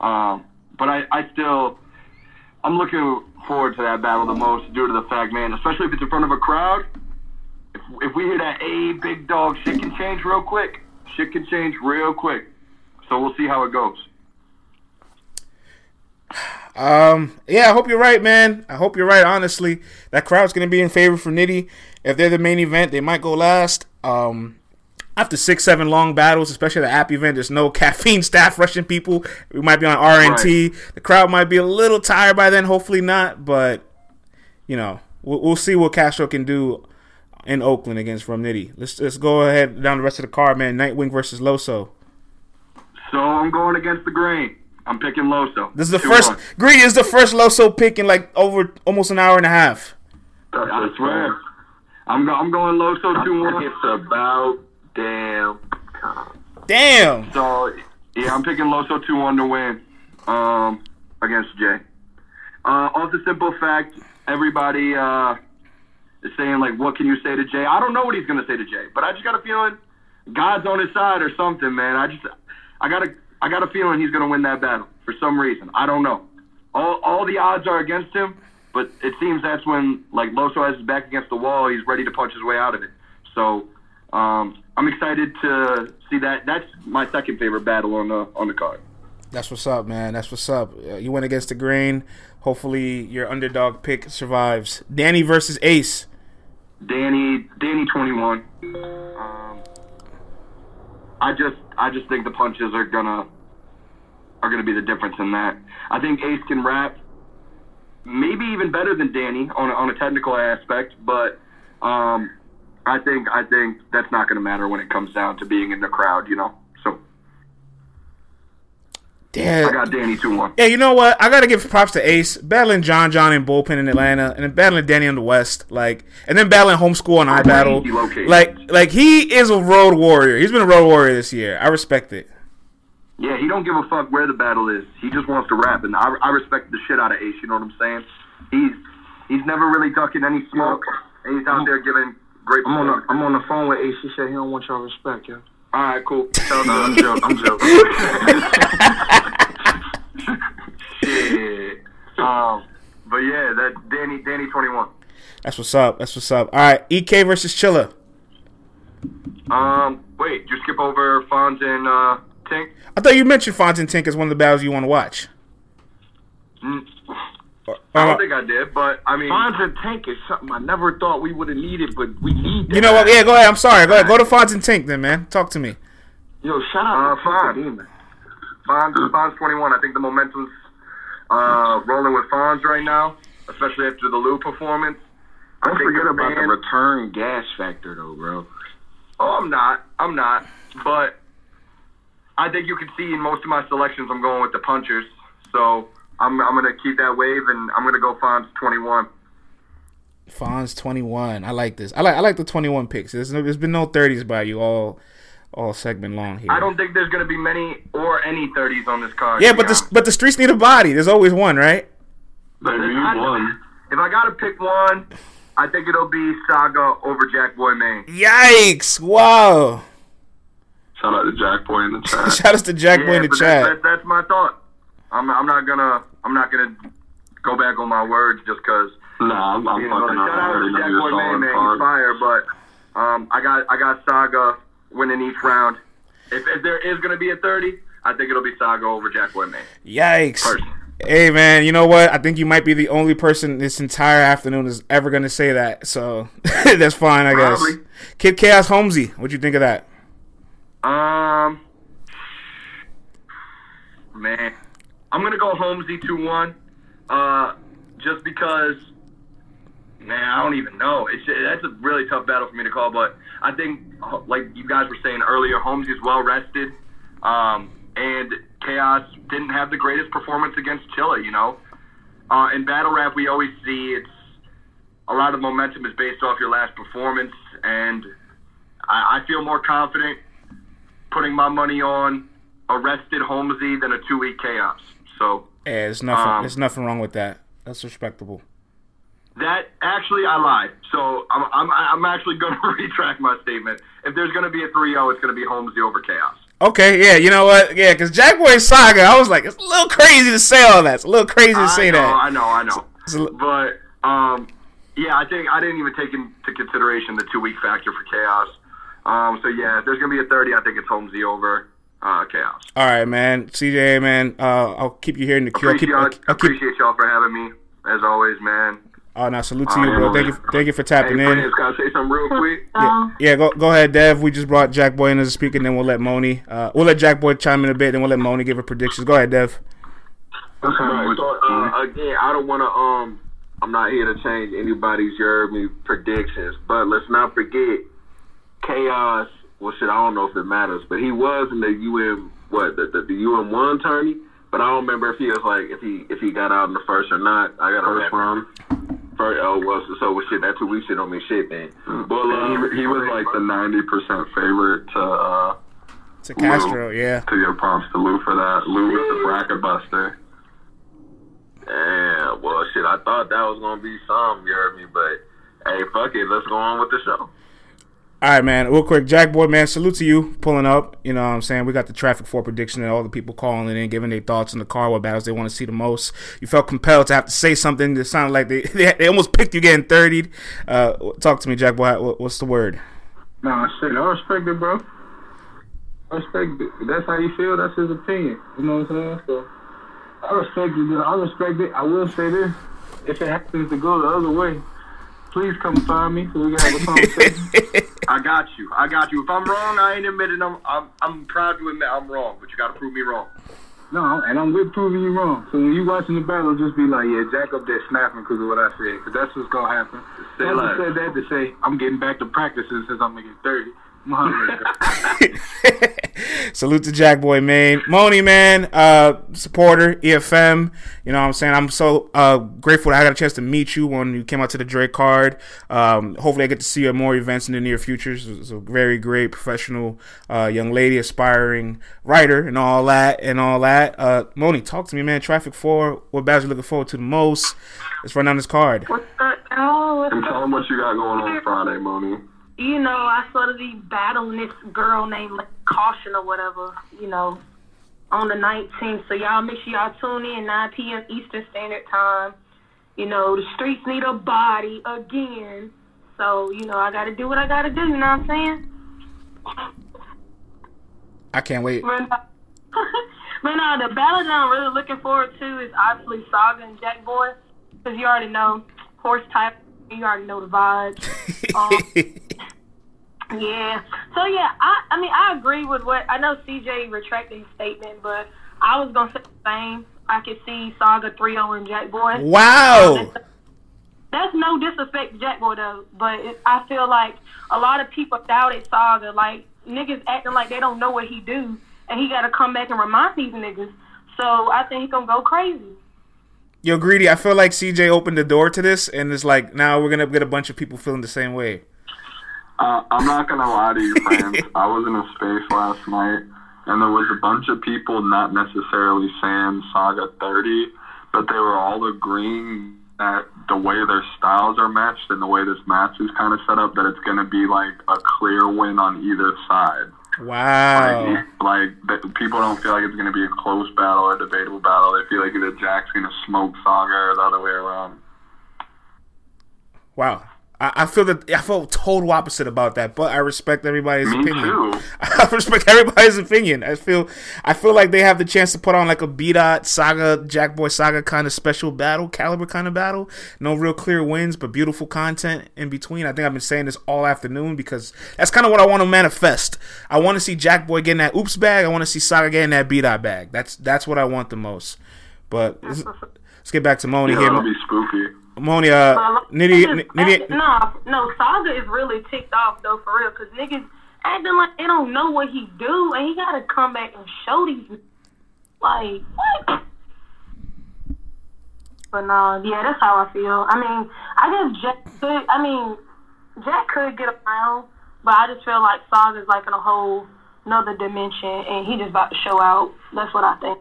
Um, but I, I still, I'm looking forward to that battle the most due to the fact, man, especially if it's in front of a crowd. If, if we hear that A big dog, shit can change real quick shit can change real quick. So we'll see how it goes. Um, yeah, I hope you're right, man. I hope you're right. Honestly, that crowd's gonna be in favor for Nitty. If they're the main event, they might go last. Um, after six, seven long battles, especially the app event, there's no caffeine staff rushing people. We might be on RNT. Right. The crowd might be a little tired by then. Hopefully not, but you know, we'll, we'll see what Castro can do in Oakland against Nitty. Let's let's go ahead down the rest of the card, man. Nightwing versus Loso. So I'm going against the green. I'm picking Loso. This is the Two first one. green is the first Loso pick in like over almost an hour and a half. I swear. I'm I'm going Loso two one. It's about damn. Damn. So yeah, I'm picking Loso two one to win. Um, against Jay. Uh, off the simple fact, everybody uh is saying like, what can you say to Jay? I don't know what he's gonna say to Jay, but I just got a feeling God's on his side or something, man. I just, I got a, I got a feeling he's gonna win that battle for some reason. I don't know. All, all the odds are against him, but it seems that's when like Loso has his back against the wall. He's ready to punch his way out of it. So um, I'm excited to see that. That's my second favorite battle on the on the card. That's what's up, man. That's what's up. Uh, you went against the grain. Hopefully, your underdog pick survives. Danny versus Ace. Danny, Danny, twenty one. Um, I just, I just think the punches are gonna, are gonna be the difference in that. I think Ace can rap, maybe even better than Danny on a, on a technical aspect, but um, I think, I think that's not gonna matter when it comes down to being in the crowd, you know. Yeah. I got Danny 2 1. Yeah, you know what? I got to give props to Ace. Battling John John in bullpen in Atlanta, and then battling Danny on the West. like, And then battling homeschool and I iBattle. Like, like he is a road warrior. He's been a road warrior this year. I respect it. Yeah, he don't give a fuck where the battle is. He just wants to rap, and I, I respect the shit out of Ace. You know what I'm saying? He's he's never really ducking any smoke, and he's out there giving great. I'm on, the, I'm on the phone with Ace. He said he don't want y'all respect, yo. All right, cool. So, No, I'm joking. I'm joking. Shit. Um, but yeah, that Danny Danny twenty one. That's what's up. That's what's up. All right, EK versus Chilla. Um, wait, you skip over Fonz and uh, Tink. I thought you mentioned Fontaine Tink as one of the battles you want to watch. Mm, Or- I don't think I did, but I mean, Fonz and Tink is something I never thought we would have needed, but we need. you know what? Yeah, go ahead. I'm sorry. Go ahead. Go to Fontaine Tink then, man. Talk to me. Yo, shout uh, out to Fonz. Tinker Demon. Fonz, Fonz twenty one. I think the momentum's uh rolling with Fonz right now, especially after the Lou performance. I Don't think forget the about the return gas factor, though, bro. Oh, I'm not. I'm not. But I think you can see in most of my selections, I'm going with the punchers. So I'm I'm gonna keep that wave, and I'm gonna go Fonz 21. Fonz 21. I like this. I like I like the 21 picks. There's, no, there's been no 30s by you all all segment long here. I don't think there's gonna be many or any 30s on this card. Yeah, but be the but the streets need a body. There's always one, right? They need one. If I gotta pick one, I think it'll be Saga over Jack Boy Main. Yikes! Wow. Shout out to Jack Boy in the chat. Shout out to Jack Boy in the chat. That, that, that's my thought. I'm I'm not gonna I'm not gonna go back on my words just because. Nah, I'm, I'm you know, fucking up. shout out to Jack Boy Main, solid man, he's fire. But um, I got I got Saga winning each round. If, if there is gonna be a 30, I think it'll be Saga over Jack Boy Main. Yikes. Personally. Hey man, you know what? I think you might be the only person this entire afternoon is ever gonna say that. So that's fine, I guess. Probably. Kid Chaos Holmesy, what'd you think of that? Um, man, I'm gonna go Holmesy two one. Uh, just because, man, I don't even know. It's that's a really tough battle for me to call. But I think, like you guys were saying earlier, Holmesy's well rested. Um, and Chaos didn't have the greatest performance against Chilla. You know, uh, in battle rap we always see it's a lot of momentum is based off your last performance, and I, I feel more confident putting my money on arrested Holmesy than a two week chaos. So Yeah, there's nothing. Um, there's nothing wrong with that. That's respectable. that actually I lied. So I'm I'm I'm actually going to retract my statement. If there's going to be a 3-0, it's going to be Holmesy over chaos. Okay, yeah, you know what? Yeah, because Jack Boy Saga, I was like, it's a little crazy to say all that. It's a little crazy to say I know, that. I know, I know. It's a li- But um, yeah, I think I didn't even take into consideration the two week factor for chaos. Um, so yeah, if there's going to be a 30, I think it's Holmesy over uh, chaos. All right, man. CJ, man. Uh, I'll keep you here in the queue. I'll keep. Appreciate, I'll, I'll keep. appreciate y'all for having me as always, man. Oh, now salute to you, bro. Thank you. Thank you for tapping hey, in. Friends, can I say something real quick? Yeah, yeah, go go ahead, Dev. We just brought Jack Boy in as a speaker, and then we'll let Moni. Uh, we'll let Jack Boy chime in a bit, then we'll let Moni give her predictions. Go ahead, Dev. Right, so, uh, again, I don't want to. Um, I'm not here to change anybody's Jeremy predictions, but let's not forget chaos. Well, shit, I don't know if it matters, but he was in the UM what the the, the UN one tourney, but I don't remember if he was like if he if he got out in the first or not. I got to First round. First, oh well, so, so well, shit. That two weeks shit don't mean shit then. Well, uh, he, he was like the 90% favorite to uh, To Castro, yeah. to your props to Lou for that. Lou was the bracket buster. Yeah, well, shit. I thought that was gonna be some, you heard me, but hey, fuck it. Let's go on with the show. All right, man. Real quick, Jack Boy, man. Salute to you pulling up. You know what I'm saying? We got the traffic for prediction and all the people calling in, giving their thoughts in the car, what battles they want to see the most. You felt compelled to have to say something that sounded like they they, they almost picked you getting 30'd. Uh, talk to me, Jack Boy. What- What's the word? Nah, shit, I respect it, bro. I respect it. That's how you feel, that's his opinion. You know what I'm saying? So, I respect it. I respect it. I will say this. If it happens to go the other way, please come find me so we can have a conversation. I got you. I got you. If I'm wrong, I ain't admitting I'm. I'm, I'm proud to admit I'm wrong, but you got to prove me wrong. no, and I'm with proving you wrong. So when you watching the battle, just be like, yeah, Jack up there snapping because of what I said. Because that's what's going to happen. Say I less. said that to say I'm getting back to practicing since I'm making 30. Muhammad. Salute to Jack Boy, man. Moni, man, uh, supporter, EFM. You know what I'm saying? I'm so uh, grateful that I got a chance to meet you when you came out to the Drake card. Um, hopefully, I get to see you at more events in the near future. She's a very great professional uh, young lady, aspiring writer, and all that, and all that. Uh, Moni, talk to me, man. Traffic 4, what battles you looking forward to the most? Let's run down this card. What's up, y'all? What's And tell up? them what you got going on Friday, Moni. You know, I sort of be battling this girl named caution or whatever, you know, on the 19th. So y'all make sure y'all tune in 9 p.m. Eastern Standard Time. You know, the streets need a body again. So, you know, I got to do what I got to do, you know what I'm saying? I can't wait. But, uh, uh, the battle that I'm really looking forward to is obviously Saga and Jack Boy. Because you already know, horse type, you already know the vibes. um, yeah. So, yeah, I, I mean, I agree with what, I know CJ retracted his statement, but I was going to say the same. I could see Saga 3-0 and Jack Boy. Wow. That's no disrespect to Jack Boy though, but it, I feel like a lot of people doubted Saga. Like niggas acting like they don't know what he do, and he got to come back and remind these niggas. So I think he gonna go crazy. Yo, greedy. I feel like CJ opened the door to this, and it's like now we're gonna get a bunch of people feeling the same way. Uh, I'm not gonna lie to you, friends. I was in a space last night, and there was a bunch of people not necessarily saying Saga 30, but they were all agreeing that the way their styles are matched and the way this match is kind of set up, that it's going to be like a clear win on either side. Wow. Like, like that people don't feel like it's going to be a close battle or a debatable battle. They feel like either Jack's going to smoke Saga or the other way around. Wow. I, I feel that I feel total opposite about that, but I respect everybody's Me opinion. too. I respect everybody's opinion. I feel I feel like they have the chance to put on like a B dot saga, Jack Boy saga kind of special battle, caliber kind of battle. No real clear wins, but beautiful content in between. I think I've been saying this all afternoon because that's kind of what I want to manifest. I want to see Jack Boy getting that oops bag. I want to see Saga getting that B dot bag. That's that's what I want the most. But let's, let's get back to Moni Yeah, here. that'll be spooky. Moni, uh, Nitty, Niggas Nitty, no, no, Saga is really ticked off though for real, cause niggas acting like they don't know what he do, and he gotta come back and show these. Like what? But no, yeah, that's how I feel. I mean, I guess Jack could. I mean, Jack could get around, but I just feel like Saga's like in a whole another dimension, and he just about to show out. That's what I think.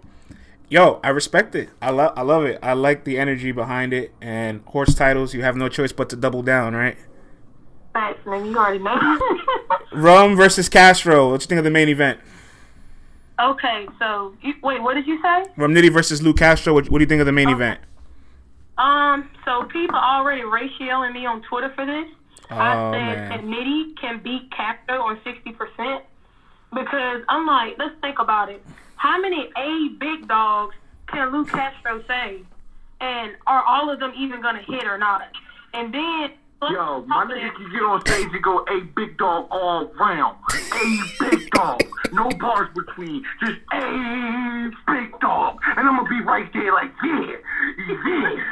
Yo, I respect it. I love I love it. I like the energy behind it and horse titles, you have no choice but to double down, right? Facts, nigga, you already know. Rum versus Castro. What do you think of the main event? okay, so you, wait, what did you say? Rum Nitty versus Lou Castro. What, what do you think of the main event? Um, so people already ratioing me on Twitter for this. Oh, I said man. that Nitty can beat Castro on sixty percent because I'm like, let's think about it. How many A big dogs can Lou Castro say, and are all of them even gonna hit or not? And then Yo, my nigga can get on stage and go, a big dog all round. A big dog. No bars between. Just a big dog. And I'm gonna be right there like, yeah, yeah, yeah.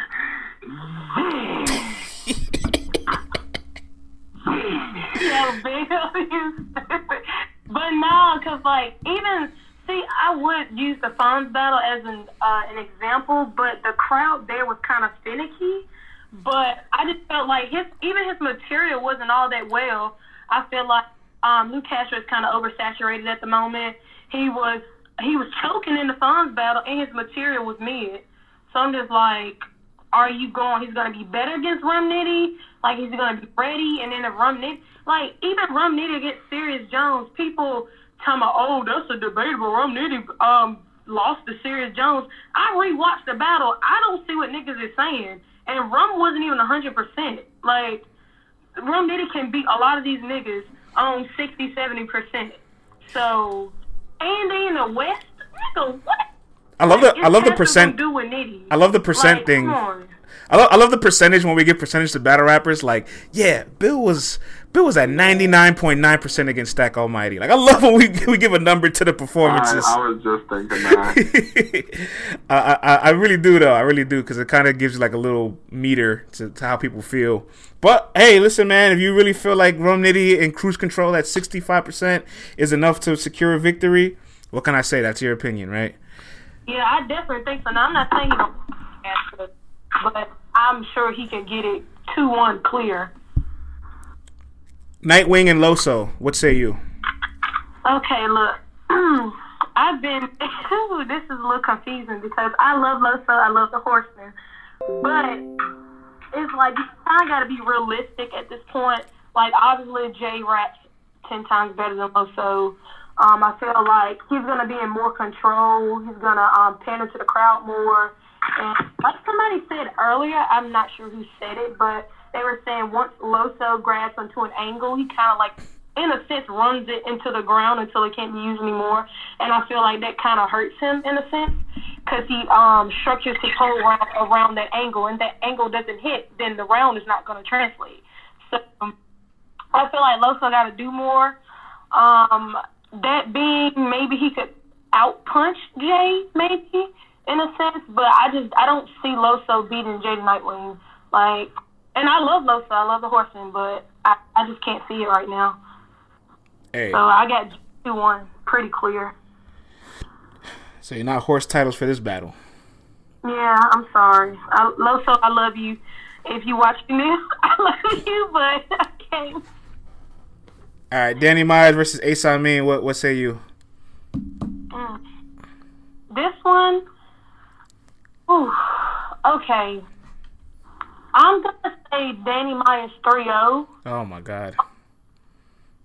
yeah, big you stupid. But no, cause like even see, I would use the Fonz battle as an uh, an example, but the crowd there was kind of finicky. But I just felt like his even his material wasn't all that well. I feel like um, Lou Castro is kind of oversaturated at the moment. He was he was choking in the Fonz battle, and his material was mid. So I'm just like, are you going? He's to be better against Rum Nitty. Like he's going to be ready, and then if Rum Nitty, like even Rum Nitty against Serius Jones, people tell me, oh, that's a debatable. Rum Nitty um lost to Serius Jones. I rewatched the battle. I don't see what niggas is saying, and Rum wasn't even hundred percent. Like Rum Nitty can beat a lot of these niggas on 60, 70 percent. So, and they in the West, nigga, what? I love the Like, I love the percent. Do with Nitty. I love the percent Like, thing. Come on. I love I love the percentage when we give percentage to battle rappers. Like, yeah, Bill was Bill was at ninety nine point nine percent against Stack Almighty. Like, I love when we we give a number to the I, performances. I was just thinking that. I, I I really do though. I really do because it kind of gives you like a little meter to, to how people feel. But hey, listen, man, if you really feel like Rum Nitty and Cruise Control at sixty five percent is enough to secure a victory, what can I say? That's your opinion, right? Yeah, I definitely think so. Now, I'm not saying he don't answer, but I'm sure he can get it two one clear. Nightwing and Loso, what say you? Okay, look. I've been. this is a little confusing because I love Loso, I love the Horseman, but it's like you kind of got to be realistic at this point. Like obviously Jay raps ten times better than Loso. Um, I feel like he's gonna be in more control. He's gonna um, pander to the crowd more. And like somebody said earlier, I'm not sure who said it, but they were saying once Loso grabs onto an angle, he kind of like, in a sense, runs it into the ground until it can't be used anymore. And I feel like that kind of hurts him in a sense because he um, structures his whole round around that angle, and that angle doesn't hit, then the round is not going to translate. So um, I feel like Loso got to do more. Um, that being, maybe he could out punch Jay, maybe in a sense, but I just I don't see Loso beating Jay Nightwing. Like, and I love Loso, I love the horseman, but I, I just can't see it right now. Hey. So I got two one, pretty clear. So you're not horse titles for this battle. Yeah, I'm sorry. I, Loso, I love you. If you watching this, I love you, but I can't. All right, Danny Myers versus Ace Amin. What what say you? Mm. This one, ooh, okay. I'm gonna say Danny Myers 3-0. Oh my God.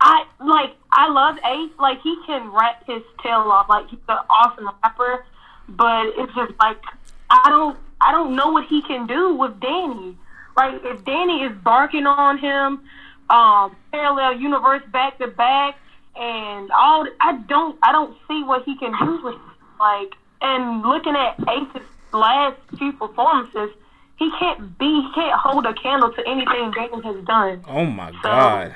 I like I love Ace. Like he can rap his tail off. Like he's an awesome rapper, but it's just like I don't I don't know what he can do with Danny. Like if Danny is barking on him, um, parallel universe back to back, and all I don't I don't see what he can do with like. And looking at Ace's last few performances, he can't be he can't hold a candle to anything Danny has done. Oh my God.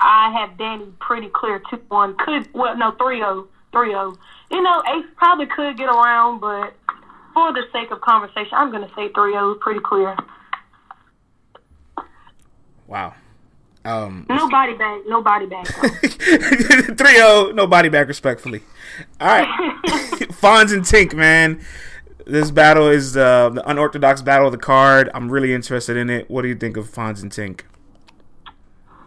I have Danny pretty clear 2 1. Could, well, no, 3 0. 3 0. You know, Ace probably could get around, but for the sake of conversation, I'm going to say 3 0. Pretty clear. Wow. Um, no body bag. No body bag. 3 0, no body bag, respectfully. All right. Fonz and Tink, man. This battle is uh, the unorthodox battle of the card. I'm really interested in it. What do you think of Fonz and Tink?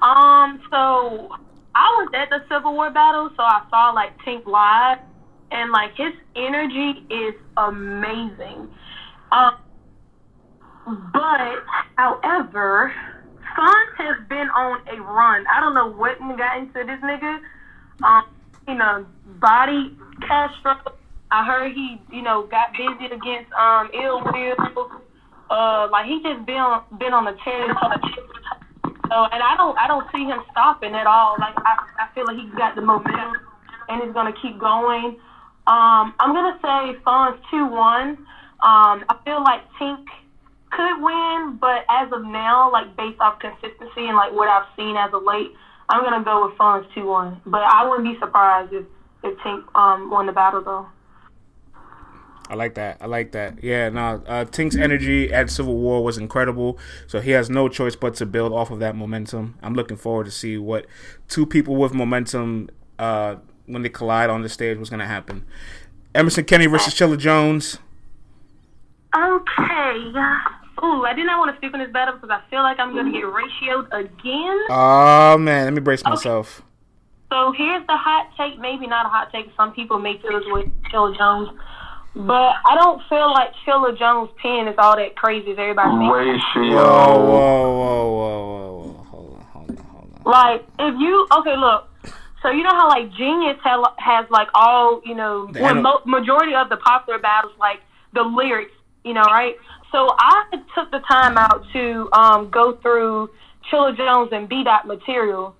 Um, so I was at the Civil War battle, so I saw like Tink live, and like his energy is amazing. Um, but however, Fonz has been on a run. I don't know what got into this nigga. Um, you know, body Castro. I heard he, you know, got busy against um Ill Will. Uh, like he just been been on the tear. So, and I don't, I don't see him stopping at all. Like I, I feel like he's got the momentum, and he's gonna keep going. Um, I'm gonna say Fonz two one. Um, I feel like Tink could win, but as of now, like based off consistency and like what I've seen as of late, I'm gonna go with Fonz two one. But I wouldn't be surprised if if Tink um won the battle though. I like that. I like that. Yeah, no, uh, Tink's energy at Civil War was incredible. So he has no choice but to build off of that momentum. I'm looking forward to see what two people with momentum, uh, when they collide on the stage, was going to happen. Emerson Kenny versus Chilla Jones. Okay. Ooh, I did not want to speak on this battle because I feel like I'm going to get ratioed again. Oh man, let me brace myself. So here's the hot take. Maybe not a hot take. Some people may feel this with Chilla Jones. But I don't feel like Chilla Jones' pen is all that crazy as everybody thinks. Whoa, whoa, whoa, whoa, whoa. Hold on, hold on, hold on. Like, if you, okay, look. So you know how, like, Genius has, has like, all, you know, The well, mo- majority of the popular battles, like, the lyrics, you know, right? So I took the time out to um, go through Chilla Jones and B. Dot material.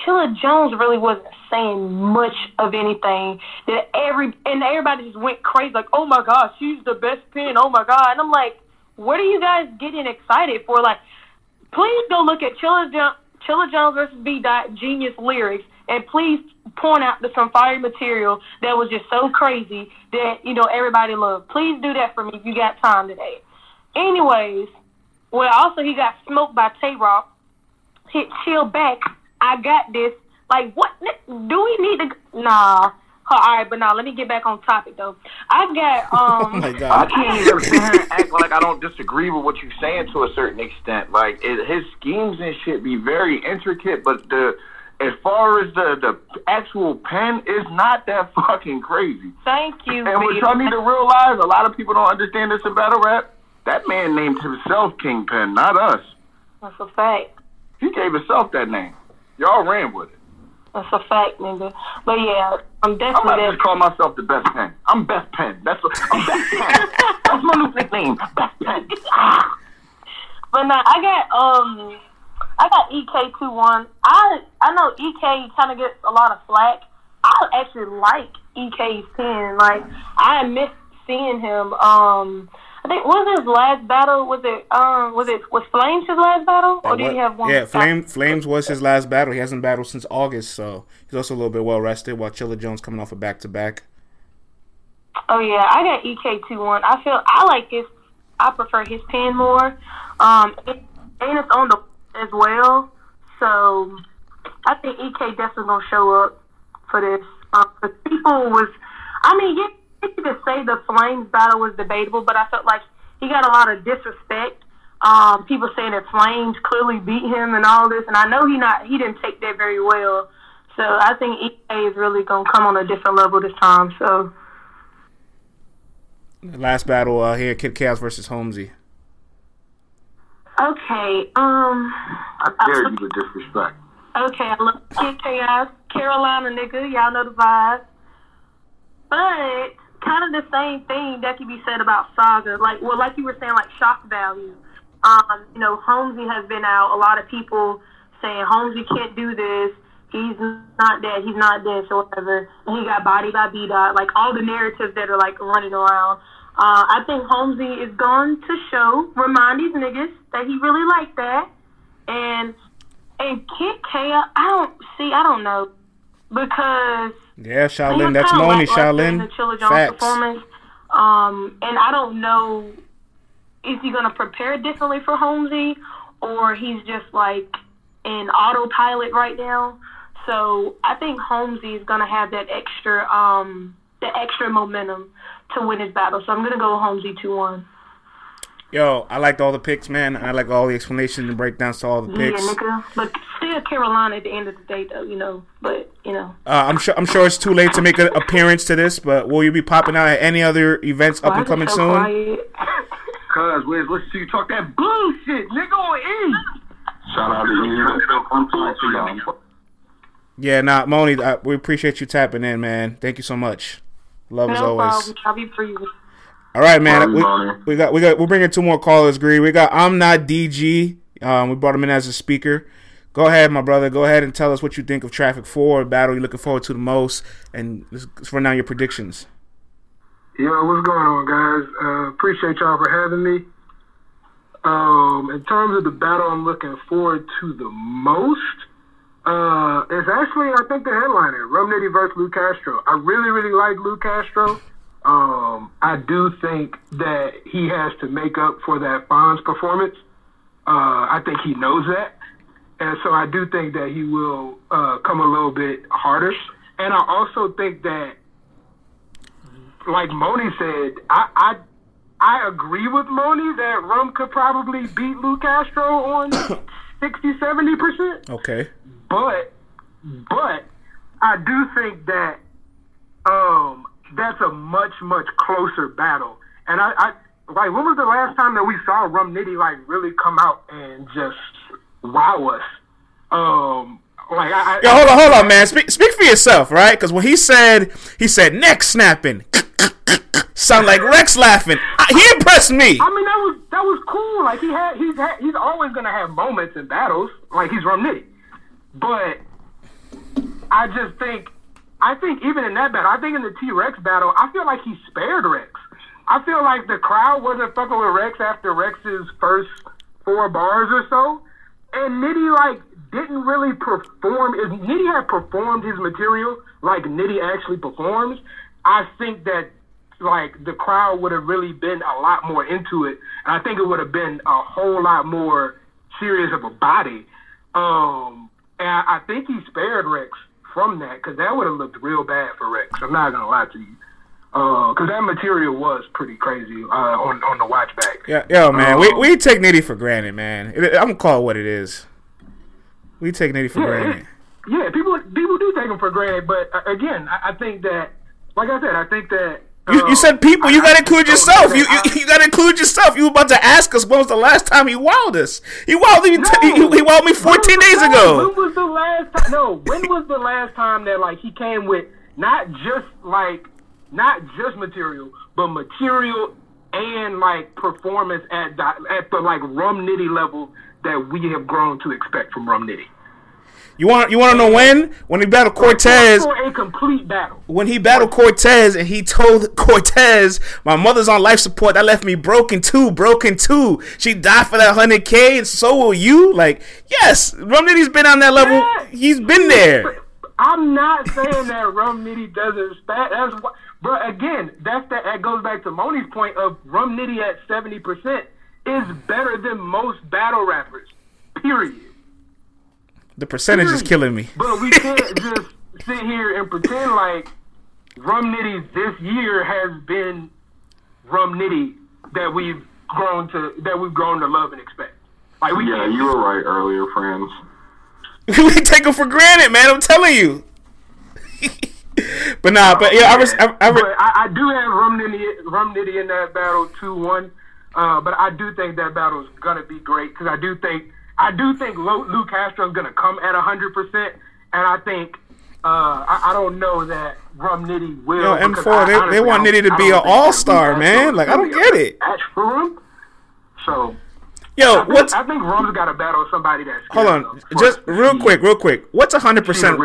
Chilla Jones really wasn't saying much of anything. That every and everybody just went crazy, like, "Oh my gosh, she's the best pin! Oh my god!" And I'm like, "What are you guys getting excited for?" Like, please go look at Chilla, jo- Chilla Jones versus B. Dot Genius lyrics, and please point out the some fire material that was just so crazy that you know everybody loved. Please do that for me if you got time today. Anyways, well, also he got smoked by Tay Rock. Hit chill back. I got this. Like, what do we need to? Nah. All right, but now let me get back on topic though. I've got Oh um. I can't even sit here and act like I don't disagree with what you're saying to a certain extent. Like it, his schemes and shit be very intricate, but the as far as the the actual pen is not that fucking crazy. Thank you. And what y'all need to realize, a lot of people don't understand this in battle rap. That man named himself Kingpin, not us. That's a fact. He gave himself that name. Y'all ran with it. That's a fact, nigga. But yeah, I'm definitely. I'm about to call myself the best pen. I'm best pen. That's what I'm best pen. That's my new nickname. Best pen. But now I got um, I got EK two one. I I know EK kind of gets a lot of flack. I actually like EK's pen. Like I miss seeing him. Um, I think was his last battle? Was it um was it was Flames his last battle or did he have one? Yeah, Flame, Flames was his last battle. He hasn't battled since August, so he's also a little bit well rested. While Chilla Jones coming off a back to back. Oh yeah, I got EK two one. I feel I like his. I prefer his pen more. Um, and it's on the as well. So I think EK definitely gonna show up for this. Um, the people was, I mean, you, you could say the Flames battle was debatable, but I felt like he got a lot of disrespect. Um, people saying that Flames clearly beat him and all this, and I know he not he didn't take that very well. So I think EK is really gonna come on a different level this time. So. Last battle uh, here, Kid Chaos versus Holmesy. Okay, um, I dare you to disrespect. okay, I love Kid Chaos, Carolina nigga, y'all know the vibes. But kind of the same thing that can be said about Saga. Like, well, like you were saying, like shock value. Um, you know, Holmesy has been out. A lot of people saying Holmesy can't do this. He's not that. He's not this or whatever. And he got bodied by B Dot. Like all the narratives that are like running around. Uh, I think Holmesy is going to show, remind these niggas that he really like that. And and Kid Chaos, I don't see. I don't know because Yeah, Shaolin. That's Moni. Shaolin. The Chilla Jones Facts. performance. Um, and I don't know, is he going to prepare differently for Holmesy, or he's just like in autopilot right now? So I think Holmesy is going to have that extra, um, the extra momentum to win his battle. So I'm going to go Holmesy two one. Yo, I liked all the picks, man. I like all the explanations and breakdowns to all the picks. Yeah, picks. nigga. But still Carolina at the end of the day, though. You know, but you know. Uh, I'm sure. I'm sure it's too late to make an appearance to this, but will you be popping out at any other events up and coming so soon? quiet? Cuz, Wiz, listen to you talk that bullshit, nigga on E. Shout out to you. Yeah, nah, Moni, uh, we appreciate you tapping in, man. Thank you so much. Love as always. problem. I'll be free. All right, man. We, we, got we got we're bringing two more callers. Agree. We got I'm not DG. Um, we brought him in as a speaker. Go ahead, my brother. Go ahead and tell us what you think of Traffic Four battle. You're looking forward to the most, and run down your predictions. Yo, what's going on, guys? Uh, appreciate y'all for having me. Um, in terms of the battle I'm looking forward to the most, uh, it's actually, I think, the headliner, Rum Nitty versus Lou Castro. I really, really like Lou Castro. Um, I do think that he has to make up for that Fonz performance. Uh, I think he knows that. And so I do think that he will uh, come a little bit harder. And I also think that like Moni said, I, I I agree with Moni that Rum could probably beat Lou Castro on 60, 70 percent. Okay. But but I do think that um that's a much, much closer battle. And I, I like when was the last time that we saw Rum Nitty like really come out and just wow us? Um like I, Yo, hold on, hold on, man. Speak, speak for yourself, right? Because when he said, he said neck snapping, sound like Rex laughing. I, he impressed me. I mean, that was that was cool. Like he had, he's had, he's always gonna have moments in battles. Like he's Rum Nitty, but I just think, I think even in that battle, I think in the T Rex battle, I feel like he spared Rex. I feel like the crowd wasn't fucking with Rex after Rex's first four bars or so, and Nitty like didn't really perform. If Nitty had performed his material like Nitty actually performs, I think that like the crowd would have really been a lot more into it, and I think it would have been a whole lot more serious of a body. Um, and I, I think he spared Rex from that because that would have looked real bad for Rex. I'm not gonna lie to you, because that material was pretty crazy uh, on on the watch back. Yeah, yo, man, we Um, we take Nitty for granted, man. I'm gonna call it what it is. We take Nitty for Yeah, granted. Yeah, people people do take him for granted, but uh, again, I, I think that, like I said, I think that You, you said um, people. You gotta include yourself. You, you you gotta include yourself. You were about to ask us when was the last time he wowed us. He wowed me. T- he, he wowed me 14 days When ago. When was the last time? No, when was the last time that like he came with not just like not just material, but material and like performance at the, at the like Rum Nitty level that we have grown to expect from Rum Nitty. You want you want to know when? When he battled Cortez. A complete battle. When he battled Cortez and he told Cortez, "My mother's on life support. That left me broken too. Broken too. She died for that hundred k, and so will you." Like, yes, Rum Nitty's been on that level. He's been there. I'm not saying that Rum Nitty doesn't. That's but again, that's that. That goes back to Moni's point of Rum Nitty at seventy percent is better than most battle rappers. Period. The percentage is killing me. But we can't just sit here and pretend like Rum Nitty this year has been Rum Nitty that we've grown to that we've grown to love and expect. Like we Yeah, you were right earlier, friends. we take him for granted, man. I'm telling you. but nah, but yeah, I was. I, I, but I, I do have Rum Nitty, Rum Nitty in that battle two one. Uh, but I do think that battle is gonna be great because I do think I do think Lou Castro is gonna come at hundred percent, and I think uh, I, I don't know that Rum Nitty will. Yo, M4, I- they, honestly, they want Nitty to be an all star, man. Like, I don't get it. Match for Rum. So. Yo, I think, what's I think Rum's got to battle somebody that's hold on? Just real quick, real quick. What's hundred percent?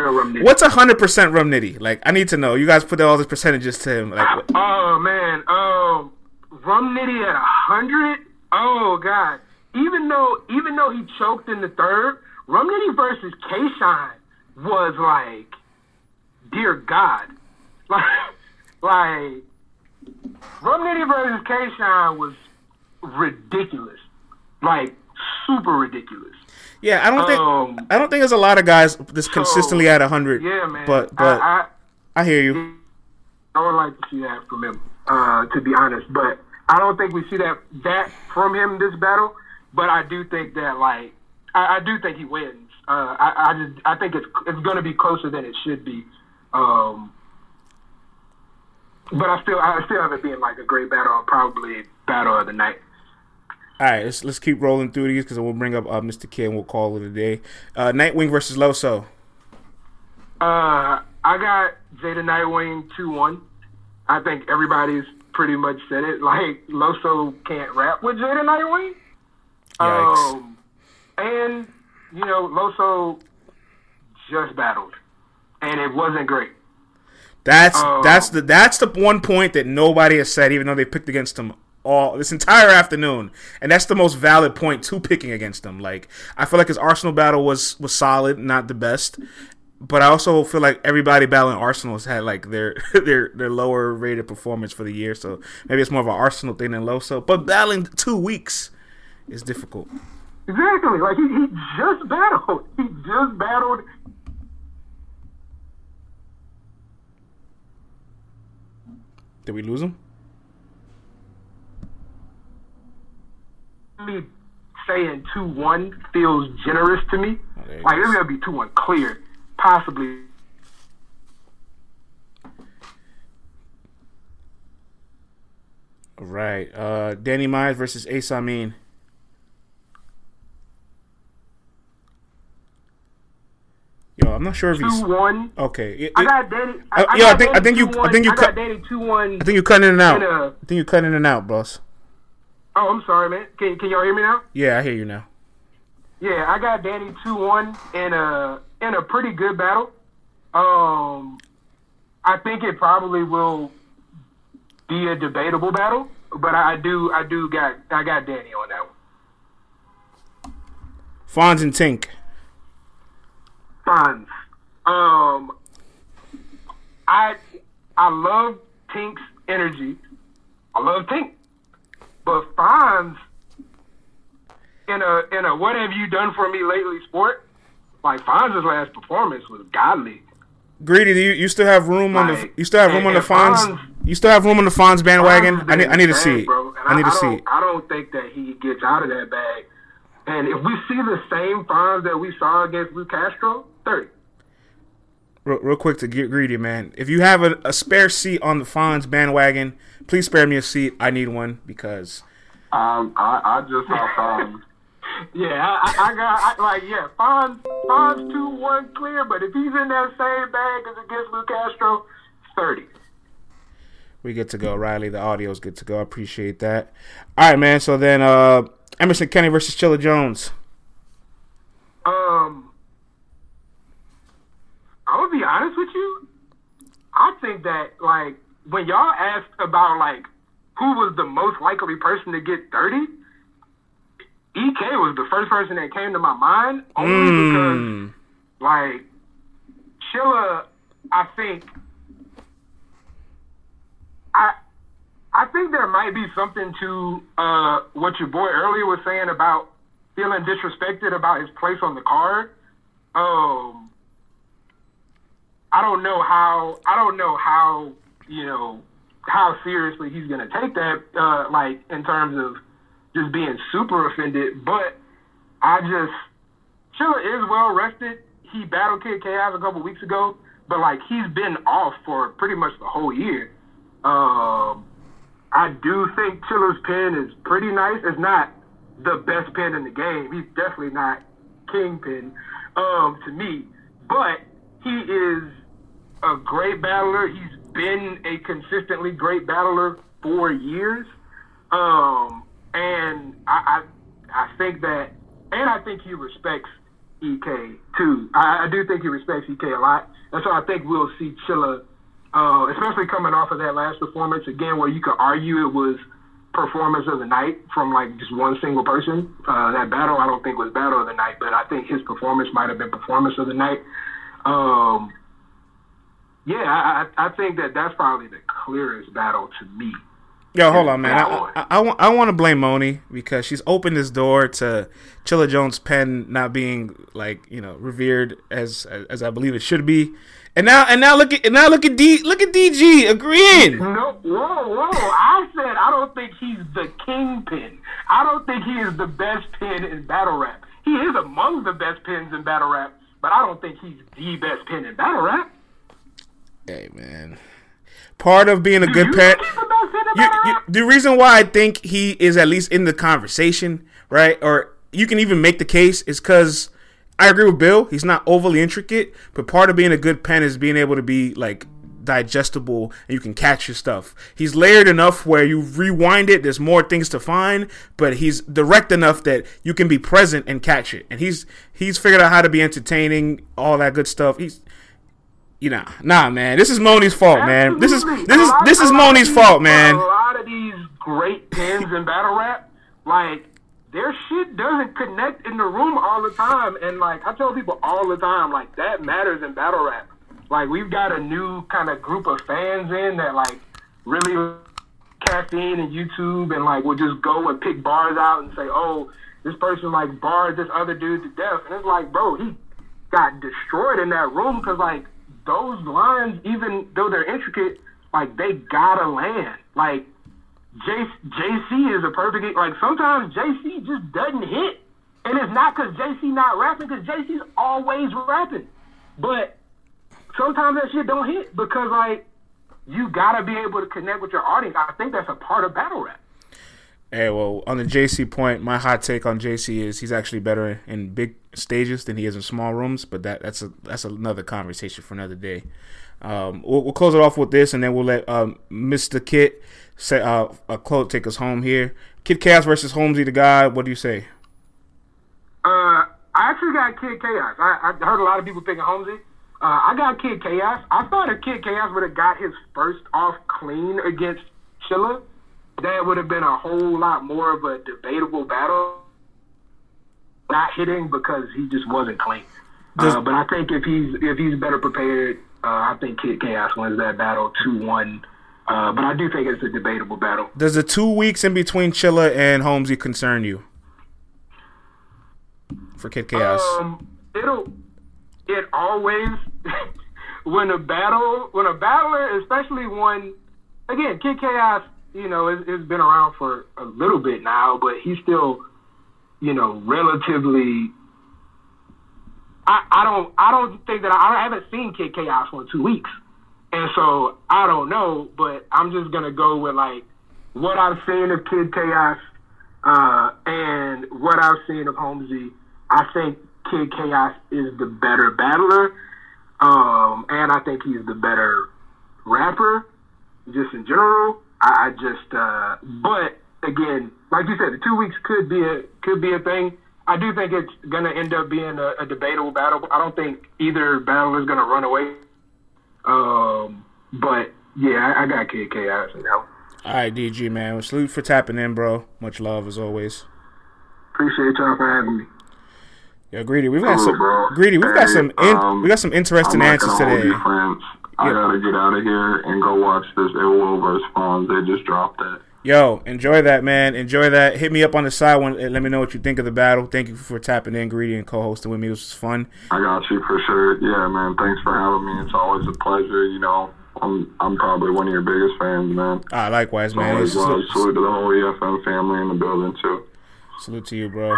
What's hundred percent Rum Nitty? Like, I need to know. You guys put all these percentages to him. Like, Oh man, um, Rum Nitty at a hundred. Oh god. Even though, even though he choked in the third, Rum Nitty versus K Shine was like, dear God, like, like Rum Nitty versus K Shine was ridiculous, like super ridiculous. yeah, I don't think Um, I don't think there's a lot of guys that's consistently at hundred. Yeah, man. But but I, I, hear you. I would like to see that from him, uh, to be honest. But I don't think we see that that from him this battle. But I do think that like I, I do think he wins. Uh, I I just I think it's it's going to be closer than it should be. Um, but I still I still have it being like a great battle, probably battle of the night. All right, let's let's keep rolling through these because we'll bring up uh, Mr. K and we'll call it a day. Uh, Nightwing versus Loso. Uh, I got Jay the Nightwing two one. I think everybody's pretty much said it. Like Loso can't rap with Jay the Nightwing. Yikes. Um, and you know Loso just battled, and it wasn't great. That's Um, that's the that's the one point that nobody has said, even though they picked against him all this entire afternoon, and that's the most valid point to picking against him. Like I feel like his Arsenal battle was was solid, not the best, but I also feel like everybody battling Arsenal has had like their their their lower rated performance for the year. So maybe it's more of an Arsenal thing than Loso. But battling two weeks is difficult. Exactly. Like he, he just battled. He just battled. Did we lose him? Me saying two one feels generous to me. it like it's gonna be two one clear, possibly. All right, uh, Danny Myers versus Ace Amin. Yo, I'm not sure if he's Two one. okay. It- I it- got Danny. Uh, I, I yo, I think- I think you- 2-1. I think you cut- Danny two one. I think you're cutting in and out. in a- I think you're cutting in and out, boss. Oh, I'm sorry, man. Can can y'all hear me now? Yeah, I hear you now. Yeah, I got Danny two one in a in a pretty good battle. Um, I think it probably will be a debatable battle, but I, I do I do got I got Danny on that one. Fonz and Tink. Fonz. Um, I I love Tink's energy. I love Tink, but Fonz in a in a what have you done for me lately sport? Like Fonz's last performance was godly. Greedy, do you, you still have room on the you still have room on the Fonz? Fonz- You still have room on the Fonz bandwagon? I need I need to the see it. bro. And I need to I see it. I don't think that he gets out of that bag. And if we see the same Fonz that we saw against Lou Castro, thirty. real, real quick to get greedy, man. If you have a, a spare seat on the Fonz bandwagon, please spare me a seat. I need one because Um, I, I just hopped on. Yeah, I, I, I got I, like yeah, Fonz Fonz two one clear, but if he's in that same bag as against Lou Castro, thirty. we get to go. Riley, the audio's good to go. I appreciate that. All right, man. So then, uh, Emerson Kenny versus Chilla Jones. Um, I'm gonna be honest with you. I think that like when y'all asked about like who was the most likely person to get thirty, EK was the first person that came to my mind only because Mm. like Chilla, I think I I think there might be something to uh, what your boy earlier was saying about feeling disrespected about his place on the card. Um, I don't know how I don't know how you know how seriously he's gonna take that. Uh, like in terms of just being super offended, but I just Chilla is well rested. He battled Kid Chaos a couple weeks ago, but like he's been off for pretty much the whole year. Um, I do think Chilla's pen is pretty nice. It's not the best pen in the game. He's definitely not kingpin um, to me, but he is a great battler. He's been a consistently great battler for years, um, and I, I I think that, and I think he respects EK too. I, I do think he respects EK a lot, and so I think we'll see Chilla, uh, especially coming off of that last performance again, where you could argue it was performance of the night from like just one single person. Uh, that battle I don't think was battle of the night, but I think his performance might have been performance of the night. Um, yeah, I, I think that that's probably the clearest battle to me. Yo, hold on, man. I. I, I, want, I want to blame Moni because she's opened this door to Chilla Jones' pen not being like you know revered as as I believe it should be, and now and now look at and now look at D look at DG agreeing. No, whoa, whoa! I said I don't think he's the kingpin. I don't think he is the best pin in battle rap. He is among the best pins in battle rap, but I don't think he's the best pen in battle rap. Hey, man. Part of being a good parent. You, you, the reason why I think he is at least in the conversation, right? Or you can even make the case is because I agree with Bill. He's not overly intricate, but part of being a good pen is being able to be like digestible and you can catch your stuff. He's layered enough where you rewind it, there's more things to find, but he's direct enough that you can be present and catch it. And he's he's figured out how to be entertaining, all that good stuff. He's you know, nah, man. This is Moni's fault, man. This is this is this is Moni's fault, man. A lot of these great pins in battle rap, like their shit doesn't connect in the room all the time. And like I tell people all the time, like that matters in battle rap. Like we've got a new kind of group of fans in that like really caffeine and YouTube and like will just go and pick bars out and say, oh, this person like barred this other dude to death, and it's like, bro, he got destroyed in that room because like those lines, even though they're intricate, like they gotta land. Like J- JC is a perfect like sometimes JC just doesn't hit, and it's not because JC not rapping, because JC's always rapping, but sometimes that shit don't hit because like you gotta be able to connect with your audience. I think that's a part of battle rap. Hey, well, on the JC point, my hot take on JC is he's actually better in big stages than he is in small rooms, but that that's a that's another conversation for another day. Um, we'll, we'll close it off with this, and then we'll let um, Mr. Kit say uh, a quote take us home here. Kid Chaos versus Holmesy the guy. What do you say? Uh, I actually got Kid Chaos. I, I heard a lot of people thinking Holmesy. Uh, I got Kid Chaos. I thought if Kid Chaos would have got his first off clean against Chilla, that would have been a whole lot more of a debatable battle. Not hitting because he just wasn't clean. Uh, but I think if he's if he's better prepared, uh, I think Kid Chaos wins that battle two one. Uh, but I do think it's a debatable battle. Does the two weeks in between Chilla and Holmesy concern you? For Kid Chaos. Um, it'll it always when a battle when a battler, especially one again, Kid Chaos, you know, has, has been around for a little bit now, but he's still, you know, relatively. I, I don't I don't think that I, I haven't seen Kid Chaos for two weeks, and so I don't know. But I'm just gonna go with like what I've seen of Kid Chaos uh, and what I've seen of Holmesy. I think Kid Chaos is the better battler, um, and I think he's the better rapper, just in general. I, I just, uh, but again, like you said, the two weeks could be a could be a thing. I do think it's gonna end up being a, a debatable battle. I don't think either battle is gonna run away. Um, but yeah, I, I got Kid Chaos now. All right, DG man. Well, salute for tapping in, bro. Much love as always. Appreciate y'all for having me. Yo, greedy, we've got some bro. greedy. We've got some in, um, we got some interesting answers today. friends. I gotta get out of here and go watch this AWOL versus Fonz. They just dropped that. Yo, enjoy that, man. Enjoy that. Hit me up on the side when and let me know what you think of the battle. Thank you for tapping in, greedy, and co-hosting with me. This was fun. I got you for sure. Yeah, man. Thanks for having me. It's always a pleasure. You know, I'm I'm probably one of your biggest fans, man. Ah, likewise, So man. always love. Salute to the whole EFM family in the building too. Salute to you, bro.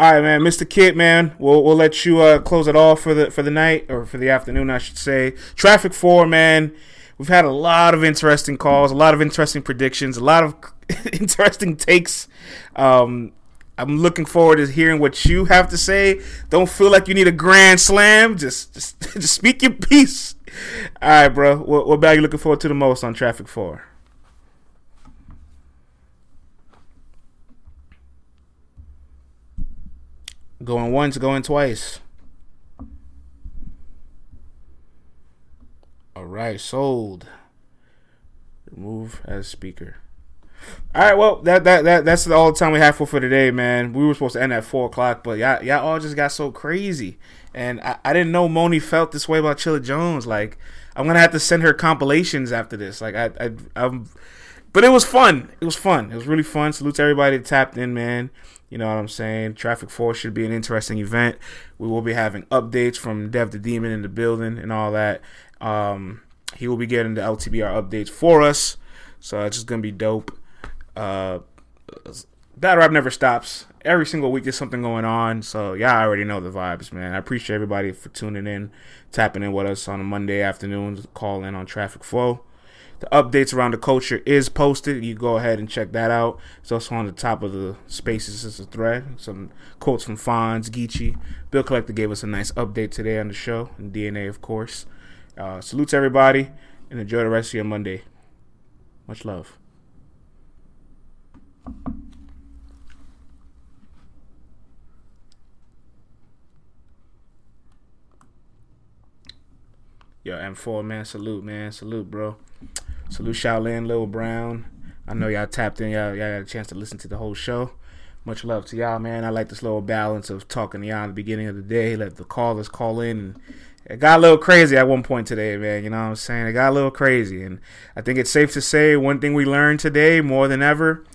All right, man, Mr. Kid, man. We'll we'll let you uh, close it off for the for the night or for the afternoon, I should say. Traffic four, man. We've had a lot of interesting calls, a lot of interesting predictions, a lot of interesting takes. Um, I'm looking forward to hearing what you have to say. Don't feel like you need a grand slam. Just just, just speak your piece. All right, bro. What, what battle you looking forward to the most on Traffic Four? Going once, going twice. All right, sold. Remove as speaker. All right, well, that that that that's all the time we have for for today, man. We were supposed to end at four o'clock, but y'all y'all all just got so crazy, and I, I didn't know Moni felt this way about Chilla Jones. Like, I'm gonna have to send her compilations after this. Like, I I I'm, but it was fun. It was fun. It was really fun. Salute to everybody that tapped in, man. You know what I'm saying? Traffic 4 should be an interesting event. We will be having updates from Dev the Demon in the building and all that. Um, he will be getting the LTBR updates for us, so it's just gonna be dope. Uh, battle rap never stops. Every single week there's something going on, so yeah, I already know the vibes, man. I appreciate everybody for tuning in, tapping in with us on a Monday afternoon, call in on Traffic Flow. The updates around the culture is posted. You go ahead and check that out. It's also on the top of the spaces as a thread. Some quotes from Fonz, Geechi. Bill Collector gave us a nice update today on the show, and DNA, of course. Uh, salute to everybody, and enjoy the rest of your Monday. Much love. Yo, M4, man, salute, man. Salute, bro. Salute Shaolin, Lil Brown. I know y'all tapped in. Y'all, y'all got a chance to listen to the whole show. Much love to y'all, man. I like this little balance of talking to y'all at the beginning of the day. Let the callers call in. And it got a little crazy at one point today, man. You know what I'm saying? It got a little crazy. And I think it's safe to say one thing we learned today more than ever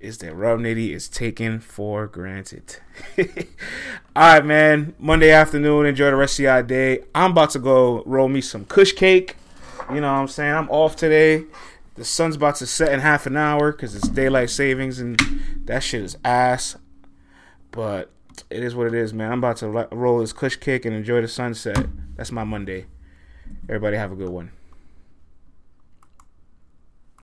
is that Rum Nitty is taken for granted. All right, man. Monday afternoon. Enjoy the rest of your day. I'm about to go roll me some Kush cake. You know what I'm saying? I'm off today. The sun's about to set in half an hour because it's daylight savings and that shit is ass. But it is what it is, man. I'm about to roll this Kush kick and enjoy the sunset. That's my Monday. Everybody have a good one.